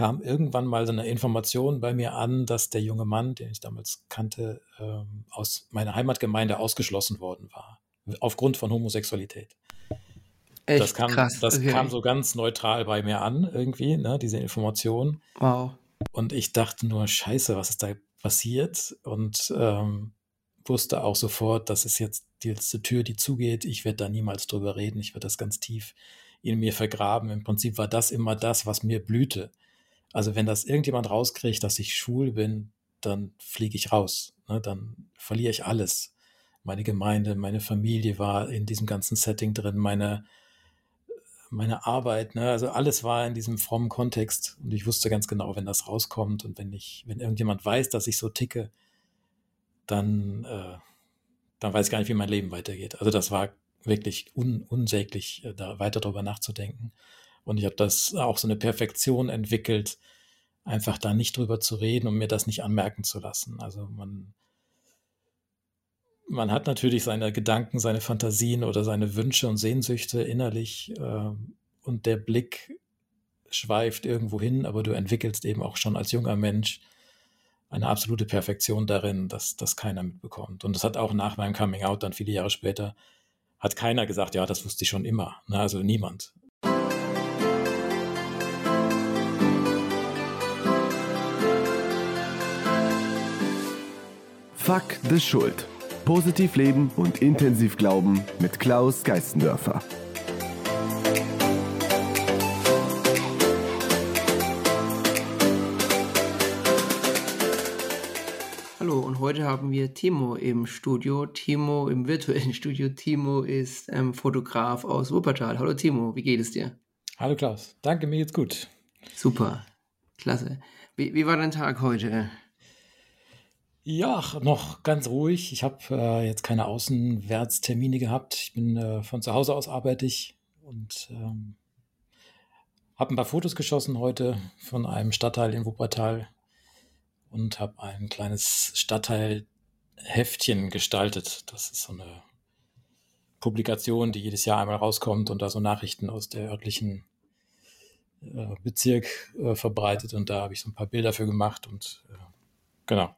kam irgendwann mal so eine Information bei mir an, dass der junge Mann, den ich damals kannte, ähm, aus meiner Heimatgemeinde ausgeschlossen worden war. Aufgrund von Homosexualität. Echt das kam, krass. Das okay. kam so ganz neutral bei mir an, irgendwie, ne, diese Information. Wow. Und ich dachte nur, scheiße, was ist da passiert? Und ähm, wusste auch sofort, das ist jetzt die letzte Tür, die zugeht. Ich werde da niemals drüber reden. Ich werde das ganz tief in mir vergraben. Im Prinzip war das immer das, was mir blühte. Also wenn das irgendjemand rauskriegt, dass ich schwul bin, dann fliege ich raus. Ne? Dann verliere ich alles. Meine Gemeinde, meine Familie war in diesem ganzen Setting drin, meine, meine Arbeit, ne? also alles war in diesem frommen Kontext und ich wusste ganz genau, wenn das rauskommt und wenn ich, wenn irgendjemand weiß, dass ich so ticke, dann, äh, dann weiß ich gar nicht, wie mein Leben weitergeht. Also das war wirklich un unsäglich, äh, da weiter drüber nachzudenken. Und ich habe das auch so eine Perfektion entwickelt, einfach da nicht drüber zu reden und mir das nicht anmerken zu lassen. Also man, man hat natürlich seine Gedanken, seine Fantasien oder seine Wünsche und Sehnsüchte innerlich äh, und der Blick schweift irgendwo hin, aber du entwickelst eben auch schon als junger Mensch eine absolute Perfektion darin, dass das keiner mitbekommt. Und das hat auch nach meinem Coming Out dann viele Jahre später hat keiner gesagt, ja, das wusste ich schon immer. Ne? Also niemand. Fuck the Schuld. Positiv leben und intensiv glauben mit Klaus Geistendörfer. heute haben wir Timo im Studio. Timo im virtuellen Studio. Timo ist ähm, Fotograf aus Wuppertal. Hallo Timo, wie geht es dir? Hallo Klaus, danke, mir geht's gut. Super, klasse. Wie, wie war dein Tag heute? Ja, noch ganz ruhig. Ich habe äh, jetzt keine Außenwärtstermine gehabt. Ich bin äh, von zu Hause aus arbeite ich und ähm, habe ein paar Fotos geschossen heute von einem Stadtteil in Wuppertal, und habe ein kleines Stadtteilheftchen gestaltet. Das ist so eine Publikation, die jedes Jahr einmal rauskommt und da so Nachrichten aus der örtlichen äh, Bezirk äh, verbreitet. Und da habe ich so ein paar Bilder für gemacht und äh, genau,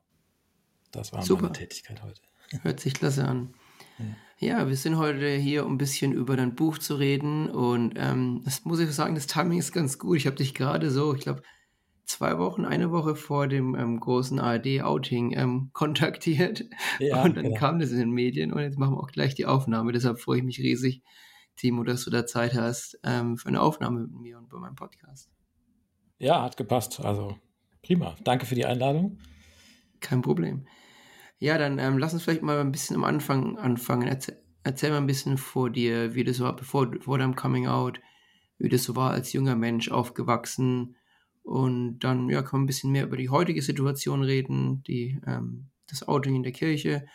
das war Super. meine Tätigkeit heute. Hört sich klasse an. Ja. ja. wir sind heute hier, um ein bisschen über dein Buch zu reden. Und ähm, das muss ich sagen, das Timing ist ganz gut. Ich habe dich gerade so, ich glaube, zwei Wochen, eine Woche vor dem ähm, großen ARD-Outing ähm, kontaktiert. Ja, und dann genau. kam das in den Medien und jetzt machen wir auch gleich die Aufnahme. Deshalb freue ich mich riesig, Timo, dass du da Zeit hast ähm, für eine Aufnahme mit mir und bei meinem Podcast. Ja, hat gepasst. Also prima. Danke für die Einladung. Kein Problem. Ja, dann ähm, lass uns vielleicht mal ein bisschen am Anfang anfangen. Erzähl, erzähl mal ein bisschen vor dir, wie das war, bevor vor deinem Coming Out, wie das so war als junger Mensch aufgewachsen und dann ja, kann man ein bisschen mehr über die heutige Situation reden, die, ähm, das Outing in der Kirche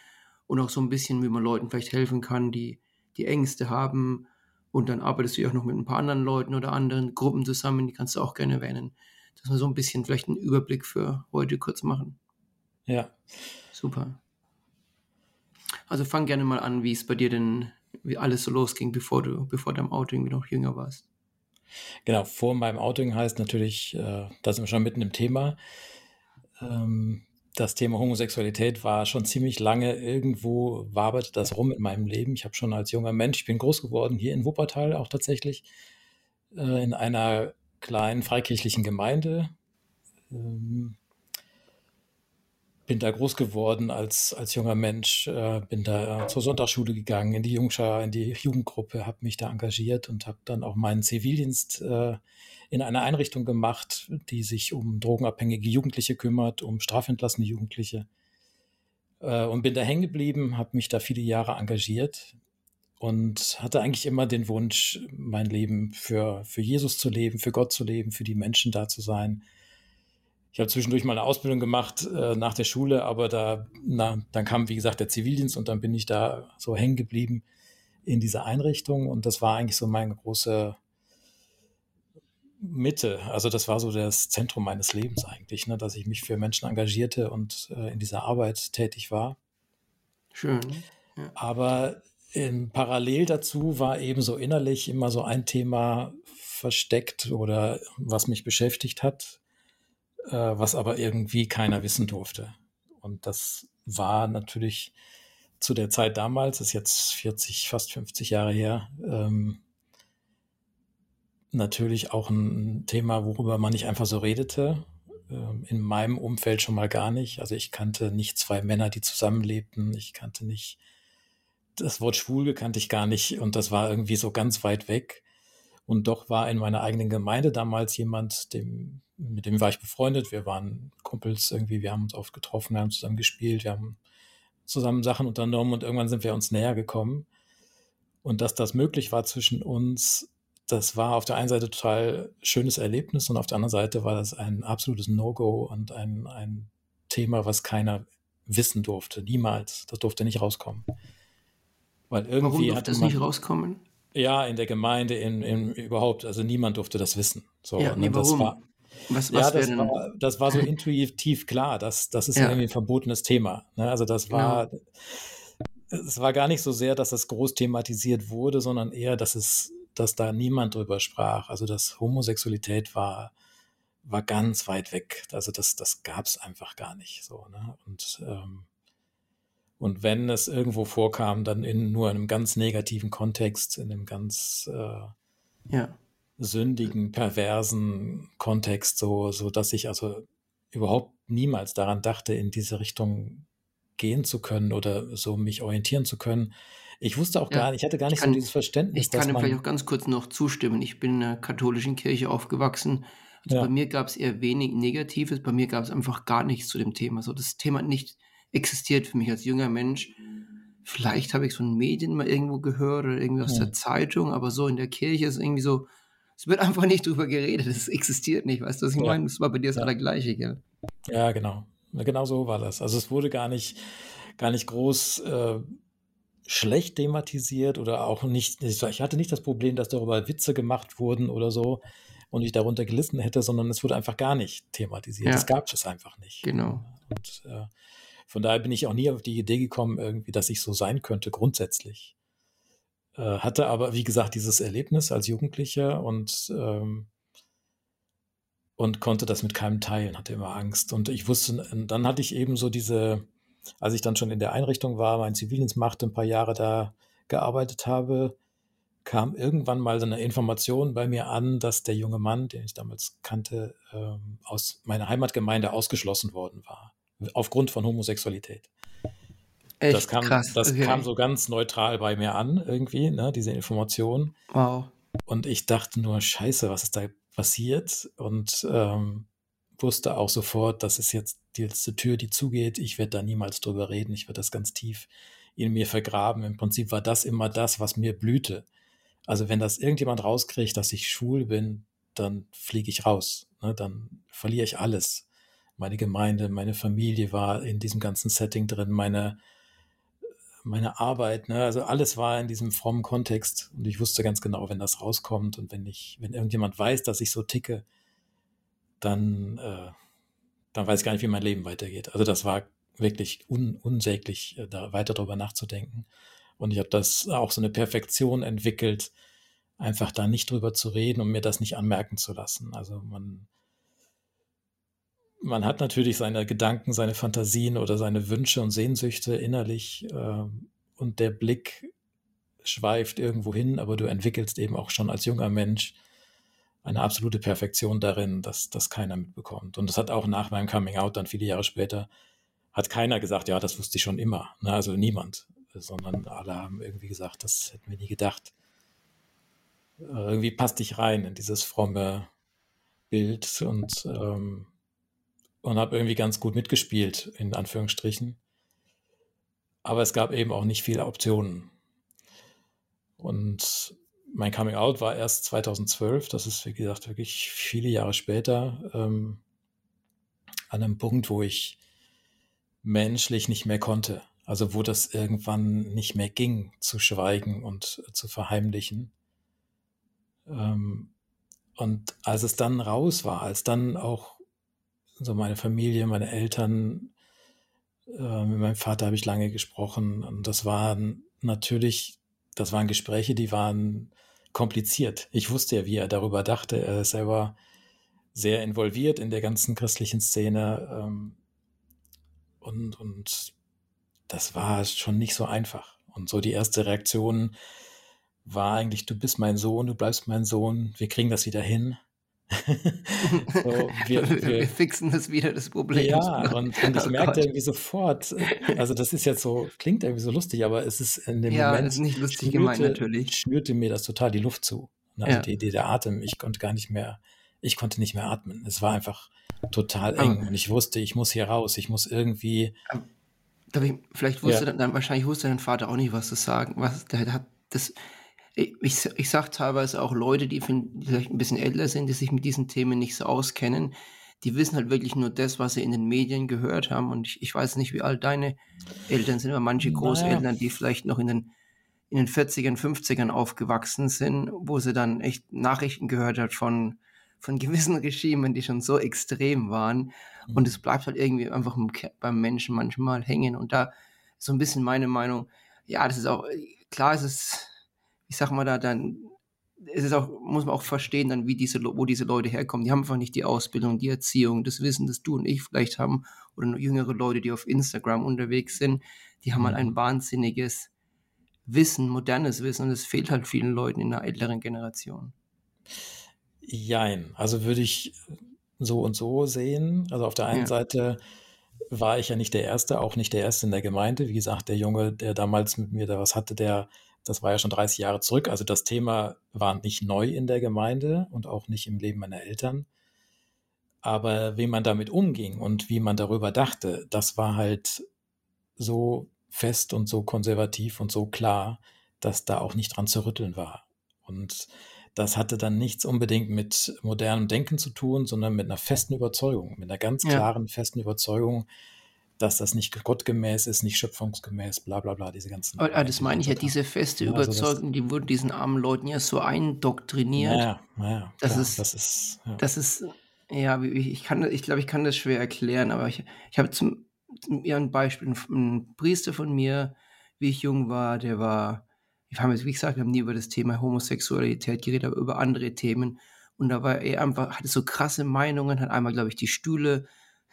und auch so ein bisschen, wie man Leuten vielleicht helfen kann, die, die Ängste haben. Und dann arbeitest du ja auch noch mit ein paar anderen Leuten oder anderen Gruppen zusammen, die kannst du auch gerne erwähnen. Dass wir so ein bisschen vielleicht einen Überblick für heute kurz machen. Ja. Super. Also fang gerne mal an, wie es bei dir denn, wie alles so losging, bevor du, bevor dein Outing noch jünger warst. Genau, vor meinem Outing heißt natürlich, äh, da sind wir schon mitten im Thema. Ähm, das Thema Homosexualität war schon ziemlich lange irgendwo, waberte das rum in meinem Leben. Ich habe schon als junger Mensch, ich bin groß geworden, hier in Wuppertal auch tatsächlich, äh, in einer kleinen freikirchlichen Gemeinde. Ähm, bin da groß geworden als, als junger Mensch, äh, bin da zur Sonntagsschule gegangen, in die Jungschar, in die Jugendgruppe, habe mich da engagiert und habe dann auch meinen Zivildienst äh, in einer Einrichtung gemacht, die sich um drogenabhängige Jugendliche kümmert, um strafentlassene Jugendliche. Äh, und bin da hängen geblieben, habe mich da viele Jahre engagiert und hatte eigentlich immer den Wunsch, mein Leben für, für Jesus zu leben, für Gott zu leben, für die Menschen da zu sein ich habe zwischendurch mal eine Ausbildung gemacht äh, nach der Schule, aber da, na, dann kam, wie gesagt, der Zivildienst und dann bin ich da so hängen geblieben in dieser Einrichtung und das war eigentlich so meine große Mitte. Also das war so das Zentrum meines Lebens eigentlich, ne, dass ich mich für Menschen engagierte und äh, in dieser Arbeit tätig war. Schön. Ja. Aber in, parallel dazu war eben so innerlich immer so ein Thema versteckt oder was mich beschäftigt hat äh, was aber irgendwie keiner wissen durfte. Und das war natürlich zu der Zeit damals, ist jetzt 40, fast 50 Jahre her, ähm, natürlich auch ein Thema, worüber man nicht einfach so redete. Ähm, in meinem Umfeld schon mal gar nicht. Also ich kannte nicht zwei Männer, die zusammenlebten. Ich kannte nicht das Wort schwul kannte ich gar nicht und das war irgendwie so ganz weit weg. Und doch war in meiner eigenen Gemeinde damals jemand, dem, mit dem war ich befreundet. Wir waren Kumpels irgendwie, wir haben uns oft getroffen, wir haben zusammen gespielt, wir haben zusammen Sachen unternommen und irgendwann sind wir uns näher gekommen. Und dass das möglich war zwischen uns, das war auf der einen Seite total schönes Erlebnis und auf der anderen Seite war das ein absolutes No-Go und ein, ein Thema, was keiner wissen durfte. Niemals. Das durfte nicht rauskommen. Weil irgendwie Warum durfte das nicht rauskommen? Ja, in der Gemeinde, in, in, überhaupt, also niemand durfte das wissen. So, ja, nee, warum? War, was, was ja, das war, das war so intuitiv klar, dass das ist ja. irgendwie ein verbotenes Thema. Ne? Also das war, genau. es war gar nicht so sehr, dass das groß thematisiert wurde, sondern eher, dass es, dass da niemand drüber sprach. Also dass Homosexualität war, war ganz weit weg. Also das, das gab es einfach gar nicht. So, ne? Und ähm, und wenn es irgendwo vorkam, dann in nur einem ganz negativen Kontext, in einem ganz äh, ja. sündigen, perversen Kontext, so, so dass ich also überhaupt niemals daran dachte, in diese Richtung gehen zu können oder so mich orientieren zu können. Ich wusste auch ja, gar nicht, ich hatte gar nicht kann, so dieses Verständnis. Ich kann ihm vielleicht auch ganz kurz noch zustimmen. Ich bin in einer katholischen Kirche aufgewachsen. Also ja. bei mir gab es eher wenig Negatives, bei mir gab es einfach gar nichts zu dem Thema. So das Thema nicht existiert für mich als junger Mensch. Vielleicht habe ich es von Medien mal irgendwo gehört oder irgendwie aus ja. der Zeitung, aber so in der Kirche ist irgendwie so, es wird einfach nicht drüber geredet, es existiert nicht, weißt du, was ich ja. meine? Das war bei dir das ja. Allergleiche, gell? Ja, genau. Genau so war das. Also es wurde gar nicht, gar nicht groß äh, schlecht thematisiert oder auch nicht, ich hatte nicht das Problem, dass darüber Witze gemacht wurden oder so und ich darunter gelitten hätte, sondern es wurde einfach gar nicht thematisiert. Es gab es einfach nicht. Genau. Und äh, von daher bin ich auch nie auf die Idee gekommen, irgendwie, dass ich so sein könnte, grundsätzlich. Äh, hatte aber, wie gesagt, dieses Erlebnis als Jugendlicher und, ähm, und konnte das mit keinem teilen, hatte immer Angst. Und ich wusste, dann hatte ich eben so diese, als ich dann schon in der Einrichtung war, meinen Zivildienst machte, ein paar Jahre da gearbeitet habe, kam irgendwann mal so eine Information bei mir an, dass der junge Mann, den ich damals kannte, ähm, aus meiner Heimatgemeinde ausgeschlossen worden war aufgrund von Homosexualität. Echt das kam, krass. Das okay. kam so ganz neutral bei mir an, irgendwie, ne, diese Information. Wow. Und ich dachte nur, scheiße, was ist da passiert? Und ähm, wusste auch sofort, das ist jetzt die letzte Tür, die zugeht. Ich werde da niemals drüber reden. Ich werde das ganz tief in mir vergraben. Im Prinzip war das immer das, was mir blühte. Also wenn das irgendjemand rauskriegt, dass ich schwul bin, dann fliege ich raus. Ne? Dann verliere ich alles meine Gemeinde, meine Familie war in diesem ganzen Setting drin, meine, meine Arbeit, ne? also alles war in diesem frommen Kontext und ich wusste ganz genau, wenn das rauskommt und wenn ich, wenn irgendjemand weiß, dass ich so ticke, dann, äh, dann weiß ich gar nicht, wie mein Leben weitergeht. Also das war wirklich un, unsäglich, äh, da weiter drüber nachzudenken. Und ich habe das auch so eine Perfektion entwickelt, einfach da nicht drüber zu reden und mir das nicht anmerken zu lassen. Also man, man hat natürlich seine Gedanken, seine Fantasien oder seine Wünsche und Sehnsüchte innerlich äh, und der Blick schweift irgendwo hin, aber du entwickelst eben auch schon als junger Mensch eine absolute Perfektion darin, dass das keiner mitbekommt. Und das hat auch nach meinem Coming Out dann viele Jahre später, hat keiner gesagt, ja, das wusste ich schon immer. Ne? Also niemand, sondern alle haben irgendwie gesagt, das hätten wir nie gedacht. Äh, irgendwie passt dich rein in dieses fromme Bild und ähm, und habe irgendwie ganz gut mitgespielt, in Anführungsstrichen. Aber es gab eben auch nicht viele Optionen. Und mein Coming Out war erst 2012, das ist wie gesagt wirklich viele Jahre später, ähm, an einem Punkt, wo ich menschlich nicht mehr konnte. Also wo das irgendwann nicht mehr ging, zu schweigen und zu verheimlichen. Ähm, und als es dann raus war, als dann auch so meine Familie, meine Eltern, äh, mit meinem Vater habe ich lange gesprochen und das waren natürlich, das waren Gespräche, die waren kompliziert. Ich wusste ja, wie er darüber dachte. Er ist selber sehr involviert in der ganzen christlichen Szene. Ähm, und, und das war schon nicht so einfach. Und so die erste Reaktion war eigentlich, du bist mein Sohn, du bleibst mein Sohn, wir kriegen das wieder hin. so, wir, wir, wir, fixen das wieder, das Problem. Ja, und, und ich oh merkte Gott. irgendwie sofort, also das ist jetzt so, klingt irgendwie so lustig, aber es ist in dem ja, Moment. Ist nicht lustig schnürte, gemeint, natürlich. Schnürte mir das total die Luft zu. Also ja. die, die, der Atem, ich konnte gar nicht mehr, ich konnte nicht mehr atmen. Es war einfach total eng aber, und ich wusste, ich muss hier raus, ich muss irgendwie. Ich, vielleicht wusste ja. dann, wahrscheinlich wusste dein Vater auch nicht, was zu sagen. Was, der hat das ich, ich sage teilweise auch Leute, die vielleicht ein bisschen älter sind, die sich mit diesen Themen nicht so auskennen, die wissen halt wirklich nur das, was sie in den Medien gehört haben. Und ich, ich weiß nicht, wie alt deine Eltern sind, aber manche Großeltern, naja. die vielleicht noch in den, in den 40ern, 50ern aufgewachsen sind, wo sie dann echt Nachrichten gehört hat von, von gewissen Regimen, die schon so extrem waren. Und mhm. es bleibt halt irgendwie einfach beim Menschen manchmal hängen. Und da so ein bisschen meine Meinung, ja, das ist auch, klar, es ist ich sag mal da, dann ist es auch, muss man auch verstehen, dann, wie diese, wo diese Leute herkommen. Die haben einfach nicht die Ausbildung, die Erziehung, das Wissen, das du und ich vielleicht haben, oder jüngere Leute, die auf Instagram unterwegs sind, die haben halt mhm. ein wahnsinniges Wissen, modernes Wissen, und es fehlt halt vielen Leuten in der älteren Generation. Jein, also würde ich so und so sehen. Also auf der einen ja. Seite war ich ja nicht der Erste, auch nicht der Erste in der Gemeinde. Wie gesagt, der Junge, der damals mit mir da was hatte, der das war ja schon 30 Jahre zurück. Also das Thema war nicht neu in der Gemeinde und auch nicht im Leben meiner Eltern. Aber wie man damit umging und wie man darüber dachte, das war halt so fest und so konservativ und so klar, dass da auch nicht dran zu rütteln war. Und das hatte dann nichts unbedingt mit modernem Denken zu tun, sondern mit einer festen Überzeugung, mit einer ganz klaren, ja. festen Überzeugung, dass das nicht gottgemäß ist, nicht schöpfungsgemäß, bla bla bla, diese ganzen. Aber, das meine ich ja, diese feste ja, Überzeugung, also die wurden diesen armen Leuten ja so eindoktriniert. Ja, ja, das, klar, ist, das ist, ja. das ist, ja, ich kann, ich glaube, ich kann das schwer erklären, aber ich, ich habe zum, zum ja, ein Beispiel, ein Priester von mir, wie ich jung war, der war, wir haben jetzt, wie gesagt, wir haben nie über das Thema Homosexualität geredet, aber über andere Themen. Und da war er einfach, hatte so krasse Meinungen, hat einmal, glaube ich, die Stühle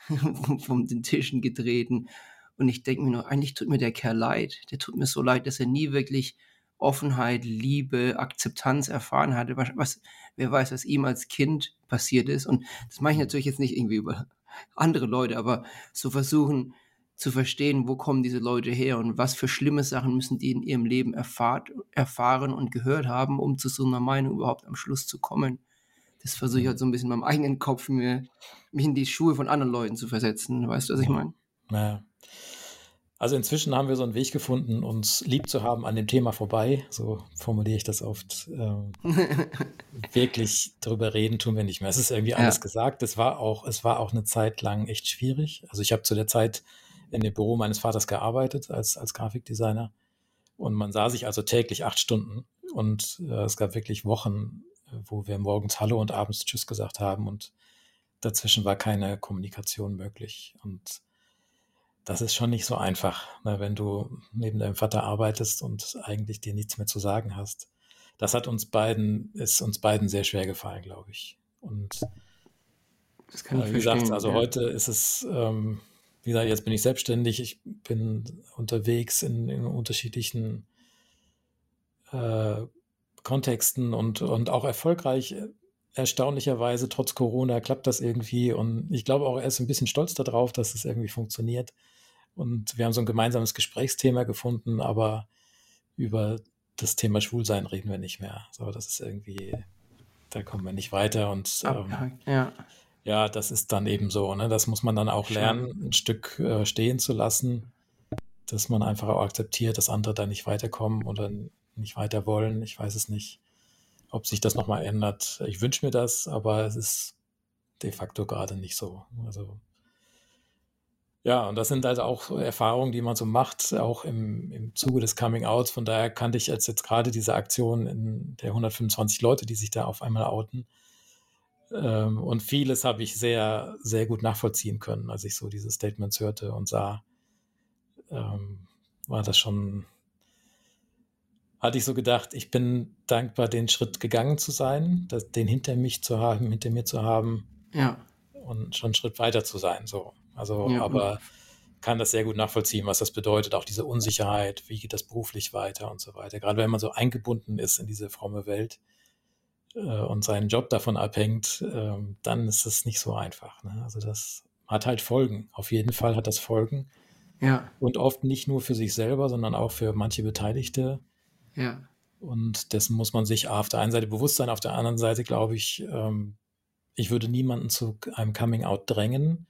von den Tischen getreten. Und ich denke mir nur, eigentlich tut mir der Kerl leid. Der tut mir so leid, dass er nie wirklich Offenheit, Liebe, Akzeptanz erfahren hatte. Was, was, wer weiß, was ihm als Kind passiert ist. Und das mache ich natürlich jetzt nicht irgendwie über andere Leute, aber so versuchen zu verstehen, wo kommen diese Leute her und was für schlimme Sachen müssen die in ihrem Leben erfahrt, erfahren und gehört haben, um zu so einer Meinung überhaupt am Schluss zu kommen das versuche ich halt so ein bisschen in meinem eigenen Kopf, mir, mich in die Schuhe von anderen Leuten zu versetzen. Weißt du, was ich meine? Ja. Also inzwischen haben wir so einen Weg gefunden, uns lieb zu haben an dem Thema vorbei. So formuliere ich das oft. Ähm, wirklich darüber reden tun wir nicht mehr. Es ist irgendwie alles ja. gesagt. Es war auch, es war auch eine Zeit lang echt schwierig. Also ich habe zu der Zeit in dem Büro meines Vaters gearbeitet als, als Grafikdesigner. Und man sah sich also täglich acht Stunden. Und äh, es gab wirklich Wochen, wo wir morgens Hallo und abends Tschüss gesagt haben und dazwischen war keine Kommunikation möglich. Und das ist schon nicht so einfach, ne, wenn du neben deinem Vater arbeitest und eigentlich dir nichts mehr zu sagen hast. Das hat uns beiden, ist uns beiden sehr schwer gefallen, glaube ich. Und das kann ich wie gesagt, also ja. heute ist es, ähm, wie gesagt, jetzt bin ich selbstständig, ich bin unterwegs in, in unterschiedlichen äh, Kontexten und, und auch erfolgreich. Erstaunlicherweise, trotz Corona, klappt das irgendwie. Und ich glaube auch, er ist ein bisschen stolz darauf, dass es irgendwie funktioniert. Und wir haben so ein gemeinsames Gesprächsthema gefunden, aber über das Thema Schwulsein reden wir nicht mehr. So, das ist irgendwie, da kommen wir nicht weiter. Und ähm, ja. ja, das ist dann eben so. Ne? Das muss man dann auch lernen, ein Stück äh, stehen zu lassen, dass man einfach auch akzeptiert, dass andere da nicht weiterkommen oder nicht weiter wollen. Ich weiß es nicht, ob sich das nochmal ändert. Ich wünsche mir das, aber es ist de facto gerade nicht so. Also ja, und das sind halt auch Erfahrungen, die man so macht, auch im, im Zuge des Coming Outs. Von daher kannte ich jetzt, jetzt gerade diese Aktion in der 125 Leute, die sich da auf einmal outen. Ähm, und vieles habe ich sehr, sehr gut nachvollziehen können, als ich so diese Statements hörte und sah. Ähm, war das schon hatte ich so gedacht, ich bin dankbar, den Schritt gegangen zu sein, das, den hinter mich zu haben, hinter mir zu haben. Ja. Und schon einen Schritt weiter zu sein. So. Also, Ja, aber kann das sehr gut nachvollziehen, was das bedeutet, auch diese Unsicherheit, wie geht das beruflich weiter und so weiter. Gerade wenn man so eingebunden ist in diese fromme Welt äh, und seinen Job davon abhängt, äh, dann ist es nicht so einfach. Ne? Also das hat halt Folgen. Auf jeden Fall hat das Folgen. Ja. Und oft nicht nur für sich selber, sondern auch für manche Beteiligte. Ja. Und dessen muss man sich auf der einen Seite bewusst sein, auf der anderen Seite glaube ich, ähm, ich würde niemanden zu einem Coming-out drängen,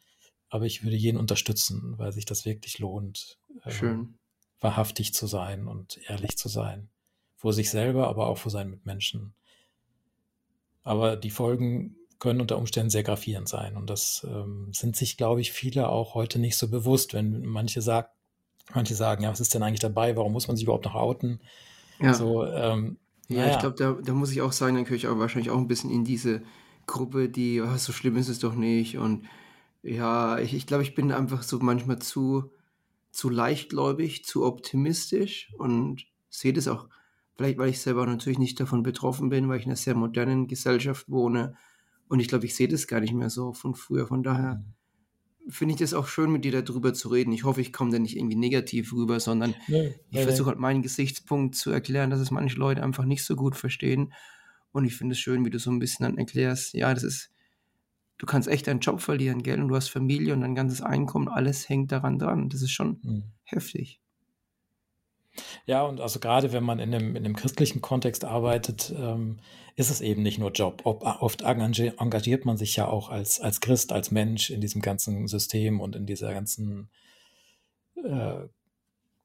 aber ich würde jeden unterstützen, weil sich das wirklich lohnt, äh, Schön. wahrhaftig zu sein und ehrlich zu sein. Vor sich selber, aber auch vor seinen Mitmenschen. Aber die Folgen können unter Umständen sehr gravierend sein. Und das ähm, sind sich, glaube ich, viele auch heute nicht so bewusst, wenn manche sagen, manche sagen, ja, was ist denn eigentlich dabei? Warum muss man sich überhaupt noch outen? Ja. So, ähm, Ja, naja. ich glaube, da, da muss ich auch sagen, dann gehöre ich auch wahrscheinlich auch ein bisschen in diese Gruppe, die, oh, so schlimm ist es doch nicht. Und ja, ich, ich glaube, ich bin einfach so manchmal zu, zu leichtgläubig, zu optimistisch und sehe das auch, vielleicht weil ich selber natürlich nicht davon betroffen bin, weil ich in einer sehr modernen Gesellschaft wohne. Und ich glaube, ich sehe das gar nicht mehr so von früher. Von daher finde ich das auch schön, mit dir darüber zu reden. Ich hoffe, ich komme da nicht irgendwie negativ rüber, sondern Nö, ich nee, versuche halt meinen Gesichtspunkt zu erklären, dass es manche Leute einfach nicht so gut verstehen. Und ich finde es schön, wie du so ein bisschen dann erklärst, ja, das ist, du kannst echt deinen Job verlieren, gell? Und du hast Familie und dein ganzes Einkommen, alles hängt daran dran. Das ist schon Hm. heftig. Ja, und also gerade wenn man in einem, in einem christlichen Kontext arbeitet, ähm, ist es eben nicht nur Job. Ob, oft engagiert, man sich ja auch als, als Christ, als Mensch in diesem ganzen System und in dieser ganzen äh,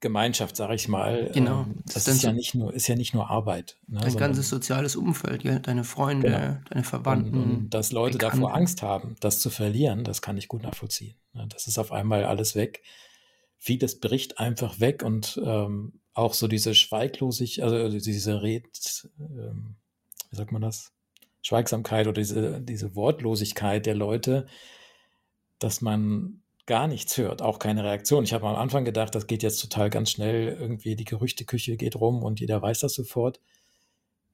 Gemeinschaft, sage ich mal. Genau. Ähm, Das das ist ja nicht nur, ist ja nicht nur Arbeit. Ne, Dein sondern- ganzes soziales Umfeld, gell? Deine Freunde, Genau. deine und, Verwandten. und dass Leute davor Bekannten. Angst haben, das zu verlieren, das kann ich gut nachvollziehen. Ne, Das ist auf einmal alles weg. Vieles bricht einfach weg und ähm, auch so diese Schweiglosigkeit, also diese Red, ähm, wie sagt man das? Schweigsamkeit oder diese, diese Wortlosigkeit der Leute, dass man gar nichts hört, auch keine Reaktion. Ich habe am Anfang gedacht, das geht jetzt total ganz schnell, irgendwie die Gerüchteküche geht rum und jeder weiß das sofort.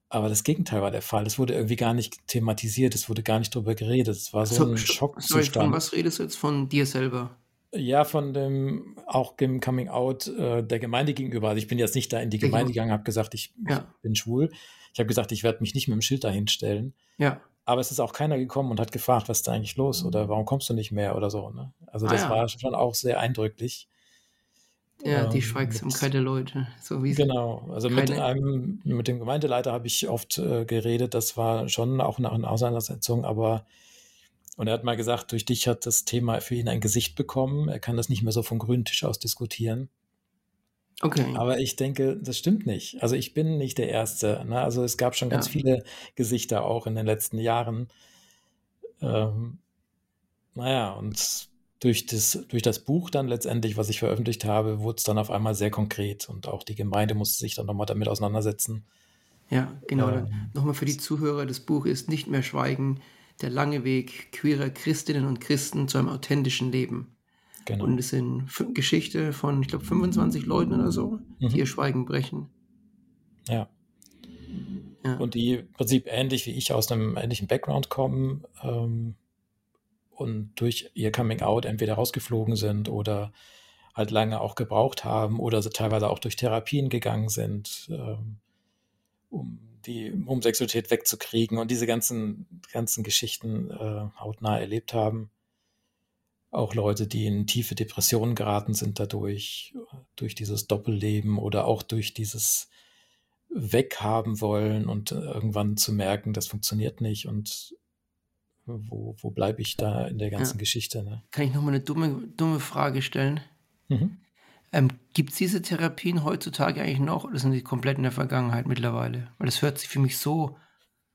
Aber das Gegenteil war der Fall. Es wurde irgendwie gar nicht thematisiert, es wurde gar nicht drüber geredet. Es war so, So, ein sorry, von Schockzustand. was redest du jetzt? Von dir selber? Ja, von dem auch dem Coming Out äh, der Gemeinde gegenüber. Also ich bin jetzt nicht da in die Gemeinde Geme- gegangen, habe gesagt, ich, Ja. ich bin schwul. Ich habe gesagt, ich werde mich nicht mit dem Schild dahin stellen. Ja. Aber es ist auch keiner gekommen und hat gefragt, was ist da eigentlich los oder warum kommst du nicht mehr oder so. Ne? Also Ah, das ja. war schon auch sehr eindrücklich. Ja, die Ähm, Schweigsamkeit der Leute. So wie sie- Genau, also mit einem, mit dem Gemeindeleiter habe ich oft äh, geredet, das war schon auch eine, eine Auseinandersetzung, aber und er hat mal gesagt, durch dich hat das Thema für ihn ein Gesicht bekommen. Er kann das nicht mehr so vom grünen Tisch aus diskutieren. Okay. Aber ich denke, das stimmt nicht. Also ich bin nicht der Erste. Ne? Also es gab schon ganz Ja. viele Gesichter auch in den letzten Jahren. Ähm, naja, und durch das, durch das Buch dann letztendlich, was ich veröffentlicht habe, wurde es dann auf einmal sehr konkret und auch die Gemeinde musste sich dann nochmal damit auseinandersetzen. Ja, genau. Ähm, Nochmal für die Zuhörer, das Buch ist Nicht mehr schweigen, der lange Weg queerer Christinnen und Christen zu einem authentischen Leben. Genau. Und es sind Geschichte von, ich glaube, 25 Leuten oder so, Mhm. die ihr Schweigen brechen. Ja. Ja. Und die im Prinzip ähnlich wie ich aus einem ähnlichen Background kommen ähm, und durch ihr Coming Out entweder rausgeflogen sind oder halt lange auch gebraucht haben oder teilweise auch durch Therapien gegangen sind, ähm, um die Homosexualität wegzukriegen und diese ganzen, ganzen Geschichten äh, hautnah erlebt haben. Auch Leute, die in tiefe Depressionen geraten sind dadurch, durch dieses Doppelleben oder auch durch dieses weghaben wollen und irgendwann zu merken, das funktioniert nicht und wo, wo bleibe ich da in der ganzen Ja. Geschichte? Ne? Kann ich nochmal eine dumme, dumme Frage stellen? Mhm. Ähm, Gibt es diese Therapien heutzutage eigentlich noch oder sind die komplett in der Vergangenheit mittlerweile? Weil das hört sich für mich so,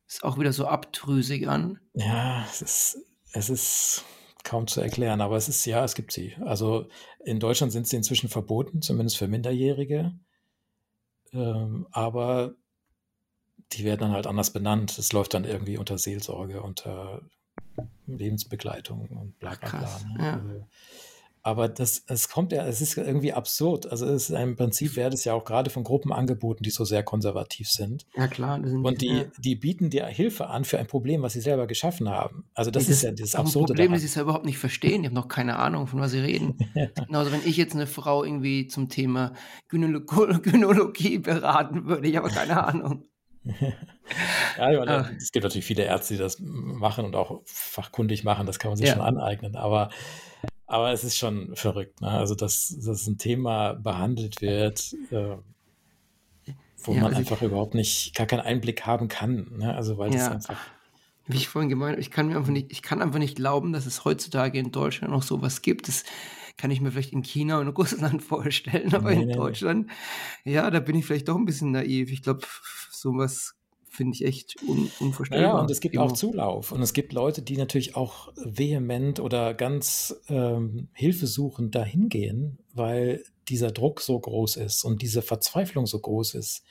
ist auch wieder so abtrüsig an. Ja, es ist, es ist kaum zu erklären, aber es ist, ja, es gibt sie. Also in Deutschland sind sie inzwischen verboten, zumindest für Minderjährige. Ähm, aber die werden dann halt anders benannt. Es läuft dann irgendwie unter Seelsorge, unter Lebensbegleitung und bla bla bla. Krass, ne? ja. Aber das, es kommt ja, es ist irgendwie absurd. Also es ist im Prinzip wäre das ja auch gerade von Gruppen angeboten, die so sehr konservativ sind. Ja, klar. das sind Und die, ja. die bieten dir Hilfe an für ein Problem, was sie selber geschaffen haben. Also das, Das ist ja das Absurde Problem, daran. dass sie es ja überhaupt nicht verstehen. Die haben noch keine Ahnung, von was sie reden. Genauso, wenn ich jetzt eine Frau irgendwie zum Thema Gynälo Gynäkologie beraten würde, ich habe keine Ahnung. Ja, meine, Ah. es gibt natürlich viele Ärzte, die das machen und auch fachkundig machen, das kann man sich Ja. schon aneignen, aber, aber es ist schon verrückt, ne? Also, dass, dass ein Thema behandelt wird, äh, wo Ja, man also einfach überhaupt nicht, gar keinen Einblick haben kann, ne? Also, weil das Ja. einfach, Wie ich vorhin gemeint habe, ich kann mir einfach nicht, ich kann einfach nicht glauben, dass es heutzutage in Deutschland noch sowas gibt. Das kann ich mir vielleicht in China und Russland vorstellen, aber Nee, in nee, nee. Deutschland, ja, da bin ich vielleicht doch ein bisschen naiv. Ich glaube, sowas finde ich echt un unvorstellbar. naja, und es gibt Immer. auch Zulauf und es gibt Leute, die natürlich auch vehement oder ganz ähm, hilfesuchend dahin gehen, weil dieser Druck so groß ist und diese Verzweiflung so groß ist.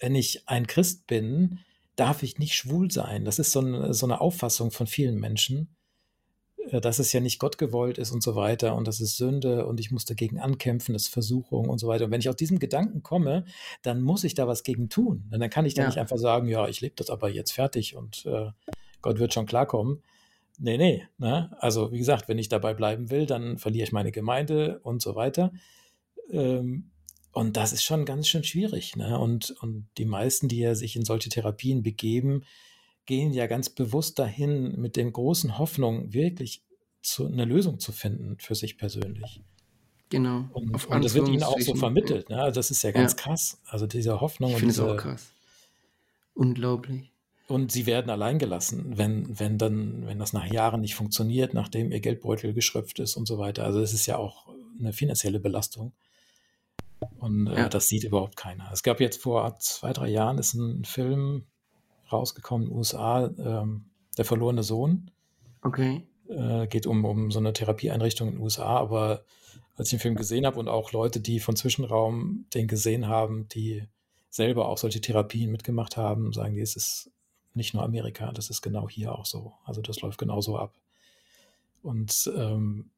Wenn ich ein Christ bin, darf ich nicht schwul sein. Das ist so eine, so eine Auffassung von vielen Menschen, dass es ja nicht Gott gewollt ist und so weiter und das ist Sünde und ich muss dagegen ankämpfen, das ist Versuchung und so weiter. Und wenn ich aus diesem Gedanken komme, dann muss ich da was gegen tun. Und dann kann ich da Ja. nicht einfach sagen, ja, ich lebe das aber jetzt fertig und äh, Gott wird schon klarkommen. Nee, nee. Ne? Also wie gesagt, wenn ich dabei bleiben will, dann verliere ich meine Gemeinde und so weiter. Ähm, und das ist schon ganz schön schwierig. Ne? Und, und die meisten, die ja sich in solche Therapien begeben, gehen ja ganz bewusst dahin mit dem großen Hoffnung, wirklich zu, eine Lösung zu finden für sich persönlich. Genau. Und, und das wird ihnen auch so vermittelt. Ne? Also das ist ja ganz Ja. krass. Also diese Hoffnung Ich und finde es auch krass. Unglaublich. und sie werden allein gelassen, wenn, wenn dann, wenn das nach Jahren nicht funktioniert, nachdem ihr Geldbeutel geschröpft ist und so weiter. Also es ist ja auch eine finanzielle Belastung. Und äh, Ja. das sieht überhaupt keiner. Es gab jetzt vor zwei, drei Jahren ist ein Film rausgekommen in den USA, ähm, Der verlorene Sohn. Okay. Äh, geht um, um so eine Therapieeinrichtung in den USA, aber als ich den Film gesehen habe und auch Leute, die von Zwischenraum den gesehen haben, die selber auch solche Therapien mitgemacht haben, sagen die, es ist nicht nur Amerika, das ist genau hier auch so. Also das läuft genauso ab. Und, ähm,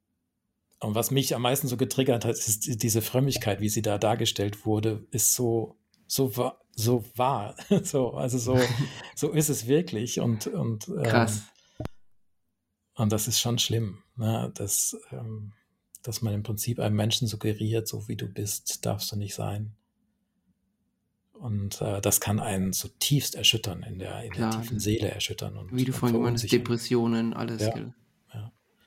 und was mich am meisten so getriggert hat, ist die- diese Frömmigkeit, wie sie da dargestellt wurde, ist so, so, so wahr. so, also so, so ist es wirklich. Und, und ähm, Krass. und das ist schon schlimm, ne? dass, ähm, dass man im Prinzip einem Menschen suggeriert, so wie du bist, darfst du nicht sein. Und äh, das kann einen zutiefst erschüttern, in der, in der Klar, tiefen das- Seele erschüttern. Und, Wie du vorhin gemeint hast. Depressionen, alles. Ja. gell?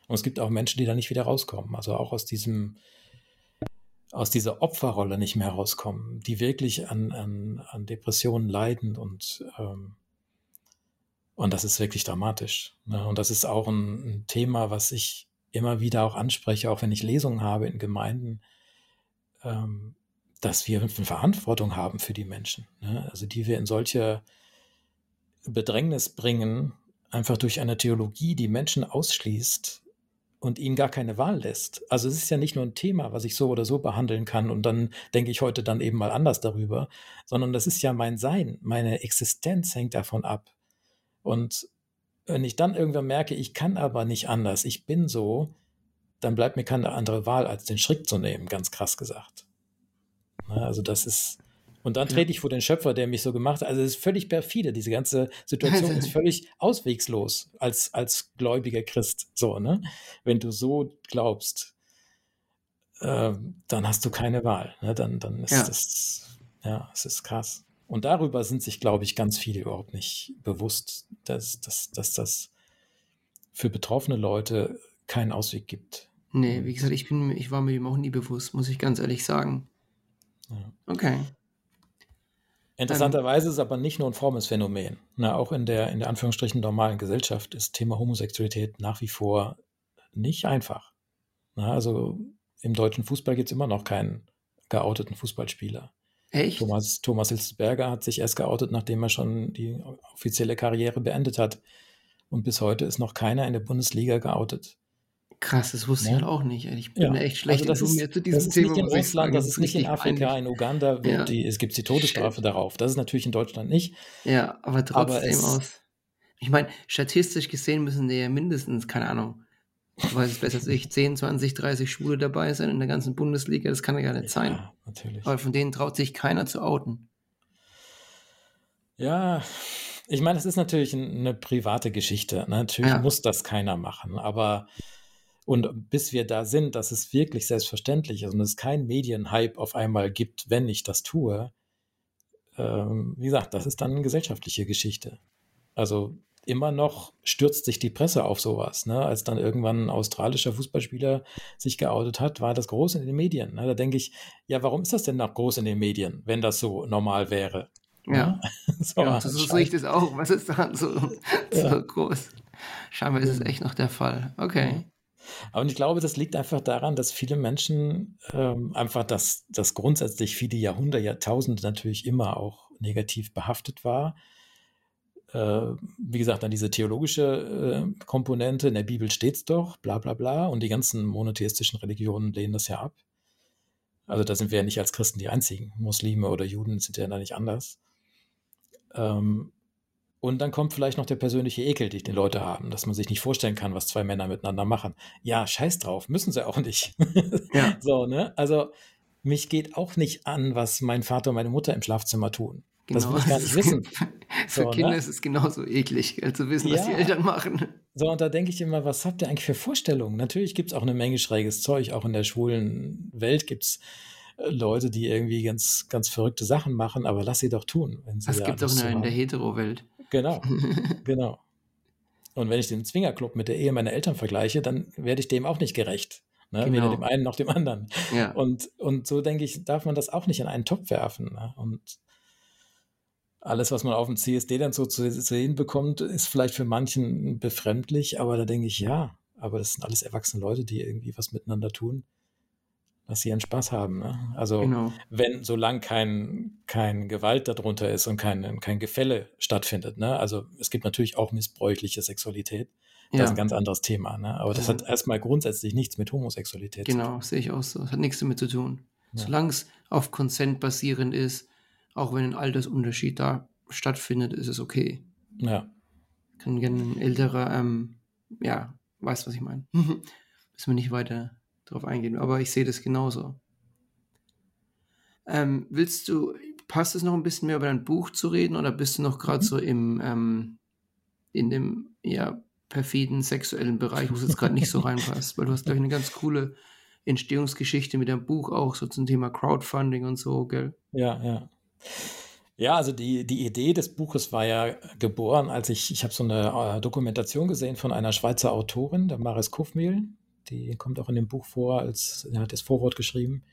Und es gibt auch Menschen, die da nicht wieder rauskommen, also auch aus diesem, aus dieser Opferrolle nicht mehr rauskommen, die wirklich an, an, an Depressionen leiden und, ähm, und das ist wirklich dramatisch. Ne? Und das ist auch ein, ein Thema, was ich immer wieder auch anspreche, auch wenn ich Lesungen habe in Gemeinden, ähm, dass wir eine Verantwortung haben für die Menschen, ne? also die wir in solche Bedrängnis bringen, einfach durch eine Theologie, die Menschen ausschließt und ihnen gar keine Wahl lässt. Also es ist ja nicht nur ein Thema, was ich so oder so behandeln kann und dann denke ich heute dann eben mal anders darüber, sondern das ist ja mein Sein, meine Existenz hängt davon ab. Und wenn ich dann irgendwann merke, ich kann aber nicht anders, ich bin so, dann bleibt mir keine andere Wahl, als den Schritt zu nehmen, ganz krass gesagt. Na, Also das ist, und dann trete ich vor den Schöpfer, der mich so gemacht hat. Also es ist völlig perfide. Diese ganze Situation ist völlig auswegslos als, als gläubiger Christ. So, ne? Wenn du so glaubst, ähm, dann hast du keine Wahl. Ne? Dann, dann ist Ja. das, ja, es ist krass. Und darüber sind sich, glaube ich, ganz viele überhaupt nicht bewusst, dass, dass, dass das für betroffene Leute keinen Ausweg gibt. Nee, wie gesagt, ich, bin, ich war mir dem auch nie bewusst, muss ich ganz ehrlich sagen. Ja. Okay. Interessanterweise ist es aber nicht nur ein formes Phänomen. Na, auch in der, in der Anführungsstrichen normalen Gesellschaft ist Thema Homosexualität nach wie vor nicht einfach. Na, also im deutschen Fußball gibt es immer noch keinen geouteten Fußballspieler. Echt? Thomas, Thomas Hitzberger hat sich erst geoutet, nachdem er schon die offizielle Karriere beendet hat. Und bis heute ist noch keiner in der Bundesliga geoutet. Krass, das wusste Ja. ich halt auch nicht. Ich bin Ja, echt schlecht also das ist, informiert zu das diesem ist Thema. nicht ich Russland, sagen. das ist nicht in Afrika, peinlich. in Uganda Ja. die, es gibt die Todesstrafe Shit. darauf. Das ist natürlich in Deutschland nicht. Ja, aber trotzdem es- aus. Ich meine, statistisch gesehen müssen die ja mindestens, keine Ahnung, du weißt es besser als ich, 10, 20, 30 Schwule dabei sein in der ganzen Bundesliga, das kann ja gar nicht sein. Ja, natürlich. Aber von denen traut sich keiner zu outen. Ja, ich meine, es ist natürlich eine private Geschichte. Natürlich muss das keiner machen, aber und bis wir da sind, dass es wirklich selbstverständlich ist und es kein Medienhype auf einmal gibt, wenn ich das tue, ähm, wie gesagt, das ist dann eine gesellschaftliche Geschichte. Also immer noch stürzt sich die Presse auf sowas. Ne? Als dann irgendwann ein australischer Fußballspieler sich geoutet hat, war das groß in den Medien. Ne? Da denke ich, ja, warum ist das denn noch groß in den Medien, wenn das so normal wäre? Ja, So, ja so, sehe ich das auch. Was ist daran so, Ja. so groß? Scheinbar ist es echt noch der Fall. Okay. Aber ich glaube, das liegt einfach daran, dass viele Menschen ähm, einfach, dass das grundsätzlich viele Jahrhunderte, Jahrtausende natürlich immer auch negativ behaftet war. Äh, wie gesagt, dann diese theologische äh, Komponente, in der Bibel steht's doch, bla bla bla, und die ganzen monotheistischen Religionen lehnen das ja ab. Also da sind wir ja nicht als Christen die einzigen. Muslime oder Juden sind ja da nicht anders. Ähm, und dann kommt vielleicht noch der persönliche Ekel, den die Leute haben, dass man sich nicht vorstellen kann, was zwei Männer miteinander machen. Ja, scheiß drauf, müssen sie auch nicht. Ja. So, ne? Also, mich geht auch nicht an, was mein Vater und meine Mutter im Schlafzimmer tun. Das will ich gar nicht wissen. Für So, Kinder ne? ist es genauso eklig, zu wissen, was die Ja. Eltern machen. So, und da denke ich immer, was habt ihr eigentlich für Vorstellungen? Natürlich gibt es auch eine Menge schräges Zeug. Auch in der schwulen Welt gibt es Leute, die irgendwie ganz, ganz verrückte Sachen machen, aber lass sie doch tun. Wenn sie Das da gibt es auch in der, in der. Hetero-Welt. Genau, genau. Und wenn ich den Zwingerclub mit der Ehe meiner Eltern vergleiche, dann werde ich dem auch nicht gerecht. Ne? Genau. Weder dem einen noch dem anderen. Ja. Und, und so denke ich, darf man das auch nicht in einen Topf werfen. Ne? Und alles, was man auf dem CSD dann so zu sehen bekommt, ist vielleicht für manchen befremdlich, aber da denke ich, ja, aber das sind alles erwachsene Leute, die irgendwie was miteinander tun, dass sie ihren Spaß haben. Ne? Also Genau. wenn, solange kein, kein Gewalt darunter ist und kein, kein Gefälle stattfindet. Ne? Also es gibt natürlich auch missbräuchliche Sexualität. Das ist Ja, ein ganz anderes Thema. Ne? Aber das Ja. hat erstmal grundsätzlich nichts mit Homosexualität zu tun. genau, sehe ich auch so. Das hat nichts damit zu tun. Ja. Solange es auf Konsent basierend ist, auch wenn ein Altersunterschied da stattfindet, ist es okay. Ja. Kann gerne ein älterer, ähm, ja, weiß, was ich meine. Müssen wir nicht weiter drauf eingehen, aber ich sehe das genauso. Ähm, willst du, passt es noch ein bisschen mehr über dein Buch zu reden oder bist du noch gerade Mhm. so im, ähm, in dem, ja, perfiden sexuellen Bereich, wo es jetzt gerade nicht so reinpasst? Weil du hast, glaube ich, eine ganz coole Entstehungsgeschichte mit deinem Buch auch, so zum Thema Crowdfunding und so, gell? Ja, ja. Ja, also die, die Idee des Buches war ja geboren, als ich, ich habe so eine äh, Dokumentation gesehen von einer Schweizer Autorin, der Maris Kufmehl, die kommt auch in dem Buch vor, als er hat das Vorwort geschrieben.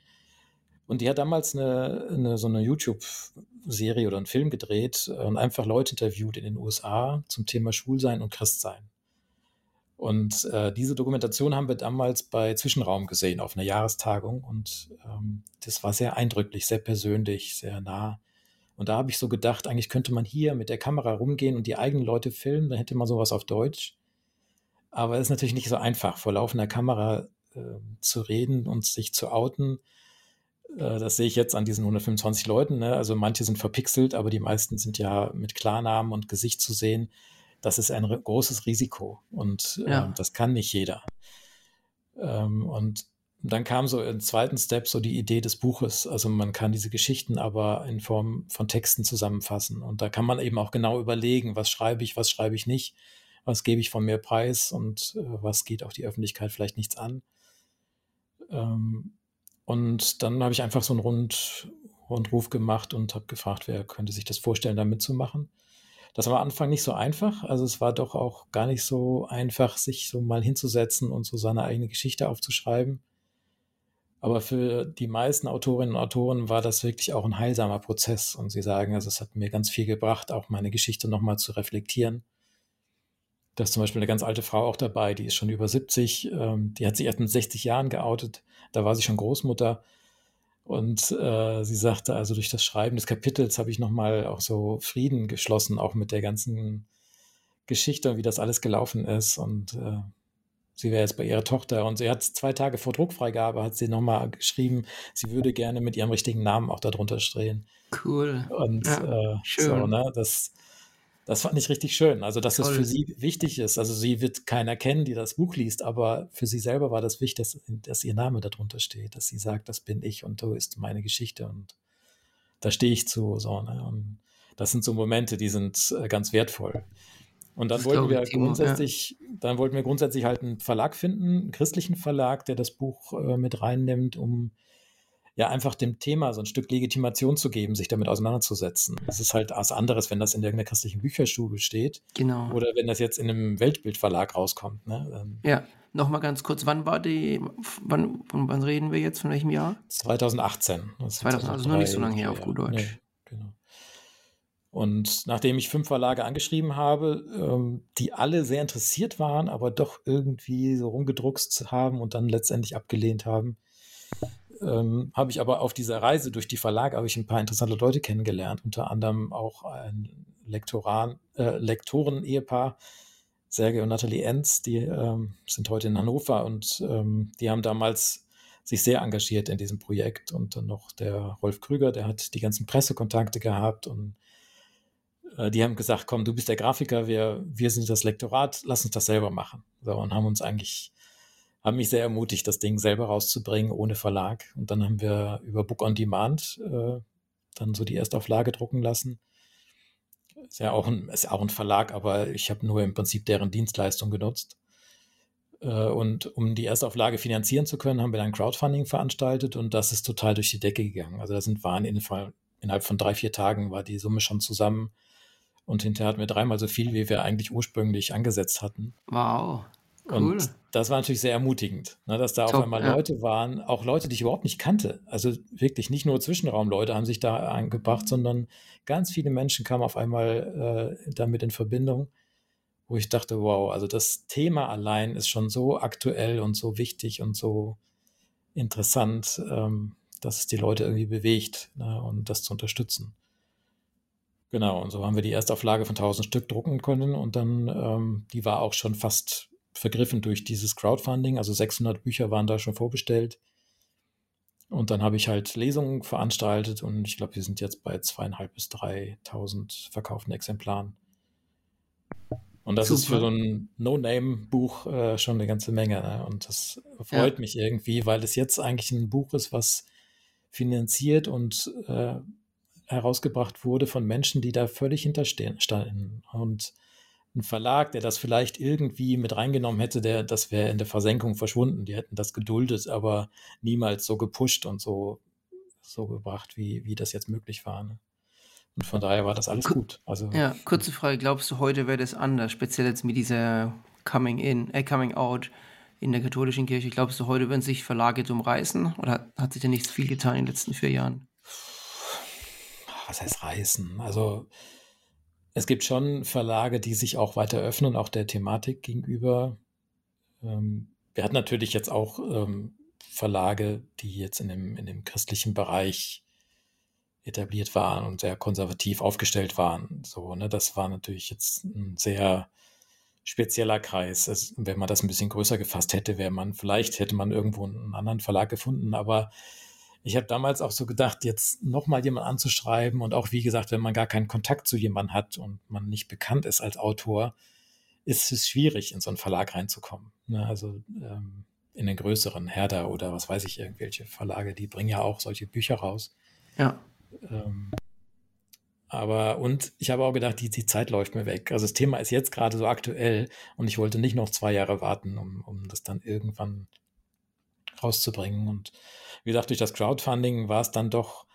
Und die hat damals eine, eine so eine YouTube-Serie oder einen Film gedreht und einfach Leute interviewt in den USA zum Thema Schwulsein und Christsein. Und äh, diese Dokumentation haben wir damals bei Zwischenraum gesehen auf einer Jahrestagung und ähm, das war sehr eindrücklich, sehr persönlich, sehr nah. Und da habe ich so gedacht, eigentlich könnte man hier mit der Kamera rumgehen und die eigenen Leute filmen, dann hätte man sowas auf Deutsch. Aber es ist natürlich nicht so einfach, vor laufender Kamera äh, zu reden und sich zu outen. Äh, das sehe ich jetzt an diesen 125 Leuten. Ne? Also manche sind verpixelt, aber die meisten sind ja mit Klarnamen und Gesicht zu sehen. Das ist ein großes Risiko und Ja. äh, das kann nicht jeder. Ähm, und dann kam so im zweiten Step so die Idee des Buches. Also man kann diese Geschichten aber in Form von Texten zusammenfassen. Und da kann man eben auch genau überlegen, was schreibe ich, was schreibe ich nicht, was gebe ich von mir preis und äh, was geht auch die Öffentlichkeit vielleicht nichts an. Ähm, und dann habe ich einfach so einen Rund, Rundruf gemacht und habe gefragt, wer könnte sich das vorstellen, da mitzumachen. Das war am Anfang nicht so einfach. Also es war doch auch gar nicht so einfach, sich so mal hinzusetzen und so seine eigene Geschichte aufzuschreiben. Aber für die meisten Autorinnen und Autoren war das wirklich auch ein heilsamer Prozess. Und sie sagen, also es hat mir ganz viel gebracht, auch meine Geschichte nochmal zu reflektieren. Da ist zum Beispiel eine ganz alte Frau auch dabei, die ist schon über 70, ähm, die hat sich erst mit 60 Jahren geoutet, da war sie schon Großmutter. Und äh, sie sagte, also durch das Schreiben des Kapitels habe ich nochmal auch so Frieden geschlossen, auch mit der ganzen Geschichte und wie das alles gelaufen ist. Und äh, sie wäre jetzt bei ihrer Tochter und sie hat zwei Tage vor Druckfreigabe, hat sie nochmal geschrieben, sie würde gerne mit ihrem richtigen Namen auch darunter stehen. Cool. Und Ja, äh, so, ne, das, Das fand ich richtig schön. Also, dass das Toll. für sie wichtig ist. Also, sie wird keiner kennen, die das Buch liest, aber für sie selber war das wichtig, dass, dass ihr Name darunter steht, dass sie sagt, das bin ich und so ist meine Geschichte und da stehe ich zu. So, ne? Und das sind so Momente, die sind äh, ganz wertvoll. Und dann Das wollten wir Timo, ja. grundsätzlich, dann wollten wir grundsätzlich halt einen Verlag finden, einen christlichen Verlag, der das Buch äh, mit reinnimmt, um ja einfach dem Thema so ein Stück Legitimation zu geben, sich damit auseinanderzusetzen. Es ist halt was anderes, wenn das in irgendeiner christlichen Bücherstube steht Genau. oder wenn das jetzt in einem Weltbildverlag rauskommt. Ne? Ähm, Ja, nochmal ganz kurz, wann war die, wann, von wann reden wir jetzt, von welchem Jahr? 2018. Das sind 2000, also noch nicht so lange her auf gut Deutsch. Nee, genau. Und nachdem ich fünf Verlage angeschrieben habe, ähm, die alle sehr interessiert waren, aber doch irgendwie so rumgedruckst haben und dann letztendlich abgelehnt haben, ähm, habe ich aber auf dieser Reise durch die Verlage habe ich ein paar interessante Leute kennengelernt, unter anderem auch ein Lektoran, äh, Lektoren-Ehepaar, Sergei und Nathalie Enz, die ähm, sind heute in Hannover und ähm, die haben damals sich sehr engagiert in diesem Projekt und dann noch der Rolf Krüger, der hat die ganzen Pressekontakte gehabt und äh, die haben gesagt, komm, du bist der Grafiker, wir, wir sind das Lektorat, lass uns das selber machen. So, und haben uns eigentlich, haben mich sehr ermutigt, das Ding selber rauszubringen, ohne Verlag. Und dann haben wir über Book on Demand äh, dann so die Erstauflage drucken lassen. Ist ja auch ein, ist auch ein Verlag, aber ich habe nur im Prinzip deren Dienstleistung genutzt. Äh, Und um die Erstauflage finanzieren zu können, haben wir dann Crowdfunding veranstaltet und das ist total durch die Decke gegangen. Also da sind waren in, innerhalb von drei, vier Tagen war die Summe schon zusammen und hinterher hatten wir dreimal so viel, wie wir eigentlich ursprünglich angesetzt hatten. Wow, cool. Und das war natürlich sehr ermutigend, ne, dass da Top, auf einmal ja. Leute waren, auch Leute, die ich überhaupt nicht kannte. Also wirklich nicht nur Zwischenraumleute haben sich da eingebracht, sondern ganz viele Menschen kamen auf einmal äh, damit in Verbindung, wo ich dachte, wow, also das Thema allein ist schon so aktuell und so wichtig und so interessant, ähm, dass es die Leute irgendwie bewegt ne, und das zu unterstützen. Genau, und so haben wir die Erstauflage von 1000 Stück drucken können und dann, ähm, die war auch schon fast vergriffen durch dieses Crowdfunding, also 600 Bücher waren da schon vorbestellt. Und dann habe ich halt Lesungen veranstaltet und ich glaube, wir sind jetzt bei zweieinhalb bis 3.000 verkauften Exemplaren. Und das ist für so Super. ein No-Name-Buch äh, schon eine ganze Menge. Ne? Und das freut Ja. mich irgendwie, weil es jetzt eigentlich ein Buch ist, was finanziert und äh, herausgebracht wurde von Menschen, die da völlig hinterstehen standen. Und ein Verlag, der das vielleicht irgendwie mit reingenommen hätte, der, das wäre in der Versenkung verschwunden. Die hätten das geduldet, aber niemals so gepusht und so, so gebracht, wie, wie das jetzt möglich war. Ne? Und von daher war das alles gut. Also Ja, kurze Frage, glaubst du, heute wäre das anders, speziell jetzt mit dieser Coming in, äh, Coming out in der katholischen Kirche? Glaubst du, heute würden sich Verlage drum reißen oder hat, hat sich da nicht viel getan in den letzten vier Jahren? was heißt reißen? Also es gibt schon Verlage, die sich auch weiter öffnen, auch der Thematik gegenüber. Ähm, wir hatten natürlich jetzt auch ähm, Verlage, die jetzt in dem, in dem christlichen Bereich etabliert waren und sehr konservativ aufgestellt waren. So, ne, das war natürlich jetzt ein sehr spezieller Kreis. Es, wenn man das ein bisschen größer gefasst hätte, wäre man, vielleicht hätte man irgendwo einen anderen Verlag gefunden, aber ich habe damals auch so gedacht, jetzt nochmal jemand anzuschreiben und auch, wie gesagt, wenn man gar keinen Kontakt zu jemandem hat und man nicht bekannt ist als Autor, ist es schwierig, in so einen Verlag reinzukommen. Ne? Also ähm, in den größeren Herder oder was weiß ich, irgendwelche Verlage, die bringen ja auch solche Bücher raus. Ja, Ähm, aber, und ich habe auch gedacht, die, die Zeit läuft mir weg. Also das Thema ist jetzt gerade so aktuell und ich wollte nicht noch zwei Jahre warten, um, um das dann irgendwann rauszubringen. Und wie gesagt, durch das Crowdfunding war es dann doch,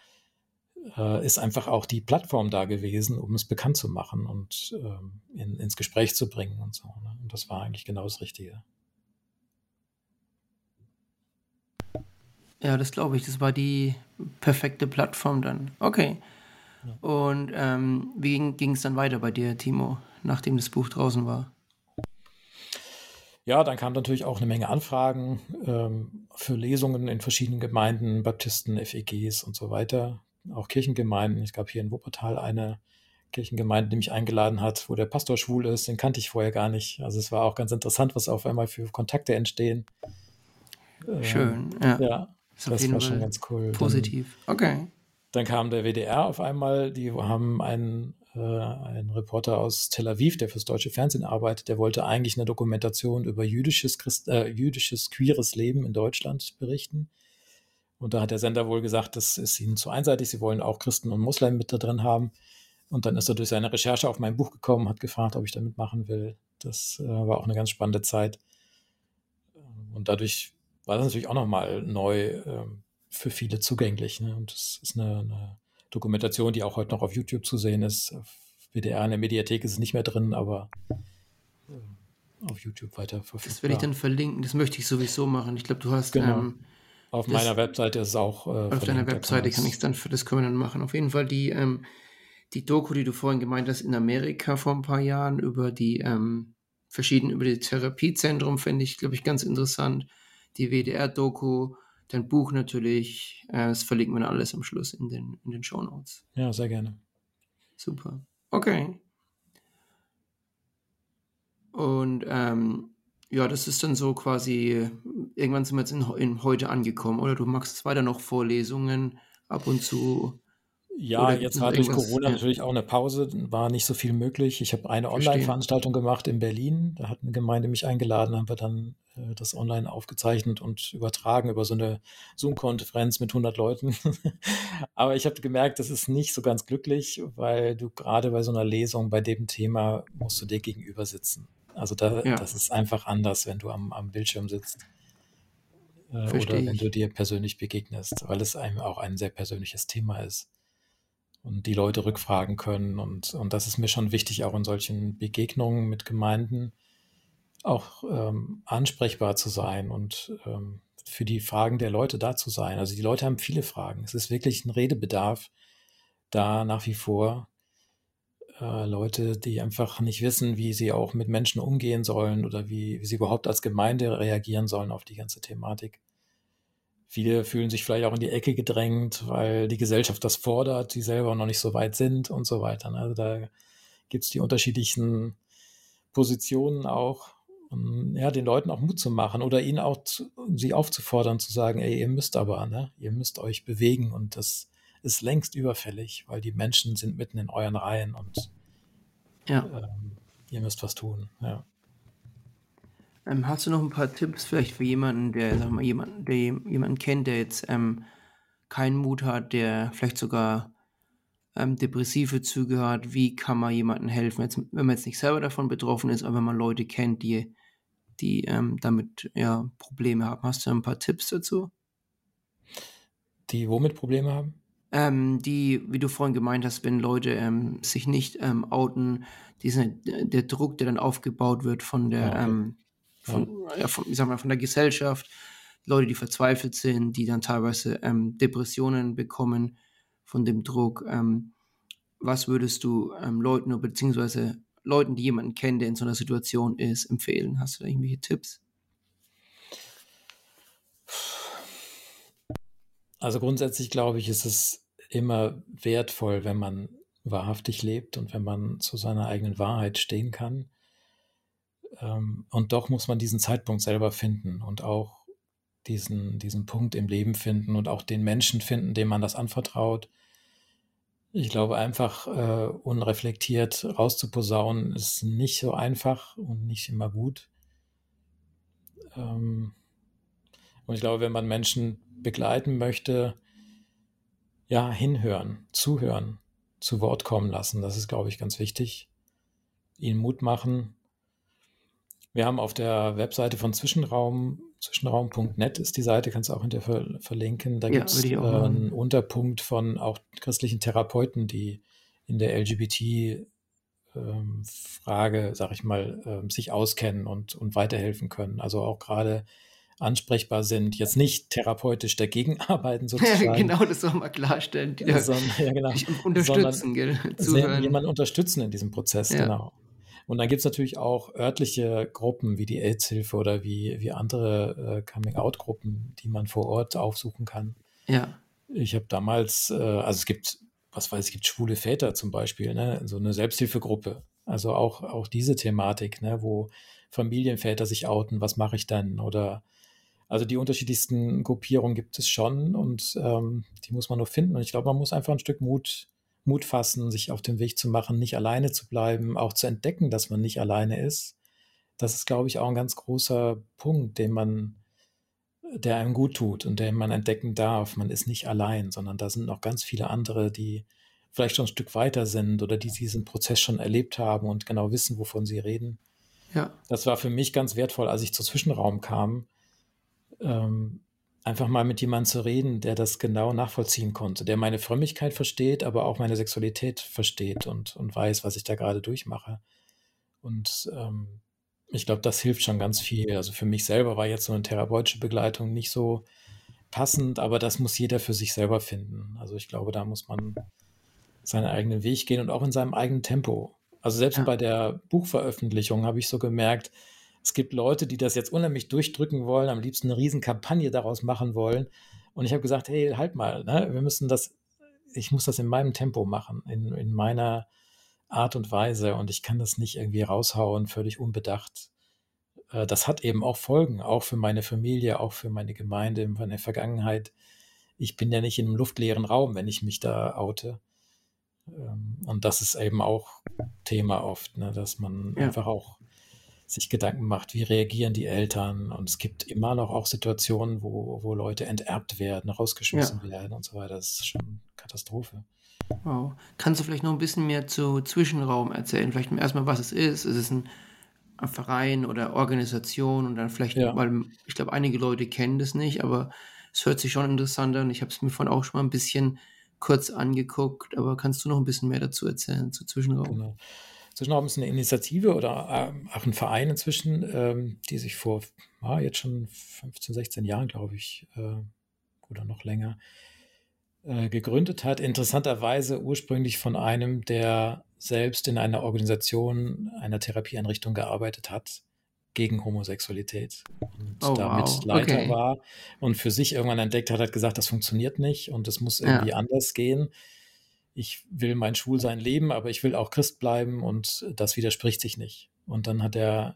äh, ist einfach auch die Plattform da gewesen, um es bekannt zu machen und ähm, in, ins Gespräch zu bringen und so. Ne? Und das war eigentlich genau das Richtige. ja, das glaube ich. Das war die perfekte Plattform dann. Okay. Ja. Und ähm, wie ging es dann weiter bei dir, Timo, nachdem das Buch draußen war? Ja, dann kamen natürlich auch eine Menge Anfragen ähm, für Lesungen in verschiedenen Gemeinden, Baptisten, FEGs und so weiter. Auch Kirchengemeinden. Es gab hier in Wuppertal eine Kirchengemeinde, die mich eingeladen hat, wo der Pastor schwul ist. Den kannte ich vorher gar nicht. Also es war auch ganz interessant, was auf einmal für Kontakte entstehen. Ähm, Schön, ja. Ja, auf das jeden war schon ganz cool. Dann, positiv. Okay. dann kam der WDR auf einmal, die haben einen äh, ein Reporter aus Tel Aviv, der fürs deutsche Fernsehen arbeitet, der wollte eigentlich eine Dokumentation über jüdisches, Christ, äh, jüdisches queeres Leben in Deutschland berichten. Und da hat der Sender wohl gesagt, das ist ihnen zu einseitig, sie wollen auch Christen und Muslim mit da drin haben. Und dann ist er durch seine Recherche auf mein Buch gekommen, hat gefragt, ob ich da mitmachen will. Das äh, war auch eine ganz spannende Zeit. Und dadurch war das natürlich auch nochmal neu äh, für viele zugänglich. Ne? Und es ist eine, eine, Dokumentation, die auch heute noch auf YouTube zu sehen ist. WDR in der Mediathek ist es nicht mehr drin, aber äh, auf YouTube weiter verfügbar. Das werde ich dann verlinken. Das möchte ich sowieso machen. Ich glaube, du hast genau. ähm, auf meiner Webseite ist es auch. Äh, auf deiner Webseite kann ich es dann für das können wir dann machen. Auf jeden Fall die, ähm, die Doku, die du vorhin gemeint hast, in Amerika vor ein paar Jahren über die ähm, verschiedenen, über die Therapiezentrum, finde ich, glaube ich, ganz interessant. Die WDR-Doku, dein Buch natürlich, äh, das verlinken wir dann alles am Schluss in den, in den Show Notes. Ja, sehr gerne. Super. Okay. Und ähm, ja, das ist dann so quasi, irgendwann sind wir jetzt in, in heute angekommen, oder? Du machst weiter noch Vorlesungen ab und zu. Ja, jetzt war durch Corona ja. natürlich auch eine Pause, war nicht so viel möglich. Ich habe eine Online-Veranstaltung gemacht in Berlin. Da hat eine Gemeinde mich eingeladen, haben wir dann äh, das online aufgezeichnet und übertragen über so eine Zoom-Konferenz mit 100 Leuten. Aber ich habe gemerkt, das ist nicht so ganz glücklich, weil du gerade bei so einer Lesung bei dem Thema musst du dir gegenüber sitzen. Also da, ja. das ist einfach anders, wenn du am, am Bildschirm sitzt äh, oder wenn du dir persönlich begegnest, weil es einem auch ein sehr persönliches Thema ist und die Leute rückfragen können. Und, und das ist mir schon wichtig, auch in solchen Begegnungen mit Gemeinden auch ähm, ansprechbar zu sein und ähm, für die Fragen der Leute da zu sein. Also die Leute haben viele Fragen. Es ist wirklich ein Redebedarf da nach wie vor äh, Leute, die einfach nicht wissen, wie sie auch mit Menschen umgehen sollen oder wie, wie sie überhaupt als Gemeinde reagieren sollen auf die ganze Thematik. Viele fühlen sich vielleicht auch in die Ecke gedrängt, weil die Gesellschaft das fordert, die selber noch nicht so weit sind und so weiter. Also da gibt es die unterschiedlichsten Positionen auch, um ja, den Leuten auch Mut zu machen oder ihnen auch zu, sie aufzufordern, zu sagen, ey, ihr müsst aber, ne? ihr müsst euch bewegen und das ist längst überfällig, weil die Menschen sind mitten in euren Reihen und ja. ähm, ihr müsst was tun. Ja. Ähm, hast du noch ein paar Tipps vielleicht für jemanden, der, sag mal, jemanden, der jemanden kennt, der jetzt ähm, keinen Mut hat, der vielleicht sogar ähm, depressive Züge hat? Wie kann man jemandem helfen? Jetzt, wenn man jetzt nicht selber davon betroffen ist, aber wenn man Leute kennt, die, die ähm, damit ja, Probleme haben. Hast du ein paar Tipps dazu? Die womit Probleme haben? ähm, die, wie du vorhin gemeint hast, wenn Leute ähm, sich nicht ähm, outen, diese, der Druck, der dann aufgebaut wird von der, ja, ähm, von, ja. Von, ich sag mal, von der Gesellschaft, Leute, die verzweifelt sind, die dann teilweise ähm, Depressionen bekommen von dem Druck. Ähm, was würdest du Leuten oder beziehungsweise Leuten, die jemanden kennen, der in so einer Situation ist, empfehlen? Hast du da irgendwelche Tipps? Also grundsätzlich glaube ich, ist es immer wertvoll, wenn man wahrhaftig lebt und wenn man zu seiner eigenen Wahrheit stehen kann. Ähm, und doch muss man diesen Zeitpunkt selber finden und auch diesen, diesen Punkt im Leben finden und auch den Menschen finden, dem man das anvertraut. Ich glaube, einfach äh, unreflektiert rauszuposaunen ist nicht so einfach und nicht immer gut. Ähm, und ich glaube, wenn man Menschen begleiten möchte, ja, hinhören, zuhören, zu Wort kommen lassen. Das ist, glaube ich, ganz wichtig. Ihnen Mut machen. Wir haben auf der Webseite von Zwischenraum, zwischenraum.net ist die Seite, kannst du auch hinter ver verlinken. Da ja, gibt es äh, einen Unterpunkt von auch christlichen Therapeuten, die in der LGBT ähm, sag ich mal, äh, sich auskennen und, und weiterhelfen können. Also auch gerade ansprechbar sind, jetzt nicht therapeutisch dagegen arbeiten sozusagen. Ja, genau, das soll man klarstellen. Die sondern, ja, genau, unterstützen, gell? Jemanden unterstützen in diesem Prozess, ja. genau. Und dann gibt es natürlich auch örtliche Gruppen wie die AIDS-Hilfe oder wie, wie andere äh, Coming-out-Gruppen, die man vor Ort aufsuchen kann. Ja. Ich habe damals, äh, also es gibt, was weiß ich, es gibt schwule Väter zum Beispiel, ne? so eine Selbsthilfegruppe. Also auch, auch diese Thematik, ne? wo Familienväter sich outen, was mache ich dann? Oder also die unterschiedlichsten Gruppierungen gibt es schon und ähm, die muss man nur finden. Und ich glaube, man muss einfach ein Stück Mut, Mut fassen, sich auf den Weg zu machen, nicht alleine zu bleiben, auch zu entdecken, dass man nicht alleine ist. Das ist, glaube ich, auch ein ganz großer Punkt, den man, der einem gut tut und den man entdecken darf. Man ist nicht allein, sondern da sind noch ganz viele andere, die vielleicht schon ein Stück weiter sind oder die diesen Prozess schon erlebt haben und genau wissen, wovon sie reden. Ja. Das war für mich ganz wertvoll, als ich zu Zwischenraum kam, ähm, einfach mal mit jemandem zu reden, der das genau nachvollziehen konnte, der meine Frömmigkeit versteht, aber auch meine Sexualität versteht und, und weiß, was ich da gerade durchmache. Und ähm, ich glaube, das hilft schon ganz viel. Also für mich selber war jetzt so eine therapeutische Begleitung nicht so passend, aber das muss jeder für sich selber finden. Also ich glaube, da muss man seinen eigenen Weg gehen und auch in seinem eigenen Tempo. Also selbst ja. bei der Buchveröffentlichung habe ich so gemerkt, es gibt Leute, die das jetzt unheimlich durchdrücken wollen, am liebsten eine Riesenkampagne daraus machen wollen. Und ich habe gesagt, hey, halt mal, ne? wir müssen das, ich muss das in meinem Tempo machen, in, in meiner Art und Weise. Und ich kann das nicht irgendwie raushauen, völlig unbedacht. Äh, das hat eben auch Folgen, auch für meine Familie, auch für meine Gemeinde in der Vergangenheit. Ich bin ja nicht in einem luftleeren Raum, wenn ich mich da oute. Ähm, und das ist eben auch Thema oft, ne, dass man ja. einfach auch sich Gedanken macht, wie reagieren die Eltern. Und es gibt immer noch auch Situationen, wo, wo Leute enterbt werden, rausgeschmissen ja. werden und so weiter. Das ist schon Katastrophe. Wow. Kannst du vielleicht noch ein bisschen mehr zu Zwischenraum erzählen? Vielleicht erstmal, was es ist. Ist es ein, ein Verein oder Organisation und dann vielleicht, ja. weil ich glaube, einige Leute kennen das nicht, aber es hört sich schon interessant an. Ich habe es mir vorhin auch schon mal ein bisschen kurz angeguckt, aber kannst du noch ein bisschen mehr dazu erzählen, zu Zwischenraum? Genau. Zwischenraum ist eine Initiative oder äh, auch ein Verein inzwischen, ähm, die sich vor ah, jetzt schon 15, 16 Jahren, glaube ich, äh, oder noch länger, äh, gegründet hat. Interessanterweise ursprünglich von einem, der selbst in einer Organisation, einer Therapieeinrichtung gearbeitet hat gegen Homosexualität und oh, damit wow. Leiter okay. war und für sich irgendwann entdeckt hat, hat gesagt, das funktioniert nicht und es muss irgendwie ja. anders gehen. Ich will mein Schwulsein leben, aber ich will auch Christ bleiben und das widerspricht sich nicht. Und dann hat er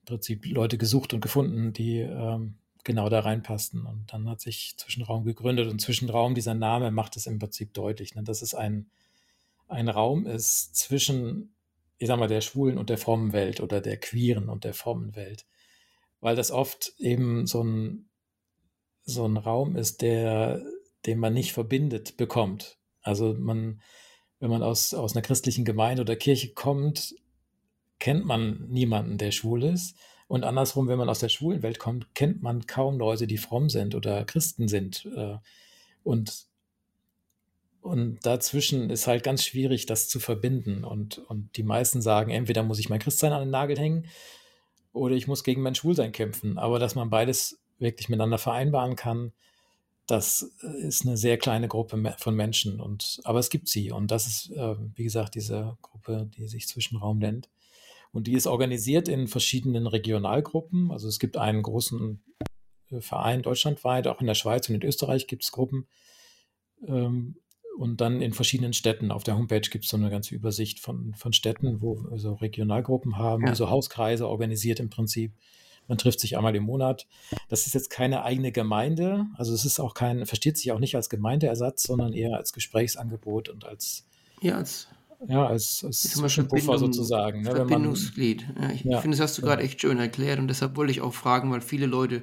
im Prinzip Leute gesucht und gefunden, die ähm, genau da reinpassten. Und dann hat sich Zwischenraum gegründet und Zwischenraum, dieser Name macht es im Prinzip deutlich, ne, dass es ein, ein Raum ist zwischen ich sag mal, der schwulen und der frommen Welt oder der queeren und der frommen Welt. Weil das oft eben so ein, so ein Raum ist, der, den man nicht verbindet bekommt. Also man, wenn man aus, aus einer christlichen Gemeinde oder Kirche kommt, kennt man niemanden, der schwul ist. Und andersrum, wenn man aus der schwulen Welt kommt, kennt man kaum Leute, die fromm sind oder Christen sind. Äh, und und dazwischen ist halt ganz schwierig, das zu verbinden. Und, und die meisten sagen, entweder muss ich mein Christsein an den Nagel hängen oder ich muss gegen mein Schwulsein kämpfen. Aber dass man beides wirklich miteinander vereinbaren kann, das ist eine sehr kleine Gruppe von Menschen. Und, aber es gibt sie. Und das ist, äh, wie gesagt, diese Gruppe, die sich Zwischenraum nennt. Und die ist organisiert in verschiedenen Regionalgruppen. Also es gibt einen großen äh, Verein deutschlandweit, auch in der Schweiz und in Österreich gibt es Gruppen. Ähm, und dann in verschiedenen Städten. Auf der Homepage gibt es so eine ganze Übersicht von, von Städten, wo wir so Regionalgruppen haben, ja. so Hauskreise organisiert im Prinzip. Man trifft sich einmal im Monat. Das ist jetzt keine eigene Gemeinde. Also es ist auch kein, versteht sich auch nicht als Gemeindeersatz, sondern eher als Gesprächsangebot und als, ja, als, ja, als, als Zwischenpuffer sozusagen. Ne, Verbindungsglied. Ja, ich ja, finde, das hast du gerade echt schön erklärt und deshalb wollte ich auch fragen, weil viele Leute,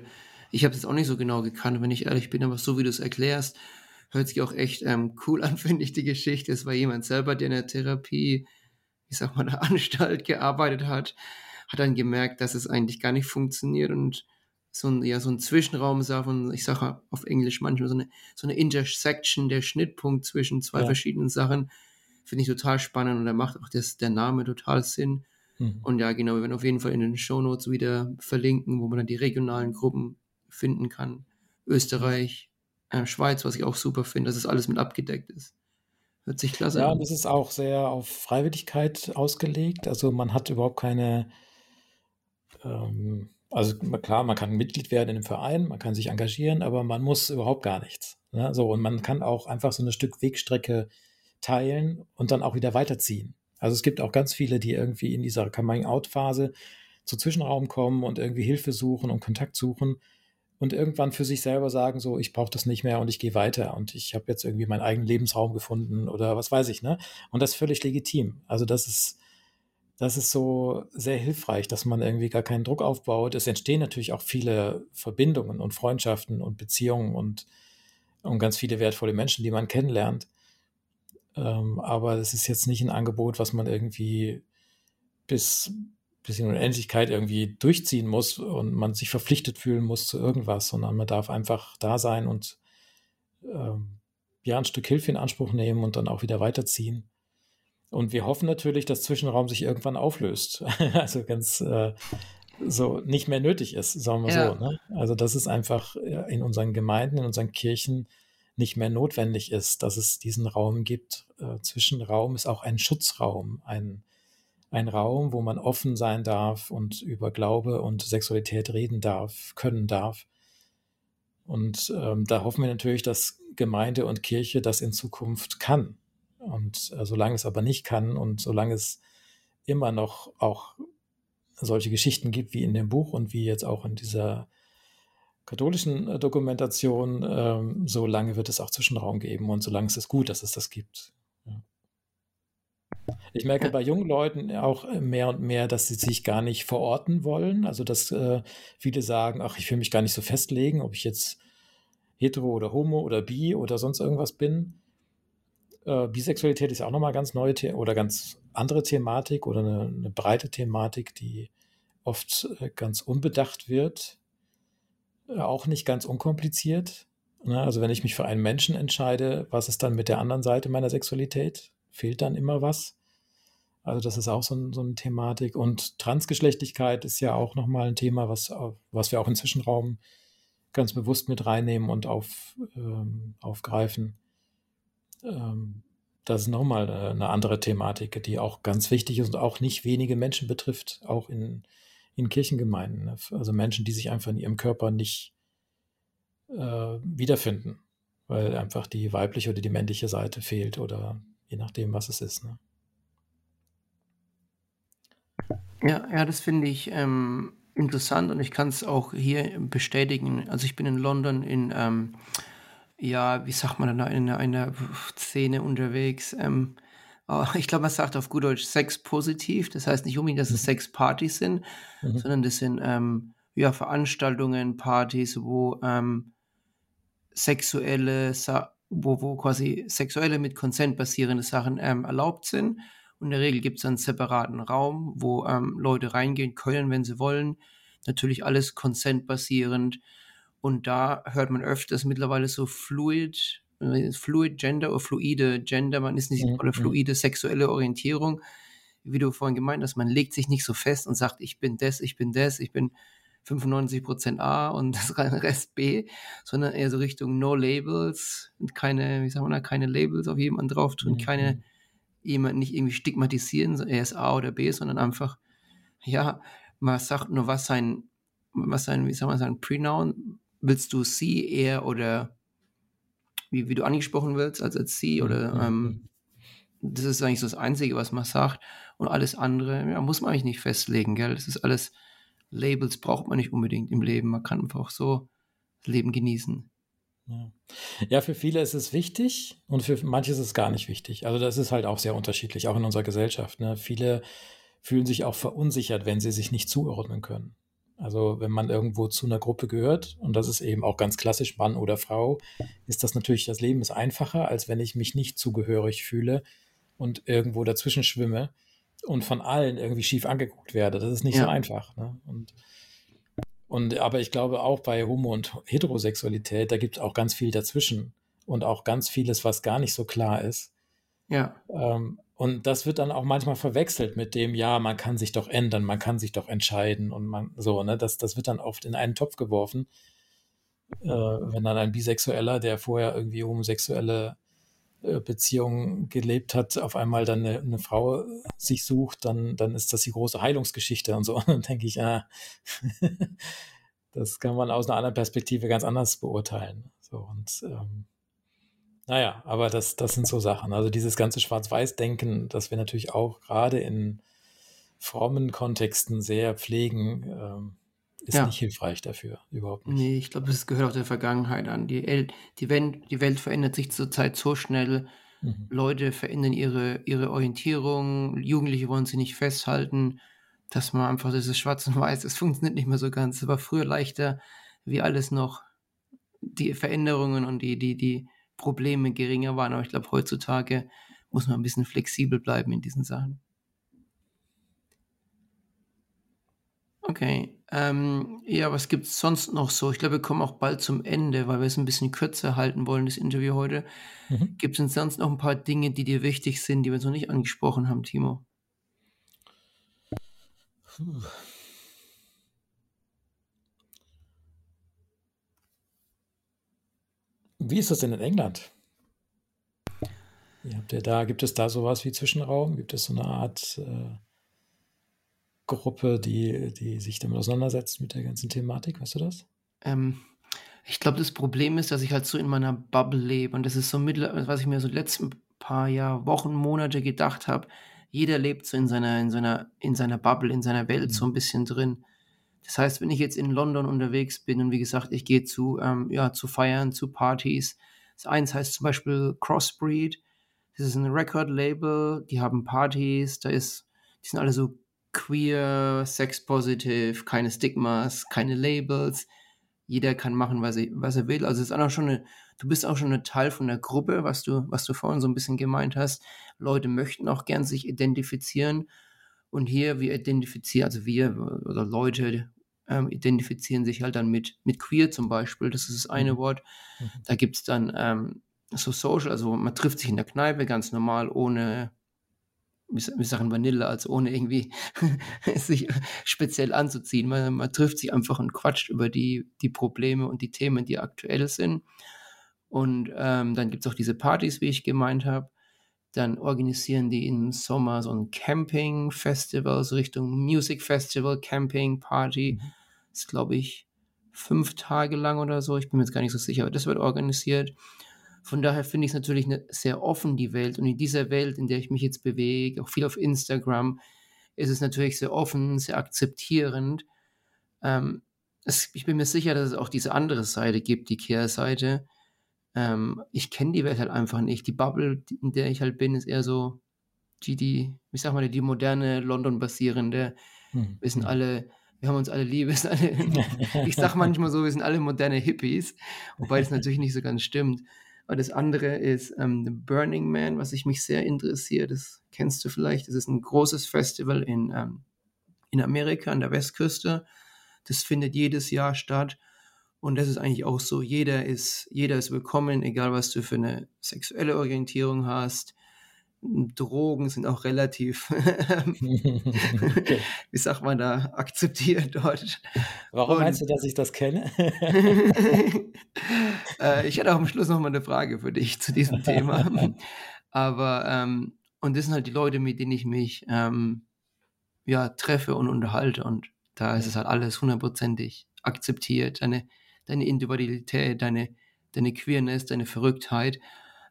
ich habe es auch nicht so genau gekannt, wenn ich ehrlich bin, aber so wie du es erklärst, hört sich auch echt ähm, cool an, finde ich, die Geschichte. Es war jemand selber, der in der Therapie, ich sag mal, der Anstalt gearbeitet hat, hat dann gemerkt, dass es eigentlich gar nicht funktioniert und so ein, ja, so ein Zwischenraum sah von, ich sage auf Englisch manchmal so eine, so eine Intersection, der Schnittpunkt zwischen zwei ja. verschiedenen Sachen, finde ich total spannend und da macht auch das, der Name total Sinn. Mhm. Und ja, genau, wir werden auf jeden Fall in den Show Notes wieder verlinken, wo man dann die regionalen Gruppen finden kann. Österreich, äh, Schweiz, was ich auch super finde, dass es alles mit abgedeckt ist. Hört sich klasse ja, an. Ja, und es ist auch sehr auf Freiwilligkeit ausgelegt. Also man hat überhaupt keine, ähm, also klar, man kann Mitglied werden in einem Verein, man kann sich engagieren, aber man muss überhaupt gar nichts. Ne? So, und man kann auch einfach so ein Stück Wegstrecke teilen und dann auch wieder weiterziehen. Also es gibt auch ganz viele, die irgendwie in dieser Coming-out-Phase zu Zwischenraum kommen und irgendwie Hilfe suchen und Kontakt suchen und irgendwann für sich selber sagen, so, ich brauche das nicht mehr und ich gehe weiter und ich habe jetzt irgendwie meinen eigenen Lebensraum gefunden oder was weiß ich, ne? Und das ist völlig legitim. Also das ist, das ist so sehr hilfreich, dass man irgendwie gar keinen Druck aufbaut. Es entstehen natürlich auch viele Verbindungen und Freundschaften und Beziehungen und, und ganz viele wertvolle Menschen, die man kennenlernt. Ähm, aber es ist jetzt nicht ein Angebot, was man irgendwie bis, bis in Unendlichkeit irgendwie durchziehen muss und man sich verpflichtet fühlen muss zu irgendwas, sondern man darf einfach da sein und ähm, ja ein Stück Hilfe in Anspruch nehmen und dann auch wieder weiterziehen. Und wir hoffen natürlich, dass Zwischenraum sich irgendwann auflöst. also ganz äh, so nicht mehr nötig ist, sagen wir ja. so. Ne? Also dass es einfach in unseren Gemeinden, in unseren Kirchen nicht mehr notwendig ist, dass es diesen Raum gibt. Äh, Zwischenraum ist auch ein Schutzraum, ein, ein Raum, wo man offen sein darf und über Glaube und Sexualität reden darf, können darf. Und ähm, da hoffen wir natürlich, dass Gemeinde und Kirche das in Zukunft kann. Und äh, solange es aber nicht kann und solange es immer noch auch solche Geschichten gibt wie in dem Buch und wie jetzt auch in dieser katholischen äh, Dokumentation, ähm, so lange wird es auch Zwischenraum geben und solange es ist gut, dass es das gibt. Ja. Ich merke bei jungen Leuten auch mehr und mehr, dass sie sich gar nicht verorten wollen. Also, dass äh, viele sagen, ach, ich will mich gar nicht so festlegen, ob ich jetzt hetero oder homo oder bi oder sonst irgendwas bin. Äh, Bisexualität ist auch nochmal ganz neue The oder ganz andere Thematik oder eine, eine breite Thematik, die oft äh, ganz unbedacht wird auch nicht ganz unkompliziert. Ne? Also wenn ich mich für einen Menschen entscheide, was ist dann mit der anderen Seite meiner Sexualität? Fehlt dann immer was? Also das ist auch so, ein, so eine Thematik. Und Transgeschlechtlichkeit ist ja auch nochmal ein Thema, was, was wir auch im Zwischenraum ganz bewusst mit reinnehmen und auf, ähm, aufgreifen. Ähm, das ist nochmal eine andere Thematik, die auch ganz wichtig ist und auch nicht wenige Menschen betrifft, auch in, in Kirchengemeinden. Ne? Also Menschen, die sich einfach in ihrem Körper nicht äh, wiederfinden, weil einfach die weibliche oder die männliche Seite fehlt oder je nachdem, was es ist. Ne? Ja, ja, das finde ich ähm, interessant und ich kann es auch hier bestätigen. Also ich bin in London in, ähm, ja, wie sagt man da, in einer Szene unterwegs. Ähm, Oh, ich glaube, man sagt auf gut Deutsch Sex positiv. Das heißt nicht unbedingt, dass es mhm. Sexpartys sind, mhm. sondern das sind ähm, ja, Veranstaltungen, Partys, wo ähm, sexuelle, wo, wo quasi sexuelle mit Konsent basierende Sachen ähm, erlaubt sind. Und in der Regel gibt es einen separaten Raum, wo ähm, Leute reingehen können, wenn sie wollen. Natürlich alles konsentbasierend. Und da hört man öfters mittlerweile so fluid Fluid Gender oder fluide Gender, man ist nicht, mhm. oder mhm. fluide sexuelle Orientierung, wie du vorhin gemeint hast, man legt sich nicht so fest und sagt, ich bin das, ich bin das, ich bin 95% A und das Rest B, sondern eher so Richtung No Labels und keine, wie sagen wir, keine Labels auf jemanden drauf tun, mhm. keine, jemanden nicht irgendwie stigmatisieren, er ist A oder B, sondern einfach, ja, man sagt nur, was sein, was sein, wie sagen wir, sein Pronoun, willst du sie, er oder wie, wie du angesprochen wirst, als, als sie oder mhm. ähm, das ist eigentlich so das Einzige, was man sagt. Und alles andere ja, muss man eigentlich nicht festlegen, gell? Das ist alles, Labels braucht man nicht unbedingt im Leben. Man kann einfach so das Leben genießen. Ja. ja, für viele ist es wichtig und für manche ist es gar nicht wichtig. Also das ist halt auch sehr unterschiedlich, auch in unserer Gesellschaft. Ne? Viele fühlen sich auch verunsichert, wenn sie sich nicht zuordnen können. Also wenn man irgendwo zu einer Gruppe gehört, und das ist eben auch ganz klassisch Mann oder Frau, ist das natürlich, das Leben ist einfacher, als wenn ich mich nicht zugehörig fühle und irgendwo dazwischen schwimme und von allen irgendwie schief angeguckt werde. Das ist nicht ja. so einfach. Ne? Und, und aber ich glaube auch bei Homo- und Heterosexualität, da gibt es auch ganz viel dazwischen und auch ganz vieles, was gar nicht so klar ist. Ja. Ähm, und das wird dann auch manchmal verwechselt mit dem, ja, man kann sich doch ändern, man kann sich doch entscheiden und man so, ne? Das, das wird dann oft in einen Topf geworfen. Äh, wenn dann ein Bisexueller, der vorher irgendwie homosexuelle äh, Beziehungen gelebt hat, auf einmal dann eine, eine, Frau sich sucht, dann, dann ist das die große Heilungsgeschichte und so. Und dann denke ich, ja, das kann man aus einer anderen Perspektive ganz anders beurteilen. So und ähm, naja, aber das, das sind so Sachen. Also dieses ganze Schwarz-Weiß-Denken, das wir natürlich auch gerade in frommen Kontexten sehr pflegen, ähm, ist ja. nicht hilfreich dafür, überhaupt nicht. Nee, ich glaube, das gehört auch der Vergangenheit an. Die, El die, Welt, die Welt verändert sich zurzeit so schnell. Mhm. Leute verändern ihre, ihre Orientierung, Jugendliche wollen sie nicht festhalten, dass man einfach dieses Schwarz und Weiß, es funktioniert nicht mehr so ganz. Es war früher leichter, wie alles noch die Veränderungen und die, die, die Probleme geringer waren. Aber ich glaube, heutzutage muss man ein bisschen flexibel bleiben in diesen Sachen. Okay. Ähm, ja, was gibt es sonst noch so? Ich glaube, wir kommen auch bald zum Ende, weil wir es ein bisschen kürzer halten wollen, das Interview heute. Mhm. Gibt es denn sonst noch ein paar Dinge, die dir wichtig sind, die wir noch nicht angesprochen haben, Timo? Puh. Wie ist das denn in England? Wie habt ihr da, gibt es da sowas wie Zwischenraum? Gibt es so eine Art äh, Gruppe, die, die sich damit auseinandersetzt mit der ganzen Thematik? Weißt du das? Ähm, ich glaube, das Problem ist, dass ich halt so in meiner Bubble lebe. Und das ist so mittel, was ich mir so die letzten paar Jahr, Wochen, Monate gedacht habe. Jeder lebt so in seiner, in seiner, in seiner Bubble, in seiner Welt mhm. so ein bisschen drin. Das heißt, wenn ich jetzt in London unterwegs bin und wie gesagt, ich gehe zu, ähm, ja, zu Feiern, zu Partys. Das eins heißt zum Beispiel Crossbreed. Das ist ein Record-Label, die haben Partys, da ist, die sind alle so queer, sex-positive, keine Stigmas, keine Labels. Jeder kann machen, was er, was er will. Also es ist auch schon eine, du bist auch schon ein Teil von der Gruppe, was du, was du vorhin so ein bisschen gemeint hast. Leute möchten auch gern sich identifizieren. Und hier, wir identifizieren, also wir oder Leute ähm, identifizieren sich halt dann mit, mit queer zum Beispiel, das ist das eine mhm. Wort. Mhm. Da gibt es dann ähm, so Social, also man trifft sich in der Kneipe ganz normal, ohne, wir sagen Vanille, also ohne irgendwie sich speziell anzuziehen. Man, man trifft sich einfach und quatscht über die, die Probleme und die Themen, die aktuell sind. Und ähm, dann gibt es auch diese Partys, wie ich gemeint habe. Dann organisieren die im Sommer so ein Camping-Festival, so Richtung Music Festival, Camping, Party. Mhm. Das ist, glaube ich, fünf Tage lang oder so. Ich bin mir jetzt gar nicht so sicher, aber das wird organisiert. Von daher finde ich es natürlich ne, sehr offen, die Welt. Und in dieser Welt, in der ich mich jetzt bewege, auch viel auf Instagram, ist es natürlich sehr offen, sehr akzeptierend. Ähm, es, ich bin mir sicher, dass es auch diese andere Seite gibt, die Kehrseite, ähm, ich kenne die Welt halt einfach nicht. Die Bubble, in der ich halt bin, ist eher so die, die, ich sag mal, die moderne London-basierende. Hm. Wir sind hm. alle, wir haben uns alle lieb. Alle, ich sag manchmal so, wir sind alle moderne Hippies, wobei das natürlich nicht so ganz stimmt. Aber das andere ist ähm, The Burning Man, was ich mich sehr interessiert. Das kennst du vielleicht. Das ist ein großes Festival in, ähm, in Amerika an der Westküste. Das findet jedes Jahr statt. Und das ist eigentlich auch so, jeder ist, jeder ist willkommen, egal was du für eine sexuelle Orientierung hast. Drogen sind auch relativ, wie sagt man da, akzeptiert dort. Warum Und, meinst du, dass ich das kenne? äh, ich hätte auch am Schluss noch mal eine Frage für dich zu diesem Thema. Aber, ähm, und das sind halt die Leute, mit denen ich mich ähm, ja, treffe und unterhalte. Und da ist es halt alles hundertprozentig akzeptiert. Eine deine Individualität, deine, deine Queerness, deine Verrücktheit.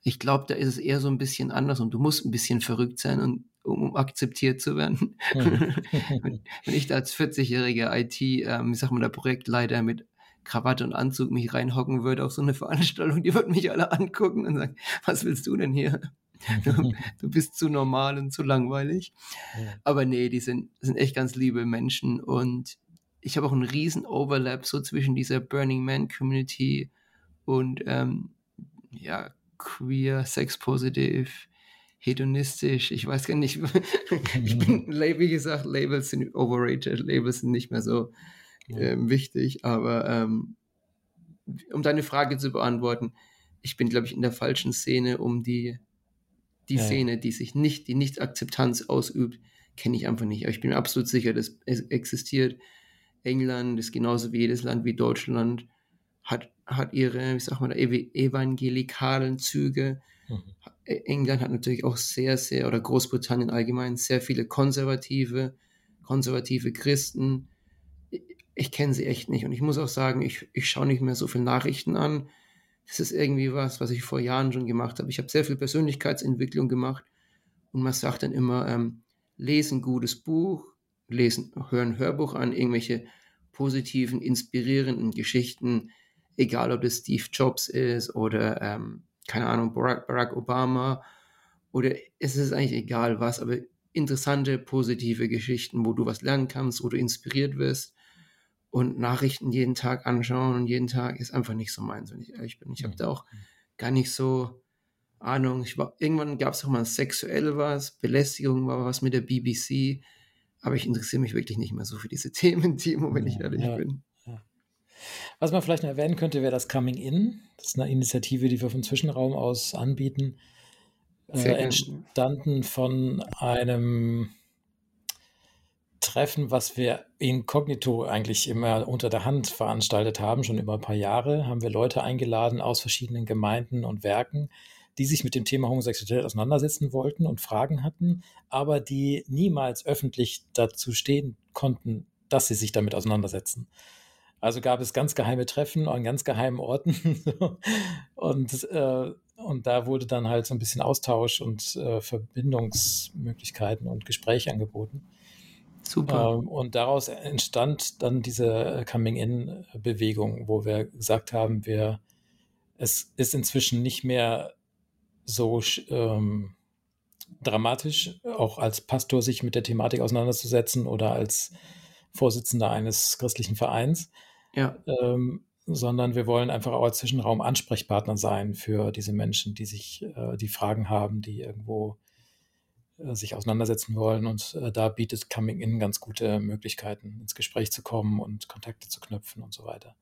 Ich glaube, da ist es eher so ein bisschen anders und du musst ein bisschen verrückt sein, und, um, um akzeptiert zu werden. Wenn, wenn, ich da als 40-jähriger IT, ähm, ich sag mal, der Projektleiter mit Krawatte und Anzug mich reinhocken würde auf so eine Veranstaltung, die würden mich alle angucken und sagen, was willst du denn hier? Du, du bist zu normal und zu langweilig. Aber nee, die sind, sind echt ganz liebe Menschen und ich habe auch einen riesen Overlap so zwischen dieser Burning Man Community und ähm, ja, queer, sex-positive, hedonistisch, ich weiß gar nicht. ich bin, wie gesagt, Labels sind overrated, Labels sind nicht mehr so ähm, wichtig, aber ähm, um deine Frage zu beantworten, ich bin, glaube ich, in der falschen Szene, um die, die ja. Szene, die sich nicht, die nicht Akzeptanz ausübt, kenne ich einfach nicht. Aber ich bin absolut sicher, dass es existiert. England ist genauso wie jedes Land wie Deutschland, hat, hat ihre, wie sagt man, evangelikalen Züge. Mhm. E, England hat natürlich auch sehr, sehr, oder Großbritannien allgemein, sehr viele konservative, konservative Christen. Ich, ich kenne sie echt nicht. Und ich muss auch sagen, ich, ich schaue nicht mehr so viel Nachrichten an. Das ist irgendwie was, was ich vor Jahren schon gemacht habe. Ich habe sehr viel Persönlichkeitsentwicklung gemacht. Und man sagt dann immer, ähm, lese ein gutes Buch, lesen, hören Hörbuch an, irgendwelche positiven, inspirierenden Geschichten, egal ob das Steve Jobs ist oder, ähm, keine Ahnung, Barack, Barack Obama oder es ist eigentlich egal was, aber interessante, positive Geschichten, wo du was lernen kannst, wo du inspiriert wirst. Und Nachrichten jeden Tag anschauen und jeden Tag ist einfach nicht so meins, wenn ich ehrlich bin. Ich habe da auch gar nicht so Ahnung. Ich war, irgendwann gab es auch mal sexuell was, Belästigung war was mit der BBC, aber ich interessiere mich wirklich nicht mehr so für diese Themen, Timo, wenn ich ehrlich ja, bin. Ja. Was man vielleicht noch erwähnen könnte, wäre das Coming In. Das ist eine Initiative, die wir vom Zwischenraum aus anbieten äh, entstanden von einem Treffen, was wir inkognito eigentlich immer unter der Hand veranstaltet haben, schon über ein paar Jahre, haben wir Leute eingeladen aus verschiedenen Gemeinden und Werken, die sich mit dem Thema Homosexualität auseinandersetzen wollten und Fragen hatten, aber die niemals öffentlich dazu stehen konnten, dass sie sich damit auseinandersetzen. Also gab es ganz geheime Treffen an ganz geheimen Orten. und, äh, und da wurde dann halt so ein bisschen Austausch und äh, Verbindungsmöglichkeiten und Gespräche angeboten. Super. Ähm, und daraus entstand dann diese Coming-in-Bewegung, wo wir gesagt haben, wir, es ist inzwischen nicht mehr so ähm, dramatisch, auch als Pastor sich mit der Thematik auseinanderzusetzen oder als Vorsitzender eines christlichen Vereins, ja. Ähm, sondern wir wollen einfach auch als Zwischenraum Ansprechpartner sein für diese Menschen, die sich, äh, die Fragen haben, die irgendwo äh, sich auseinandersetzen wollen. Und äh, da bietet Coming In ganz gute Möglichkeiten, ins Gespräch zu kommen und Kontakte zu knüpfen und so weiter.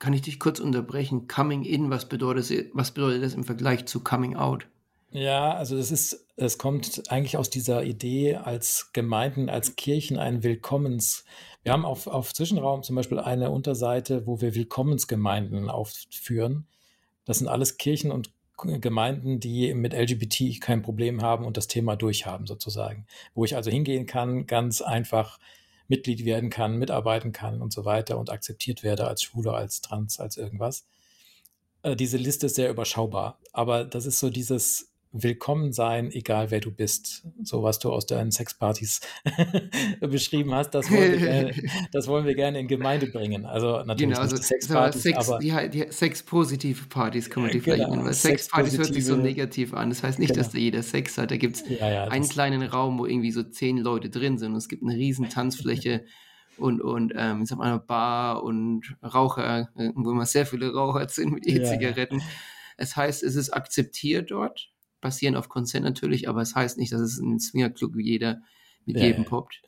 Kann ich dich kurz unterbrechen? Coming In, was bedeutet, was bedeutet das im Vergleich zu Coming Out? Ja, also das ist, es kommt eigentlich aus dieser Idee, als Gemeinden, als Kirchen ein Willkommens, wir haben auf, auf Zwischenraum zum Beispiel eine Unterseite, wo wir Willkommensgemeinden aufführen. Das sind alles Kirchen und Gemeinden, die mit LGBT kein Problem haben und das Thema durchhaben sozusagen. Wo ich also hingehen kann, ganz einfach Mitglied werden kann, mitarbeiten kann und so weiter und akzeptiert werde als Schwule, als Trans, als irgendwas. Äh, diese Liste ist sehr überschaubar, aber das ist so dieses willkommen sein, egal wer du bist. So was du aus deinen Sexpartys beschrieben hast, das wollen, wir gerne, das wollen wir gerne in Gemeinde bringen. Also natürlich genau, also Sexpartys, Sex, aber die, die Sex-positive Partys kann man die genau, vielleicht nennen, weil Sexpartys hört sich so negativ an. Das heißt nicht, genau. dass da jeder Sex hat. Da gibt es ja, ja, einen kleinen Raum, wo irgendwie so zehn Leute drin sind und es gibt eine riesen Tanzfläche und, und ähm, ich sag mal, eine Bar und Raucher, äh, wo immer sehr viele Raucher sind mit E-Zigaretten. Ja. Es heißt, es ist akzeptiert dort basieren auf Consent natürlich, aber es heißt nicht, dass es ein Swingerclub wie jeder mit ja, jedem poppt.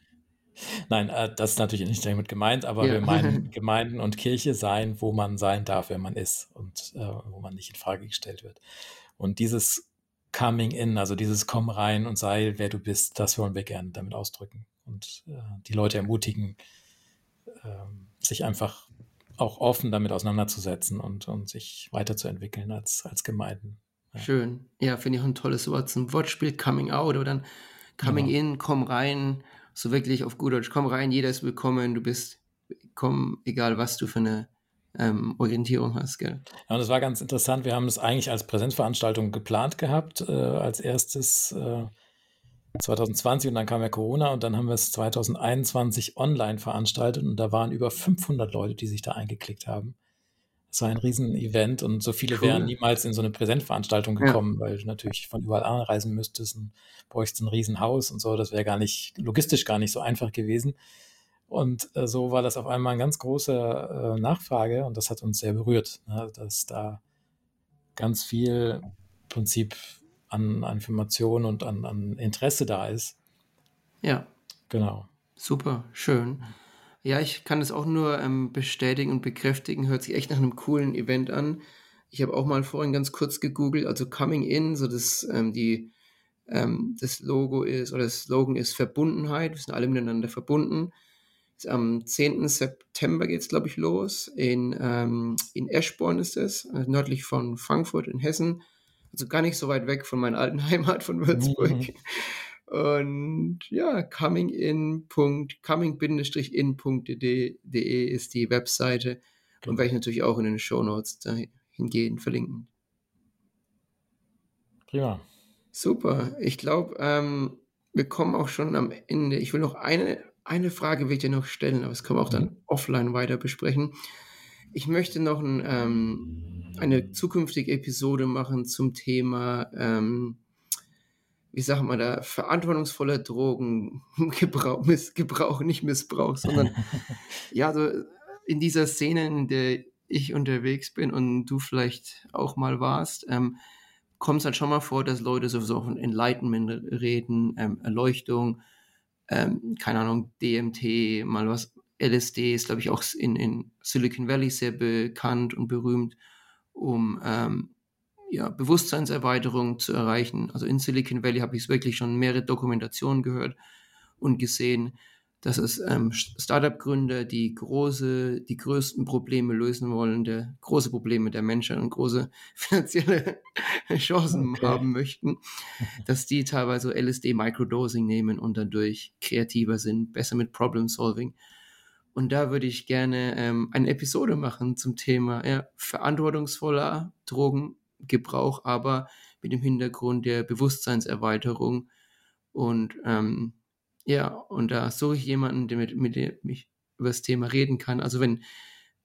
Nein, äh, das ist natürlich nicht damit gemeint, aber ja. wir meinen Gemeinden und Kirche sein, wo man sein darf, wer man ist und äh, wo man nicht in Frage gestellt wird. Und dieses Coming in, also dieses Komm rein und sei, wer du bist, das wollen wir gerne damit ausdrücken und äh, die Leute ermutigen, ähm, sich einfach auch offen damit auseinanderzusetzen und, und sich weiterzuentwickeln als, als Gemeinden. Schön. Ja, finde ich auch ein tolles Wort zum Wortspiel, Coming Out oder dann Coming ja. in, komm rein. So wirklich auf gut Deutsch, komm rein, jeder ist willkommen, du bist, komm, egal was du für eine ähm, Orientierung hast, gell? Ja, und das war ganz interessant. Wir haben es eigentlich als Präsenzveranstaltung geplant gehabt, äh, als erstes äh, 2020 und dann kam ja Corona und dann haben wir es 2021 online veranstaltet und da waren über 500 Leute, die sich da eingeklickt haben. Es war ein Riesen-Event und so viele cool. wären niemals in so eine Präsentveranstaltung gekommen, ja. weil du natürlich von überall anreisen müsstest und bräuchtest ein Riesenhaus und so. Das wäre gar nicht, logistisch gar nicht so einfach gewesen. Und äh, so war das auf einmal eine ganz große äh, Nachfrage und das hat uns sehr berührt, ne, dass da ganz viel Prinzip an, an Informationen und an, an Interesse da ist. Ja. Genau. Super, schön. Ja, ich kann das auch nur ähm, bestätigen und bekräftigen. Hört sich echt nach einem coolen Event an. Ich habe auch mal vorhin ganz kurz gegoogelt, also Coming In, so das, ähm, die, ähm, das Logo ist oder das Slogan ist Verbundenheit. Wir sind alle miteinander verbunden. Ist am 10. September geht es, glaube ich, los. In, ähm, in Eschborn ist es, also nördlich von Frankfurt in Hessen. Also gar nicht so weit weg von meiner alten Heimat von Würzburg. Mhm. Und ja, comingin. coming-in.de ist die Webseite und werde ich natürlich auch in den Show Notes dahingehend verlinken. Prima. Super. Ich glaube, ähm, wir kommen auch schon am Ende. Ich will noch eine eine Frage will ich dir noch stellen, aber das können wir auch dann Mhm. offline weiter besprechen. Ich möchte noch ein, ähm, eine zukünftige Episode machen zum Thema, ähm, wie sagt man da, verantwortungsvoller Drogengebrauch, Missgebrauch, nicht Missbrauch, sondern ja, so in dieser Szene, in der ich unterwegs bin und du vielleicht auch mal warst, ähm, kommt es halt schon mal vor, dass Leute sowieso von Enlightenment reden, ähm, Erleuchtung, ähm, keine Ahnung, DMT, mal was, LSD ist, glaube ich, auch in, in Silicon Valley sehr bekannt und berühmt, um ähm, ja, Bewusstseinserweiterung zu erreichen. Also in Silicon Valley habe ich es wirklich schon mehrere Dokumentationen gehört und gesehen, dass es ähm, Startup-Gründer, die große, die größten Probleme lösen wollen, der große Probleme der Menschheit und große finanzielle Chancen Okay. haben möchten, dass die teilweise LSD Microdosing nehmen und dadurch kreativer sind, besser mit Problem Solving. Und da würde ich gerne ähm, eine Episode machen zum Thema ja, verantwortungsvoller Drogengebrauch, aber mit dem Hintergrund der Bewusstseinserweiterung. Und ähm, ja, und da suche ich jemanden, der mit, mit dem ich über das Thema reden kann. Also wenn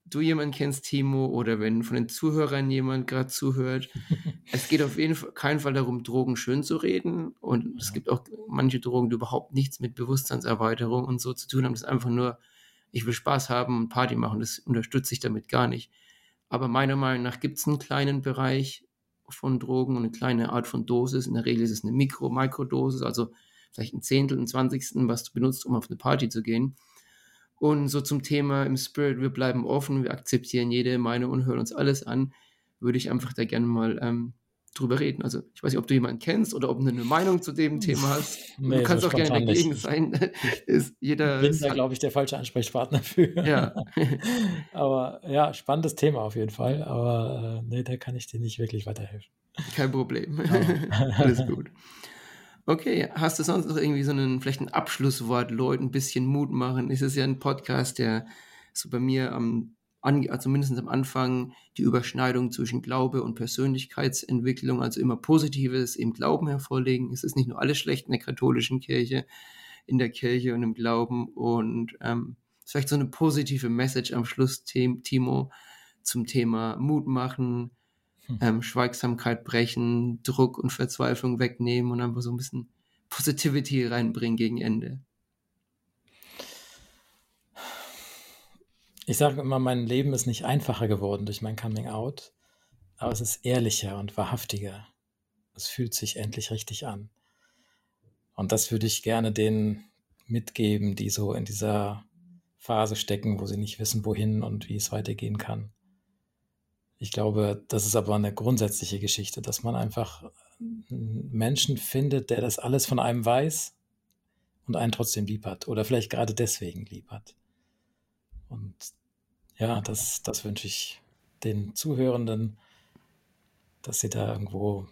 du jemanden kennst, Timo, oder wenn von den Zuhörern jemand gerade zuhört, es geht auf jeden Fall keinen Fall darum, Drogen schön zu reden. Und es gibt auch manche Drogen, die überhaupt nichts mit Bewusstseinserweiterung und so zu tun haben. Das ist einfach nur, ich will Spaß haben und Party machen. Das unterstütze ich damit gar nicht. Aber meiner Meinung nach gibt es einen kleinen Bereich von Drogen und eine kleine Art von Dosis. In der Regel ist es eine Mikro-, Mikrodosis, also vielleicht ein Zehntel, ein Zwanzigstel, was du benutzt, um auf eine Party zu gehen. Und so zum Thema im Spirit, wir bleiben offen, wir akzeptieren jede Meinung und hören uns alles an, würde ich einfach da gerne mal ähm, drüber reden. Also ich weiß nicht, ob du jemanden kennst oder ob du eine Meinung zu dem Thema hast. Nee, du kannst so auch gerne dagegen nicht. sein. ist jeder bin da, glaube ich, der falsche Ansprechpartner für. ja. Aber ja, spannendes Thema auf jeden Fall. Aber äh, nee, da kann ich dir nicht wirklich weiterhelfen. Kein Problem. Ja. Alles gut. Okay, hast du sonst noch irgendwie so einen, vielleicht ein Abschlusswort, Leuten ein bisschen Mut machen? Es ist ja ein Podcast, der so bei mir am, an, also zumindest am Anfang die Überschneidung zwischen Glaube und Persönlichkeitsentwicklung, also immer Positives im Glauben hervorlegen. Es ist nicht nur alles schlecht in der katholischen Kirche, in der Kirche und im Glauben und ähm, vielleicht so eine positive Message am Schluss, Tim- Timo, zum Thema Mut machen, Hm. ähm, Schweigsamkeit brechen, Druck und Verzweiflung wegnehmen und einfach so ein bisschen Positivity reinbringen gegen Ende. Ich sage immer, mein Leben ist nicht einfacher geworden durch mein Coming Out, aber es ist ehrlicher und wahrhaftiger. Es fühlt sich endlich richtig an. Und das würde ich gerne denen mitgeben, die so in dieser Phase stecken, wo sie nicht wissen, wohin und wie es weitergehen kann. Ich glaube, das ist aber eine grundsätzliche Geschichte, dass man einfach einen Menschen findet, der das alles von einem weiß und einen trotzdem lieb hat oder vielleicht gerade deswegen lieb hat. Und ja, das, das wünsche ich den Zuhörenden, dass sie da irgendwo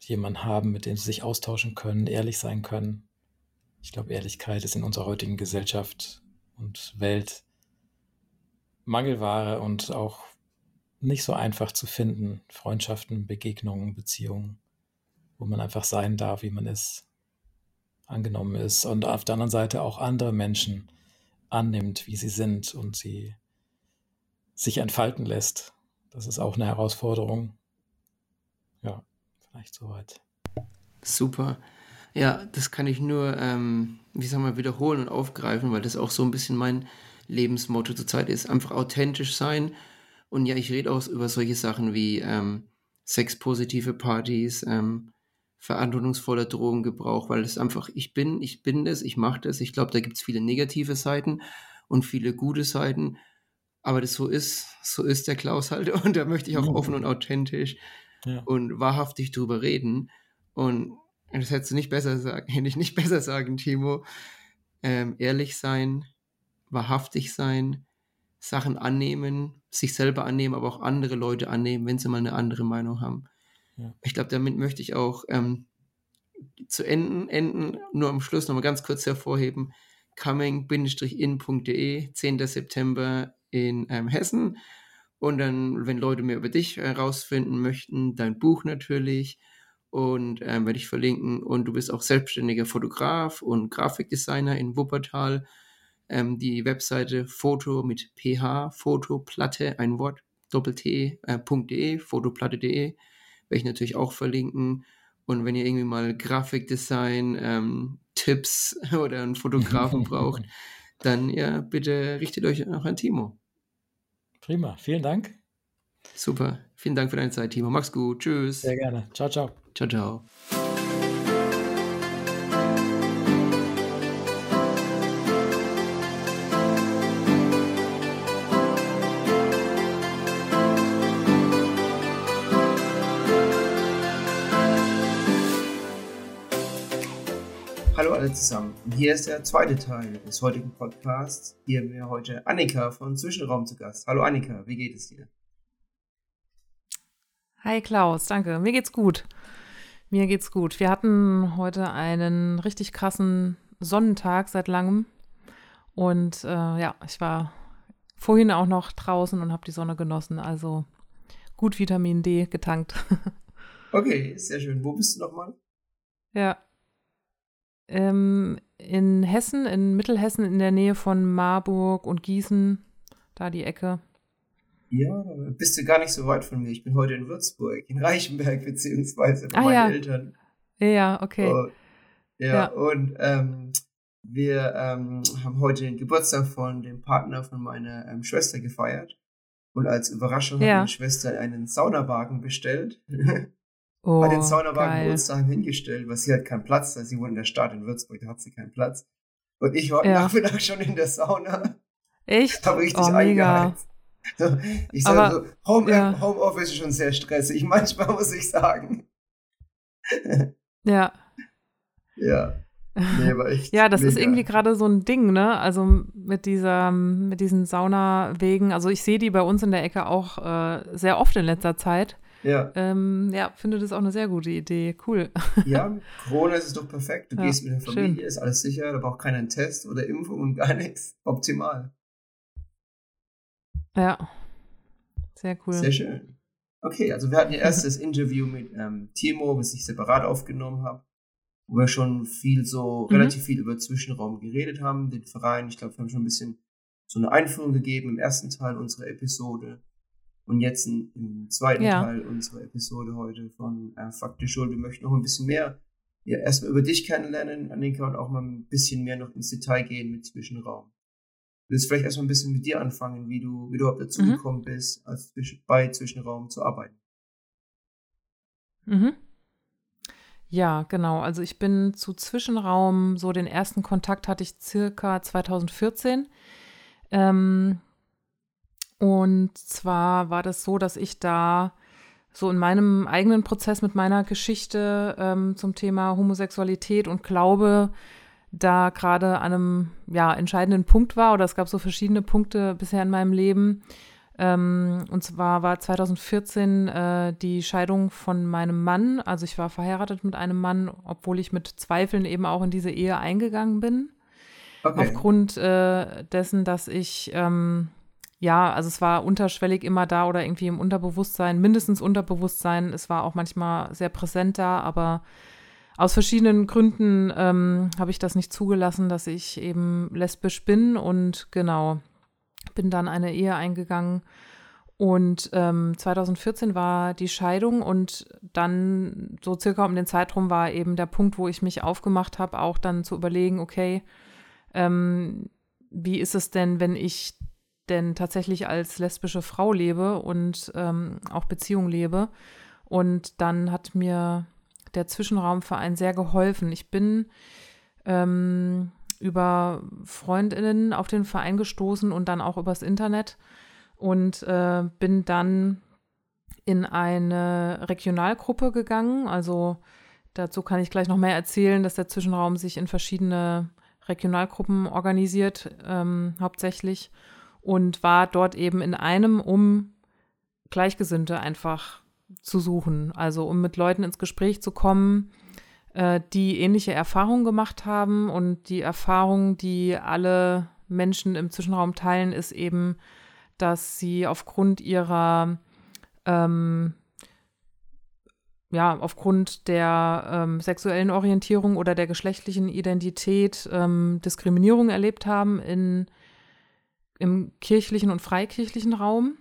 jemanden haben, mit dem sie sich austauschen können, ehrlich sein können. Ich glaube, Ehrlichkeit ist in unserer heutigen Gesellschaft und Welt Mangelware und auch nicht so einfach zu finden. Freundschaften, Begegnungen, Beziehungen, wo man einfach sein darf, wie man ist, angenommen ist und auf der anderen Seite auch andere Menschen annimmt, wie sie sind und sie sich entfalten lässt. Das ist auch eine Herausforderung. Ja, vielleicht soweit. Super. Ja, das kann ich nur, ähm, wie sagen wir, wiederholen und aufgreifen, weil das auch so ein bisschen mein Lebensmotto zurzeit ist. Einfach authentisch sein. Und ja, ich rede auch über solche Sachen wie ähm, sexpositive Partys, ähm, verantwortungsvoller Drogengebrauch, weil es einfach, ich bin, ich bin das, ich mache das. Ich glaube, da gibt es viele negative Seiten und viele gute Seiten. Aber das so ist, so ist der Klaus halt. Und da möchte ich auch Mhm. offen und authentisch Ja. und wahrhaftig drüber reden. Und das hättest du nicht besser sagen, hätte ich nicht besser sagen, Timo. Ähm, ehrlich sein, wahrhaftig sein, Sachen annehmen, sich selber annehmen, aber auch andere Leute annehmen, wenn sie mal eine andere Meinung haben. Ja. Ich glaube, damit möchte ich auch ähm, zu enden, enden, nur am Schluss nochmal ganz kurz hervorheben, coming-in.de, 10. September in ähm, Hessen. Und dann, wenn Leute mehr über dich herausfinden möchten, dein Buch natürlich und ähm, werde ich verlinken. Und du bist auch selbstständiger Fotograf und Grafikdesigner in Wuppertal. ähm, die Webseite Foto mit ph, Fotoplatte, ein Wort, doppelt-t, äh, .de, fotoplatte.de, werde ich natürlich auch verlinken. Und wenn ihr irgendwie mal Grafikdesign, ähm, Tipps oder einen Fotografen braucht, dann ja, bitte richtet euch auch an Timo. Prima, vielen Dank. Super, vielen Dank für deine Zeit, Timo. Mach's gut, tschüss. Sehr gerne. Ciao, ciao. Ciao, ciao. Alle zusammen. Und hier ist der zweite Teil des heutigen Podcasts. Hier haben wir heute Annika von Zwischenraum zu Gast. Hallo Annika, wie geht es dir? Hi Klaus, danke. Mir geht's gut. Mir geht's gut. Wir hatten heute einen richtig krassen Sonnentag seit langem. Und äh, ja, ich war vorhin auch noch draußen und habe die Sonne genossen. Also gut Vitamin D getankt. Okay, sehr schön. Wo bist du nochmal? Ja. Ähm, in Hessen, in Mittelhessen, in der Nähe von Marburg und Gießen, da die Ecke. Ja, bist du gar nicht so weit von mir. Ich bin heute in Würzburg, in Reichenberg, beziehungsweise bei Ah, meinen ja. Eltern. Ja, okay. Und, ja, Ja. und ähm, wir ähm, haben heute den Geburtstag von dem Partner von meiner ähm, Schwester gefeiert. Und als Überraschung hat Ja. meine Schwester einen Saunawagen bestellt. Oh, hat den Saunawagen bei geil. uns daheim hingestellt, weil sie hat keinen Platz, da sie wohnt in der Stadt in Würzburg, da hat sie keinen Platz. Und ich war Ja. Nachmittag schon in der Sauna, Echt? habe richtig oh, eingeheizt. So, ich sage so, Home, ja. Homeoffice ist schon sehr stressig, manchmal muss ich sagen. Ja. ja. Nee, war echt Ja, das ist mega. irgendwie gerade so ein Ding, ne? Also mit dieser, mit diesen Saunawegen. Also ich sehe die bei uns in der Ecke auch äh, sehr oft in letzter Zeit. Ja. Ähm, ja, finde das auch eine sehr gute Idee. Cool. ja, Corona ist es doch perfekt. Du Ja, gehst mit der Familie, schön. ist alles sicher, da braucht keiner einen Test oder Impfung und gar nichts. Optimal. Ja. Sehr cool. Sehr schön. Okay, also wir hatten ja erst das Interview mit ähm, Timo, was ich separat aufgenommen habe, wo wir schon viel so, Mhm. relativ viel über Zwischenraum geredet haben, den Verein. Ich glaube, wir haben schon ein bisschen so eine Einführung gegeben im ersten Teil unserer Episode. Und jetzt in, im zweiten Ja. Teil unserer Episode heute von äh, Faktisch Schuld. Wir möchten noch ein bisschen mehr, ja, erstmal über dich kennenlernen, Annika, und auch mal ein bisschen mehr noch ins Detail gehen mit Zwischenraum. Du willst vielleicht erstmal ein bisschen mit dir anfangen, wie du, wie du überhaupt dazu Mhm. gekommen bist, als bei Zwischenraum zu arbeiten. Mhm. Ja, genau. Also ich bin zu Zwischenraum, so den ersten Kontakt hatte ich circa 2014. Ähm, und zwar war das so, dass ich da so in meinem eigenen Prozess mit meiner Geschichte ähm, zum Thema Homosexualität und Glaube da gerade an einem ja, entscheidenden Punkt war oder es gab so verschiedene Punkte bisher in meinem Leben. Ähm, und zwar war 2014 äh, die Scheidung von meinem Mann. Also ich war verheiratet mit einem Mann, obwohl ich mit Zweifeln eben auch in diese Ehe eingegangen bin. Okay. Aufgrund äh, dessen, dass ich, ähm, ja, also es war unterschwellig immer da oder irgendwie im Unterbewusstsein, mindestens Unterbewusstsein. Es war auch manchmal sehr präsent da, aber aus verschiedenen Gründen ähm, habe ich das nicht zugelassen, dass ich eben lesbisch bin und genau, bin dann eine Ehe eingegangen. Und ähm, 2014 war die Scheidung und dann so circa um den Zeitraum war eben der Punkt, wo ich mich aufgemacht habe, auch dann zu überlegen, okay, ähm, wie ist es denn, wenn ich denn tatsächlich als lesbische Frau lebe und ähm, auch Beziehung lebe? Und dann hat mir der Zwischenraumverein sehr geholfen. Ich bin ähm, über Freundinnen auf den Verein gestoßen und dann auch übers Internet und äh, bin dann in eine Regionalgruppe gegangen. Also dazu kann ich gleich noch mehr erzählen, dass der Zwischenraum sich in verschiedene Regionalgruppen organisiert, ähm, hauptsächlich, und war dort eben in einem, um Gleichgesinnte einfach zu suchen, also um mit Leuten ins Gespräch zu kommen, äh, die ähnliche Erfahrungen gemacht haben. Und die Erfahrung, die alle Menschen im Zwischenraum teilen, ist eben, dass sie aufgrund ihrer ähm, ja, aufgrund der ähm, sexuellen Orientierung oder der geschlechtlichen Identität ähm, Diskriminierung erlebt haben in, im kirchlichen und freikirchlichen Raum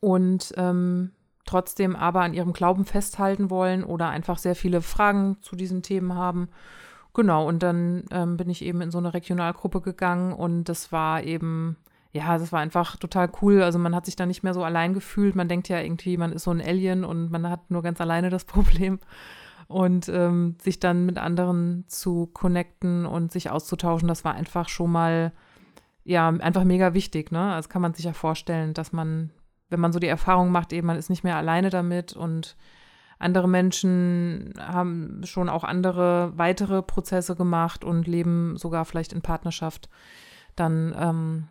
und ähm, trotzdem aber an ihrem Glauben festhalten wollen oder einfach sehr viele Fragen zu diesen Themen haben. Genau, und dann ähm, bin ich eben in so eine Regionalgruppe gegangen und das war eben ja, das war einfach total cool. Also man hat sich da nicht mehr so allein gefühlt. Man denkt ja irgendwie, man ist so ein Alien und man hat nur ganz alleine das Problem. Und ähm, sich dann mit anderen zu connecten und sich auszutauschen, das war einfach schon mal, ja, einfach mega wichtig. Ne? Also kann man sich ja vorstellen, dass man, wenn man so die Erfahrung macht, eben man ist nicht mehr alleine damit und andere Menschen haben schon auch andere weitere Prozesse gemacht und leben sogar vielleicht in Partnerschaft, dann ähm,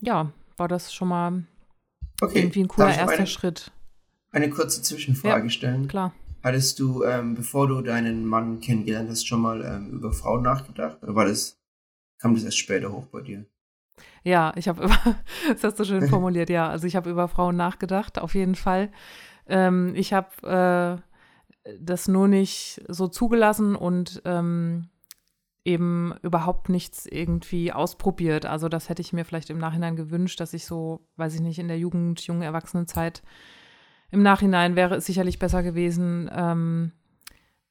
ja, war das schon mal okay. irgendwie ein cooler erster eine, Schritt. Eine kurze Zwischenfrage ja, stellen. Klar. Hattest du, ähm, bevor du deinen Mann kennengelernt hast, schon mal ähm, über Frauen nachgedacht? Oder war das, kam das erst später hoch bei dir? Ja, ich habe über, das hast du schön formuliert, ja. Also ich habe über Frauen nachgedacht, auf jeden Fall. Ähm, ich habe äh, das nur nicht so zugelassen und ähm, eben überhaupt nichts irgendwie ausprobiert. Also das hätte ich mir vielleicht im Nachhinein gewünscht, dass ich so, weiß ich nicht, in der Jugend, jungen Erwachsenenzeit im Nachhinein wäre es sicherlich besser gewesen, ähm,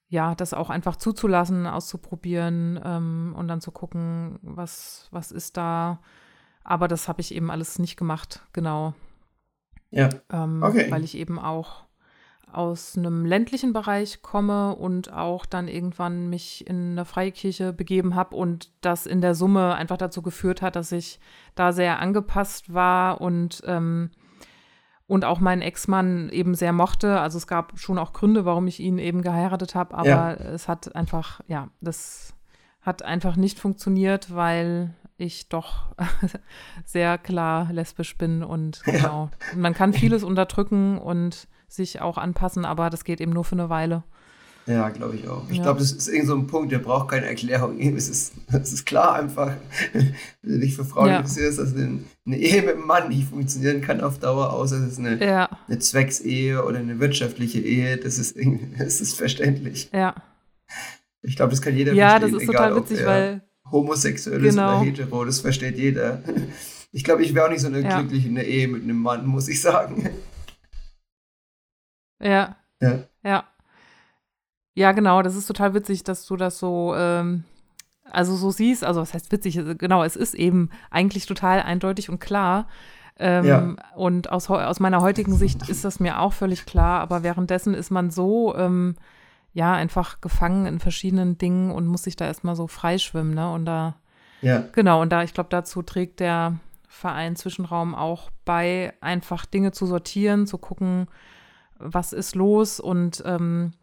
ja, das auch einfach zuzulassen, auszuprobieren ähm, und dann zu gucken, was, was ist da. Aber das habe ich eben alles nicht gemacht, genau. Ja. Ähm, okay. Weil ich eben auch aus einem ländlichen Bereich komme und auch dann irgendwann mich in eine Freikirche begeben habe und das in der Summe einfach dazu geführt hat, dass ich da sehr angepasst war und ähm, und auch meinen Ex-Mann eben sehr mochte. Also es gab schon auch Gründe, warum ich ihn eben geheiratet habe, aber ja. es hat einfach, ja, das hat einfach nicht funktioniert, weil ich doch sehr klar lesbisch bin und genau. Ja. Man kann vieles unterdrücken und sich auch anpassen, aber das geht eben nur für eine Weile. Ja, glaube ich auch. Ich ja. glaube, das ist irgend so ein Punkt, der braucht keine Erklärung. Es ist, es ist klar einfach, wenn du dich für Frauen ja. interessierst, dass eine, eine, Ehe mit einem Mann nicht funktionieren kann auf Dauer, außer es ist eine, ja. eine Zwecksehe oder eine wirtschaftliche Ehe. Das ist, das ist verständlich. Ja. Ich glaube, das kann jeder ja, verstehen. Ja, das ist total witzig, weil homosexuell genau. ist oder hetero, das versteht jeder. Ich glaube, ich wäre auch nicht so eine glückliche in der Ehe mit einem Mann, muss ich sagen. Ja. Ja. Ja. Ja, genau, das ist total witzig, dass du das so, ähm, also so siehst, also was heißt witzig, genau, es ist eben eigentlich total eindeutig und klar. Ähm, ja. Und aus, aus meiner heutigen Sicht ist das mir auch völlig klar, aber währenddessen ist man so, ähm, ja, einfach gefangen in verschiedenen Dingen und muss sich da erstmal so freischwimmen, ne? Und da, ja. genau, und da, ich glaube, dazu trägt der Verein Zwischenraum auch bei, einfach Dinge zu sortieren, zu gucken, was ist los und ähm,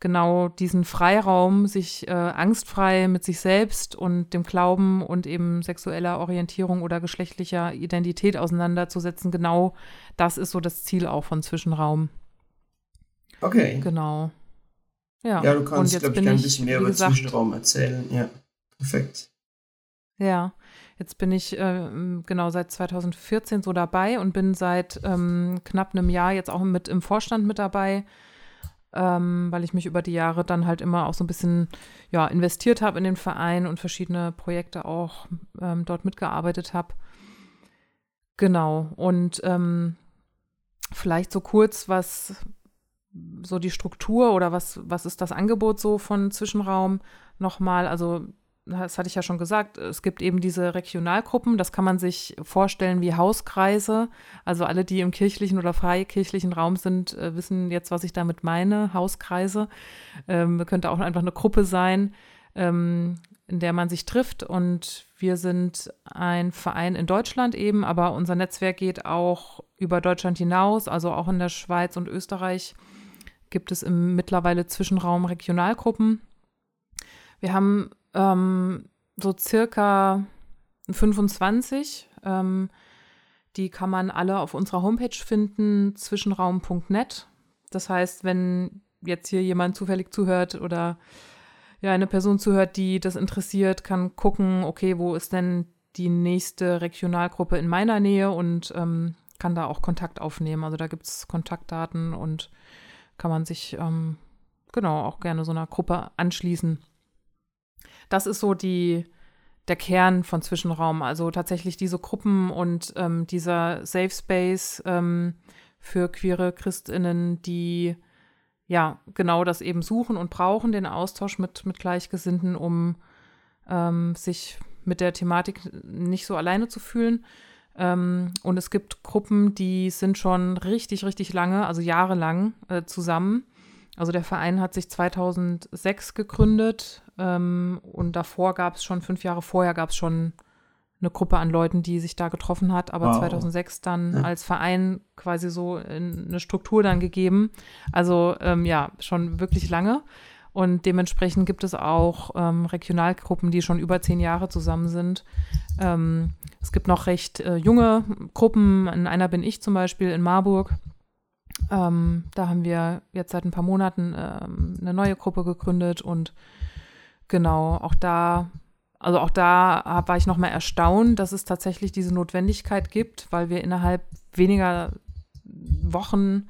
genau diesen Freiraum, sich äh, angstfrei mit sich selbst und dem Glauben und eben sexueller Orientierung oder geschlechtlicher Identität auseinanderzusetzen, genau das ist so das Ziel auch von Zwischenraum. Okay. Genau. Ja, ja du kannst, glaube ich, gerne ein bisschen mehr über gesagt, Zwischenraum erzählen. Ja, perfekt. Ja, Jetzt bin ich äh, genau seit 2014 so dabei und bin seit ähm, knapp einem Jahr jetzt auch mit im Vorstand mit dabei, ähm, weil ich mich über die Jahre dann halt immer auch so ein bisschen ja, investiert habe in den Verein und verschiedene Projekte auch ähm, dort mitgearbeitet habe. Genau. Und ähm, vielleicht so kurz, was so die Struktur oder was, was ist das Angebot so von Zwischenraum nochmal? Also das hatte ich ja schon gesagt, es gibt eben diese Regionalgruppen, das kann man sich vorstellen wie Hauskreise. Also alle, die im kirchlichen oder freikirchlichen Raum sind, äh, wissen jetzt, was ich damit meine, Hauskreise. Ähm, könnte auch einfach eine Gruppe sein, ähm, in der man sich trifft. Und wir sind ein Verein in Deutschland eben, aber unser Netzwerk geht auch über Deutschland hinaus, also auch in der Schweiz und Österreich gibt es im mittlerweile Zwischenraum Regionalgruppen. Wir haben ähm, so circa 25. Ähm, die kann man alle auf unserer Homepage finden, zwischenraum.net. Das heißt, wenn jetzt hier jemand zufällig zuhört oder ja, eine Person zuhört, die das interessiert, kann gucken, okay, wo ist denn die nächste Regionalgruppe in meiner Nähe und ähm, kann da auch Kontakt aufnehmen. Also da gibt es Kontaktdaten und kann man sich ähm, genau auch gerne so einer Gruppe anschließen. Das ist so die, der Kern von Zwischenraum. Also tatsächlich diese Gruppen und ähm, dieser Safe Space ähm, für queere Christinnen, die ja genau das eben suchen und brauchen, den Austausch mit, mit Gleichgesinnten, um ähm, sich mit der Thematik nicht so alleine zu fühlen. Ähm, und es gibt Gruppen, die sind schon richtig, richtig lange, also jahrelang äh, zusammen. Also der Verein hat sich 2006 gegründet ähm, und davor gab es schon, fünf Jahre vorher gab es schon eine Gruppe an Leuten, die sich da getroffen hat, aber wow. 2006 dann ja. als Verein quasi so eine Struktur dann gegeben. Also ähm, ja, schon wirklich lange. Und dementsprechend gibt es auch ähm, Regionalgruppen, die schon über zehn Jahre zusammen sind. Ähm, es gibt noch recht äh, junge Gruppen. In einer bin ich zum Beispiel in Marburg. Ähm, da haben wir jetzt seit ein paar Monaten ähm, eine neue Gruppe gegründet und genau, auch da, also auch da war ich nochmal erstaunt, dass es tatsächlich diese Notwendigkeit gibt, weil wir innerhalb weniger Wochen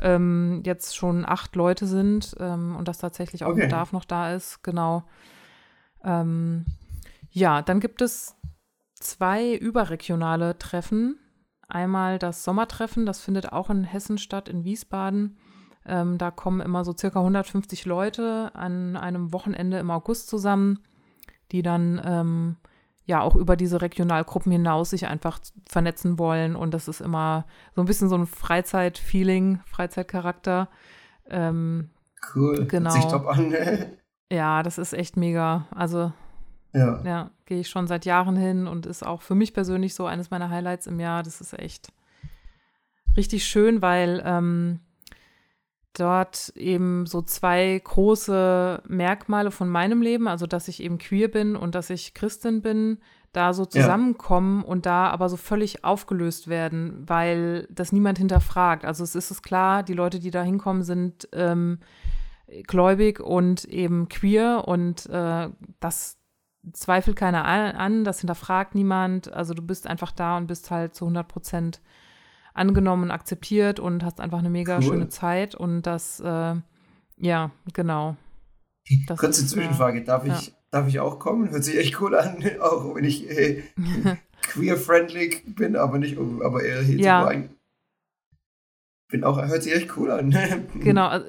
ähm, jetzt schon acht Leute sind ähm, und dass tatsächlich auch okay. Bedarf noch da ist, genau. Ähm, ja, dann gibt es zwei überregionale Treffen. Einmal das Sommertreffen, das findet auch in Hessen statt, in Wiesbaden. Ähm, da kommen immer so circa 150 Leute an einem Wochenende im August zusammen, die dann ähm, ja auch über diese Regionalgruppen hinaus sich einfach vernetzen wollen. Und das ist immer so ein bisschen so ein Freizeit-Feeling, Freizeitcharakter. Ähm, cool. Genau. Hört sich top an. ja, das ist echt mega. Also ja, ja gehe ich schon seit Jahren hin und ist auch für mich persönlich so eines meiner Highlights im Jahr. Das ist echt richtig schön, weil ähm, dort eben so zwei große Merkmale von meinem Leben, also dass ich eben queer bin und dass ich Christin bin, da so zusammenkommen ja. und da aber so völlig aufgelöst werden, weil das niemand hinterfragt. Also es ist es klar, die Leute, die da hinkommen, sind ähm, gläubig und eben queer und äh, das zweifelt keiner an, das hinterfragt niemand. Also du bist einfach da und bist halt zu 100 Prozent angenommen und akzeptiert und hast einfach eine mega cool. schöne Zeit und das, äh, ja, genau. Das Kurze ist, Zwischenfrage, darf ich, ja. darf ich auch kommen? Hört sich echt cool an, auch wenn ich äh, queer-friendly bin, aber nicht, aber eher hetero. Ja. Bin auch, hört sich echt cool an. genau, also,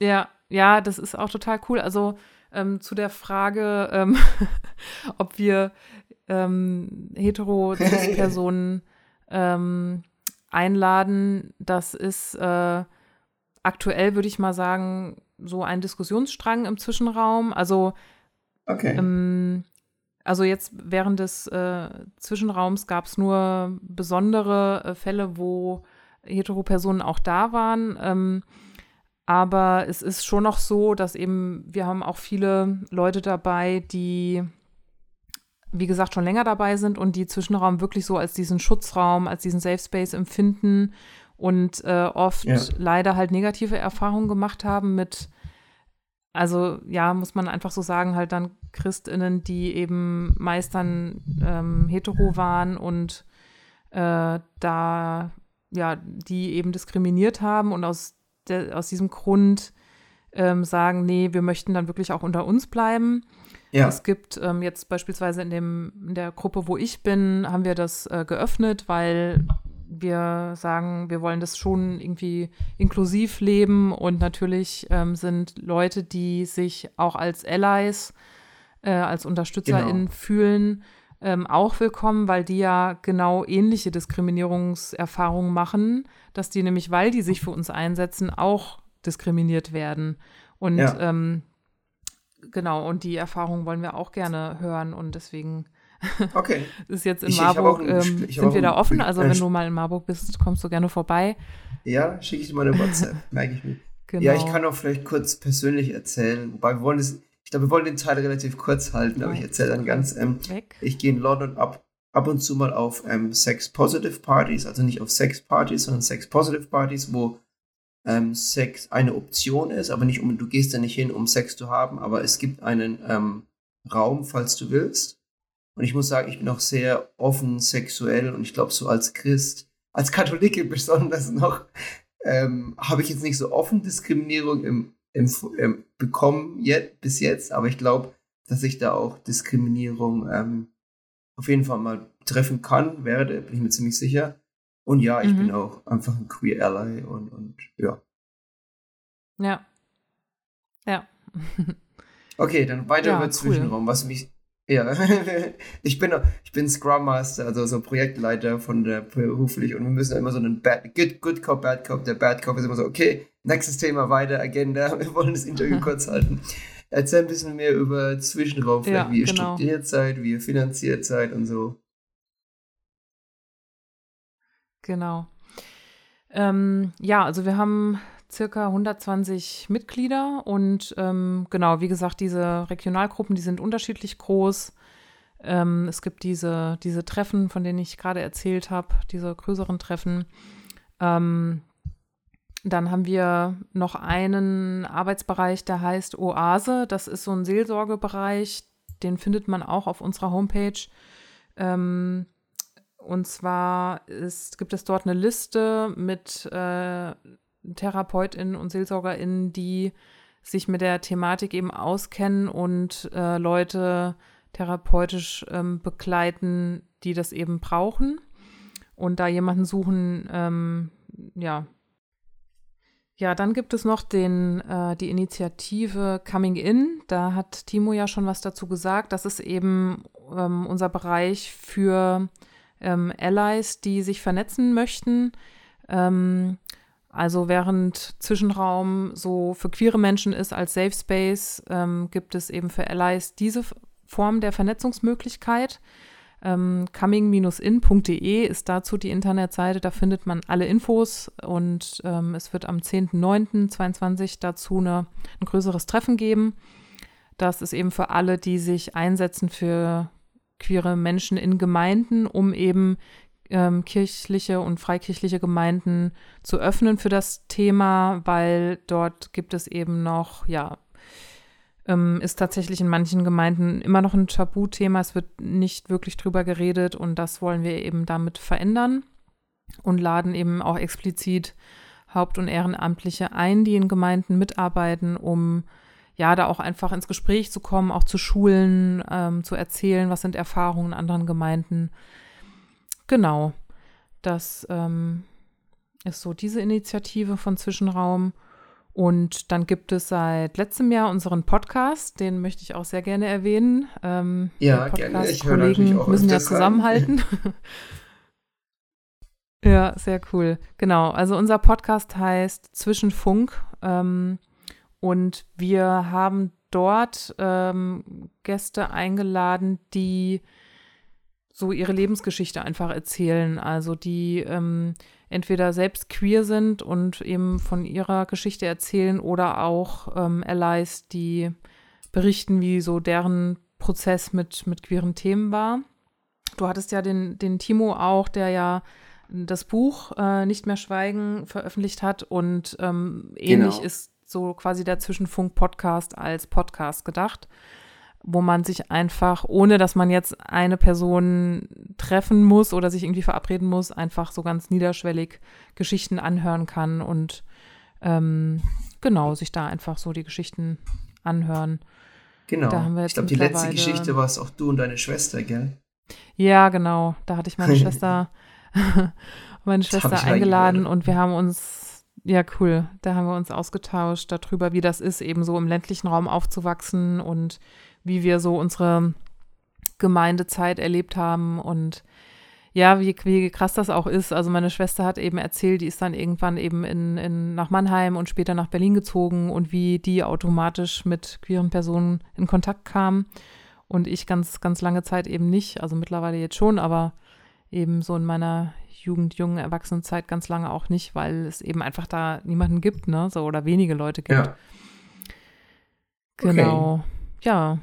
ja, ja, das ist auch total cool. Also ähm, zu der Frage, ähm, ob wir ähm, hetero-Personen ähm, einladen. Das ist äh, aktuell, würde ich mal sagen, so ein Diskussionsstrang im Zwischenraum. Also, okay. ähm, also jetzt während des äh, Zwischenraums gab es nur besondere äh, Fälle, wo Heteropersonen auch da waren. Ähm, aber es ist schon noch so, dass eben wir haben auch viele Leute dabei, die wie gesagt, schon länger dabei sind und die Zwischenraum wirklich so als diesen Schutzraum, als diesen Safe Space empfinden und äh, oft ja. leider halt negative Erfahrungen gemacht haben mit, also ja, muss man einfach so sagen, halt dann ChristInnen, die eben meist dann ähm, hetero waren und äh, da, ja, die eben diskriminiert haben und aus, der, aus diesem Grund ähm, sagen, nee, wir möchten dann wirklich auch unter uns bleiben. Ja. Es gibt ähm, jetzt beispielsweise in, dem, in der Gruppe, wo ich bin, haben wir das äh, geöffnet, weil wir sagen, wir wollen das schon irgendwie inklusiv leben und natürlich ähm, sind Leute, die sich auch als Allies, äh, als UnterstützerInnen genau. fühlen, ähm, auch willkommen, weil die ja genau ähnliche Diskriminierungserfahrungen machen, dass die nämlich, weil die sich für uns einsetzen, auch diskriminiert werden. Und ja. ähm, genau, und die Erfahrung wollen wir auch gerne hören und deswegen okay. ist jetzt in ich, Marburg, ich ähm, sind wir da offen. Also wenn du mal in Marburg bist, kommst du gerne vorbei. Ja, schicke ich dir mal eine WhatsApp, merke ich mir. Genau. Ja, ich kann auch vielleicht kurz persönlich erzählen, wobei wir wollen das, ich glaube, wir wollen den Teil relativ kurz halten, aber ich erzähle dann ganz, ähm, ich gehe in London ab, ab und zu mal auf ähm, Sex-Positive-Partys, also nicht auf Sex-Partys, sondern Sex-Positive-Partys, wo ähm, Sex eine Option ist, aber nicht um, du gehst da nicht hin, um Sex zu haben, aber es gibt einen ähm, Raum, falls du willst. Und ich muss sagen, ich bin auch sehr offen sexuell und ich glaube, so als Christ, als Katholike besonders noch, ähm, habe ich jetzt nicht so offen Diskriminierung im, im, im bekommen jetzt, bis jetzt, aber ich glaube, dass ich da auch Diskriminierung ähm, auf jeden Fall mal treffen kann, werde, bin ich mir ziemlich sicher. Und ja, ich mhm. bin auch einfach ein Queer Ally und, und ja. Ja. Ja. okay, dann weiter ja, über Zwischenraum, cool. was mich ja, ich bin ich bin Scrum Master, also so Projektleiter von der beruflich und wir müssen immer so einen Bad, Good, Good Cop, Bad Cop. Der Bad Cop ist immer so, okay, nächstes Thema weiter, Agenda, wir wollen das Interview kurz halten. Erzähl ein bisschen mehr über Zwischenraum, vielleicht ja, wie ihr genau. studiert seid, wie ihr finanziert seid und so. Genau. Ähm, ja, also wir haben circa 120 Mitglieder und ähm, genau, wie gesagt, diese Regionalgruppen, die sind unterschiedlich groß. Ähm, es gibt diese, diese Treffen, von denen ich gerade erzählt habe, diese größeren Treffen. Ähm, dann haben wir noch einen Arbeitsbereich, der heißt Oase. Das ist so ein Seelsorgebereich, den findet man auch auf unserer Homepage. Ähm, und zwar ist, gibt es dort eine Liste mit äh, TherapeutInnen und SeelsorgerInnen, die sich mit der Thematik eben auskennen und äh, Leute therapeutisch ähm, begleiten, die das eben brauchen und da jemanden suchen, ähm, ja. Ja, dann gibt es noch den, äh, die Initiative Coming In. Da hat Timo ja schon was dazu gesagt. Das ist eben ähm, unser Bereich für ähm, Allies, die sich vernetzen möchten. Ähm, also während Zwischenraum so für queere Menschen ist als Safe Space, ähm, gibt es eben für Allies diese Form der Vernetzungsmöglichkeit. Ähm, coming-in.de ist dazu die Internetseite, da findet man alle Infos und ähm, es wird am 10.09.22 dazu eine, ein größeres Treffen geben. Das ist eben für alle, die sich einsetzen für queere Menschen in Gemeinden, um eben ähm, kirchliche und freikirchliche Gemeinden zu öffnen für das Thema, weil dort gibt es eben noch, ja, ähm, ist tatsächlich in manchen Gemeinden immer noch ein Tabuthema. Es wird nicht wirklich drüber geredet und das wollen wir eben damit verändern und laden eben auch explizit Haupt- und Ehrenamtliche ein, die in Gemeinden mitarbeiten, um ja, da auch einfach ins Gespräch zu kommen, auch zu Schulen, ähm, zu erzählen, was sind Erfahrungen in anderen Gemeinden. Genau, das ähm, ist so diese Initiative von Zwischenraum. Und dann gibt es seit letztem Jahr unseren Podcast, den möchte ich auch sehr gerne erwähnen. Ähm, ja, gerne. Ich höre natürlich auch müssen ja zusammenhalten. ja, sehr cool. Genau, also unser Podcast heißt Zwischenfunk. Ähm, und wir haben dort ähm, Gäste eingeladen, die so ihre Lebensgeschichte einfach erzählen. Also die ähm, entweder selbst queer sind und eben von ihrer Geschichte erzählen oder auch ähm, Allies, die berichten, wie so deren Prozess mit, mit queeren Themen war. Du hattest ja den, den Timo auch, der ja das Buch äh, Nicht mehr schweigen veröffentlicht hat und ähm, ähnlich genau. ist so quasi der Zwischenfunk-Podcast als Podcast gedacht wo man sich einfach, ohne dass man jetzt eine Person treffen muss oder sich irgendwie verabreden muss, einfach so ganz niederschwellig Geschichten anhören kann und ähm, genau, sich da einfach so die Geschichten anhören. Genau. ich glaube, die letzte Geschichte war es auch du und deine Schwester, gell? Ja, genau. Da hatte ich meine Schwester, meine Schwester eingeladen und wir haben uns, ja, cool, da haben wir uns ausgetauscht darüber, wie das ist, eben so im ländlichen Raum aufzuwachsen und wie wir so unsere Gemeindezeit erlebt haben und ja, wie, wie krass das auch ist. Also meine Schwester hat eben erzählt, die ist dann irgendwann eben in, in, nach Mannheim und später nach Berlin gezogen und wie die automatisch mit queeren Personen in Kontakt kam. Und ich ganz, ganz lange Zeit eben nicht, also mittlerweile jetzt schon, aber eben so in meiner Jugend, jungen Erwachsenenzeit ganz lange auch nicht, weil es eben einfach da niemanden gibt, ne, so oder wenige Leute gibt. Ja. Genau. Okay. Ja.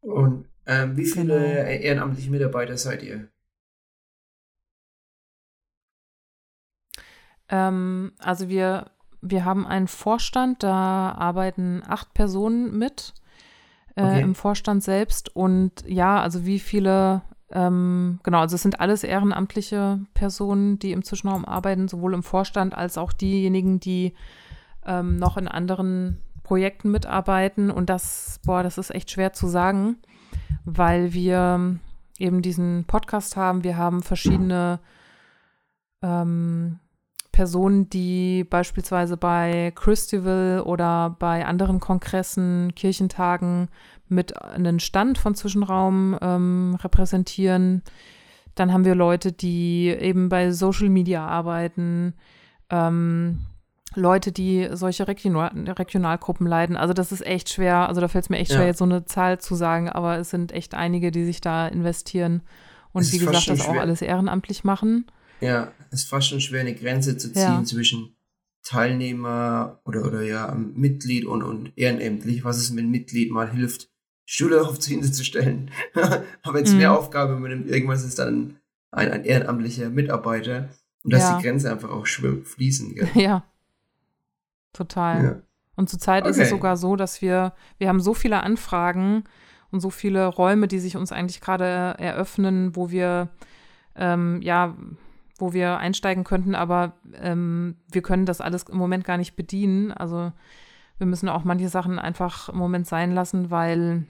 Und ähm, wie viele genau. ehrenamtliche Mitarbeiter seid ihr? Ähm, also wir, wir haben einen Vorstand, da arbeiten acht Personen mit äh, okay. im Vorstand selbst. Und ja, also wie viele Ähm, genau, also es sind alles ehrenamtliche Personen, die im Zwischenraum arbeiten, sowohl im Vorstand als auch diejenigen, die ähm, noch in anderen Projekten mitarbeiten. Und das, boah, das ist echt schwer zu sagen, weil wir eben diesen Podcast haben. Wir haben verschiedene ähm, Personen, die beispielsweise bei Christival oder bei anderen Kongressen, Kirchentagen mit einem Stand von Zwischenraum ähm, repräsentieren. Dann haben wir Leute, die eben bei Social Media arbeiten. Ähm, Leute, die solche Regional Regionalgruppen leiten. Also das ist echt schwer. Also da fällt es mir echt ja. schwer, jetzt so eine Zahl zu sagen, aber es sind echt einige, die sich da investieren und wie gesagt, das auch alles ehrenamtlich machen. Ja, es ist fast schon schwer, eine Grenze zu ziehen ja. zwischen Teilnehmer oder, oder ja, Mitglied und, und ehrenamtlich. Was ist, wenn ein Mitglied mal hilft, Schule auf zu hinzustellen? aber es mhm. mehr Aufgabe übernimmt, irgendwas ist dann ein, ein ehrenamtlicher Mitarbeiter. Und da ja. die Grenze einfach auch schwimmen, fließen. Gell? Ja, total. Ja. Und zurzeit okay. ist es sogar so, dass wir, wir haben so viele Anfragen und so viele Räume, die sich uns eigentlich gerade eröffnen, wo wir ähm, ja, wo wir einsteigen könnten, aber ähm, wir können das alles im Moment gar nicht bedienen. Also wir müssen auch manche Sachen einfach im Moment sein lassen, weil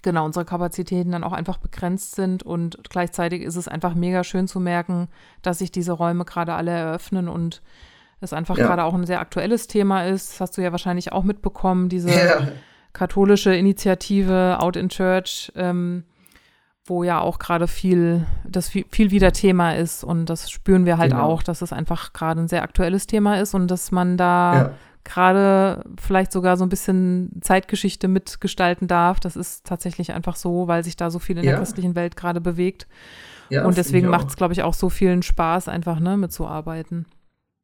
genau unsere Kapazitäten dann auch einfach begrenzt sind und gleichzeitig ist es einfach mega schön zu merken, dass sich diese Räume gerade alle eröffnen und es einfach ja. gerade auch ein sehr aktuelles Thema ist. Das hast du ja wahrscheinlich auch mitbekommen, diese ja. katholische Initiative Out in Church, ähm, wo ja auch gerade viel, das viel, viel, wieder Thema ist und das spüren wir halt genau. auch, dass es einfach gerade ein sehr aktuelles Thema ist und dass man da ja. Gerade vielleicht sogar so ein bisschen Zeitgeschichte mitgestalten darf. Das ist tatsächlich einfach so, weil sich da so viel in ja. der christlichen Welt gerade bewegt. Ja, und deswegen macht es, glaube ich, auch so vielen Spaß, einfach ne, mitzuarbeiten.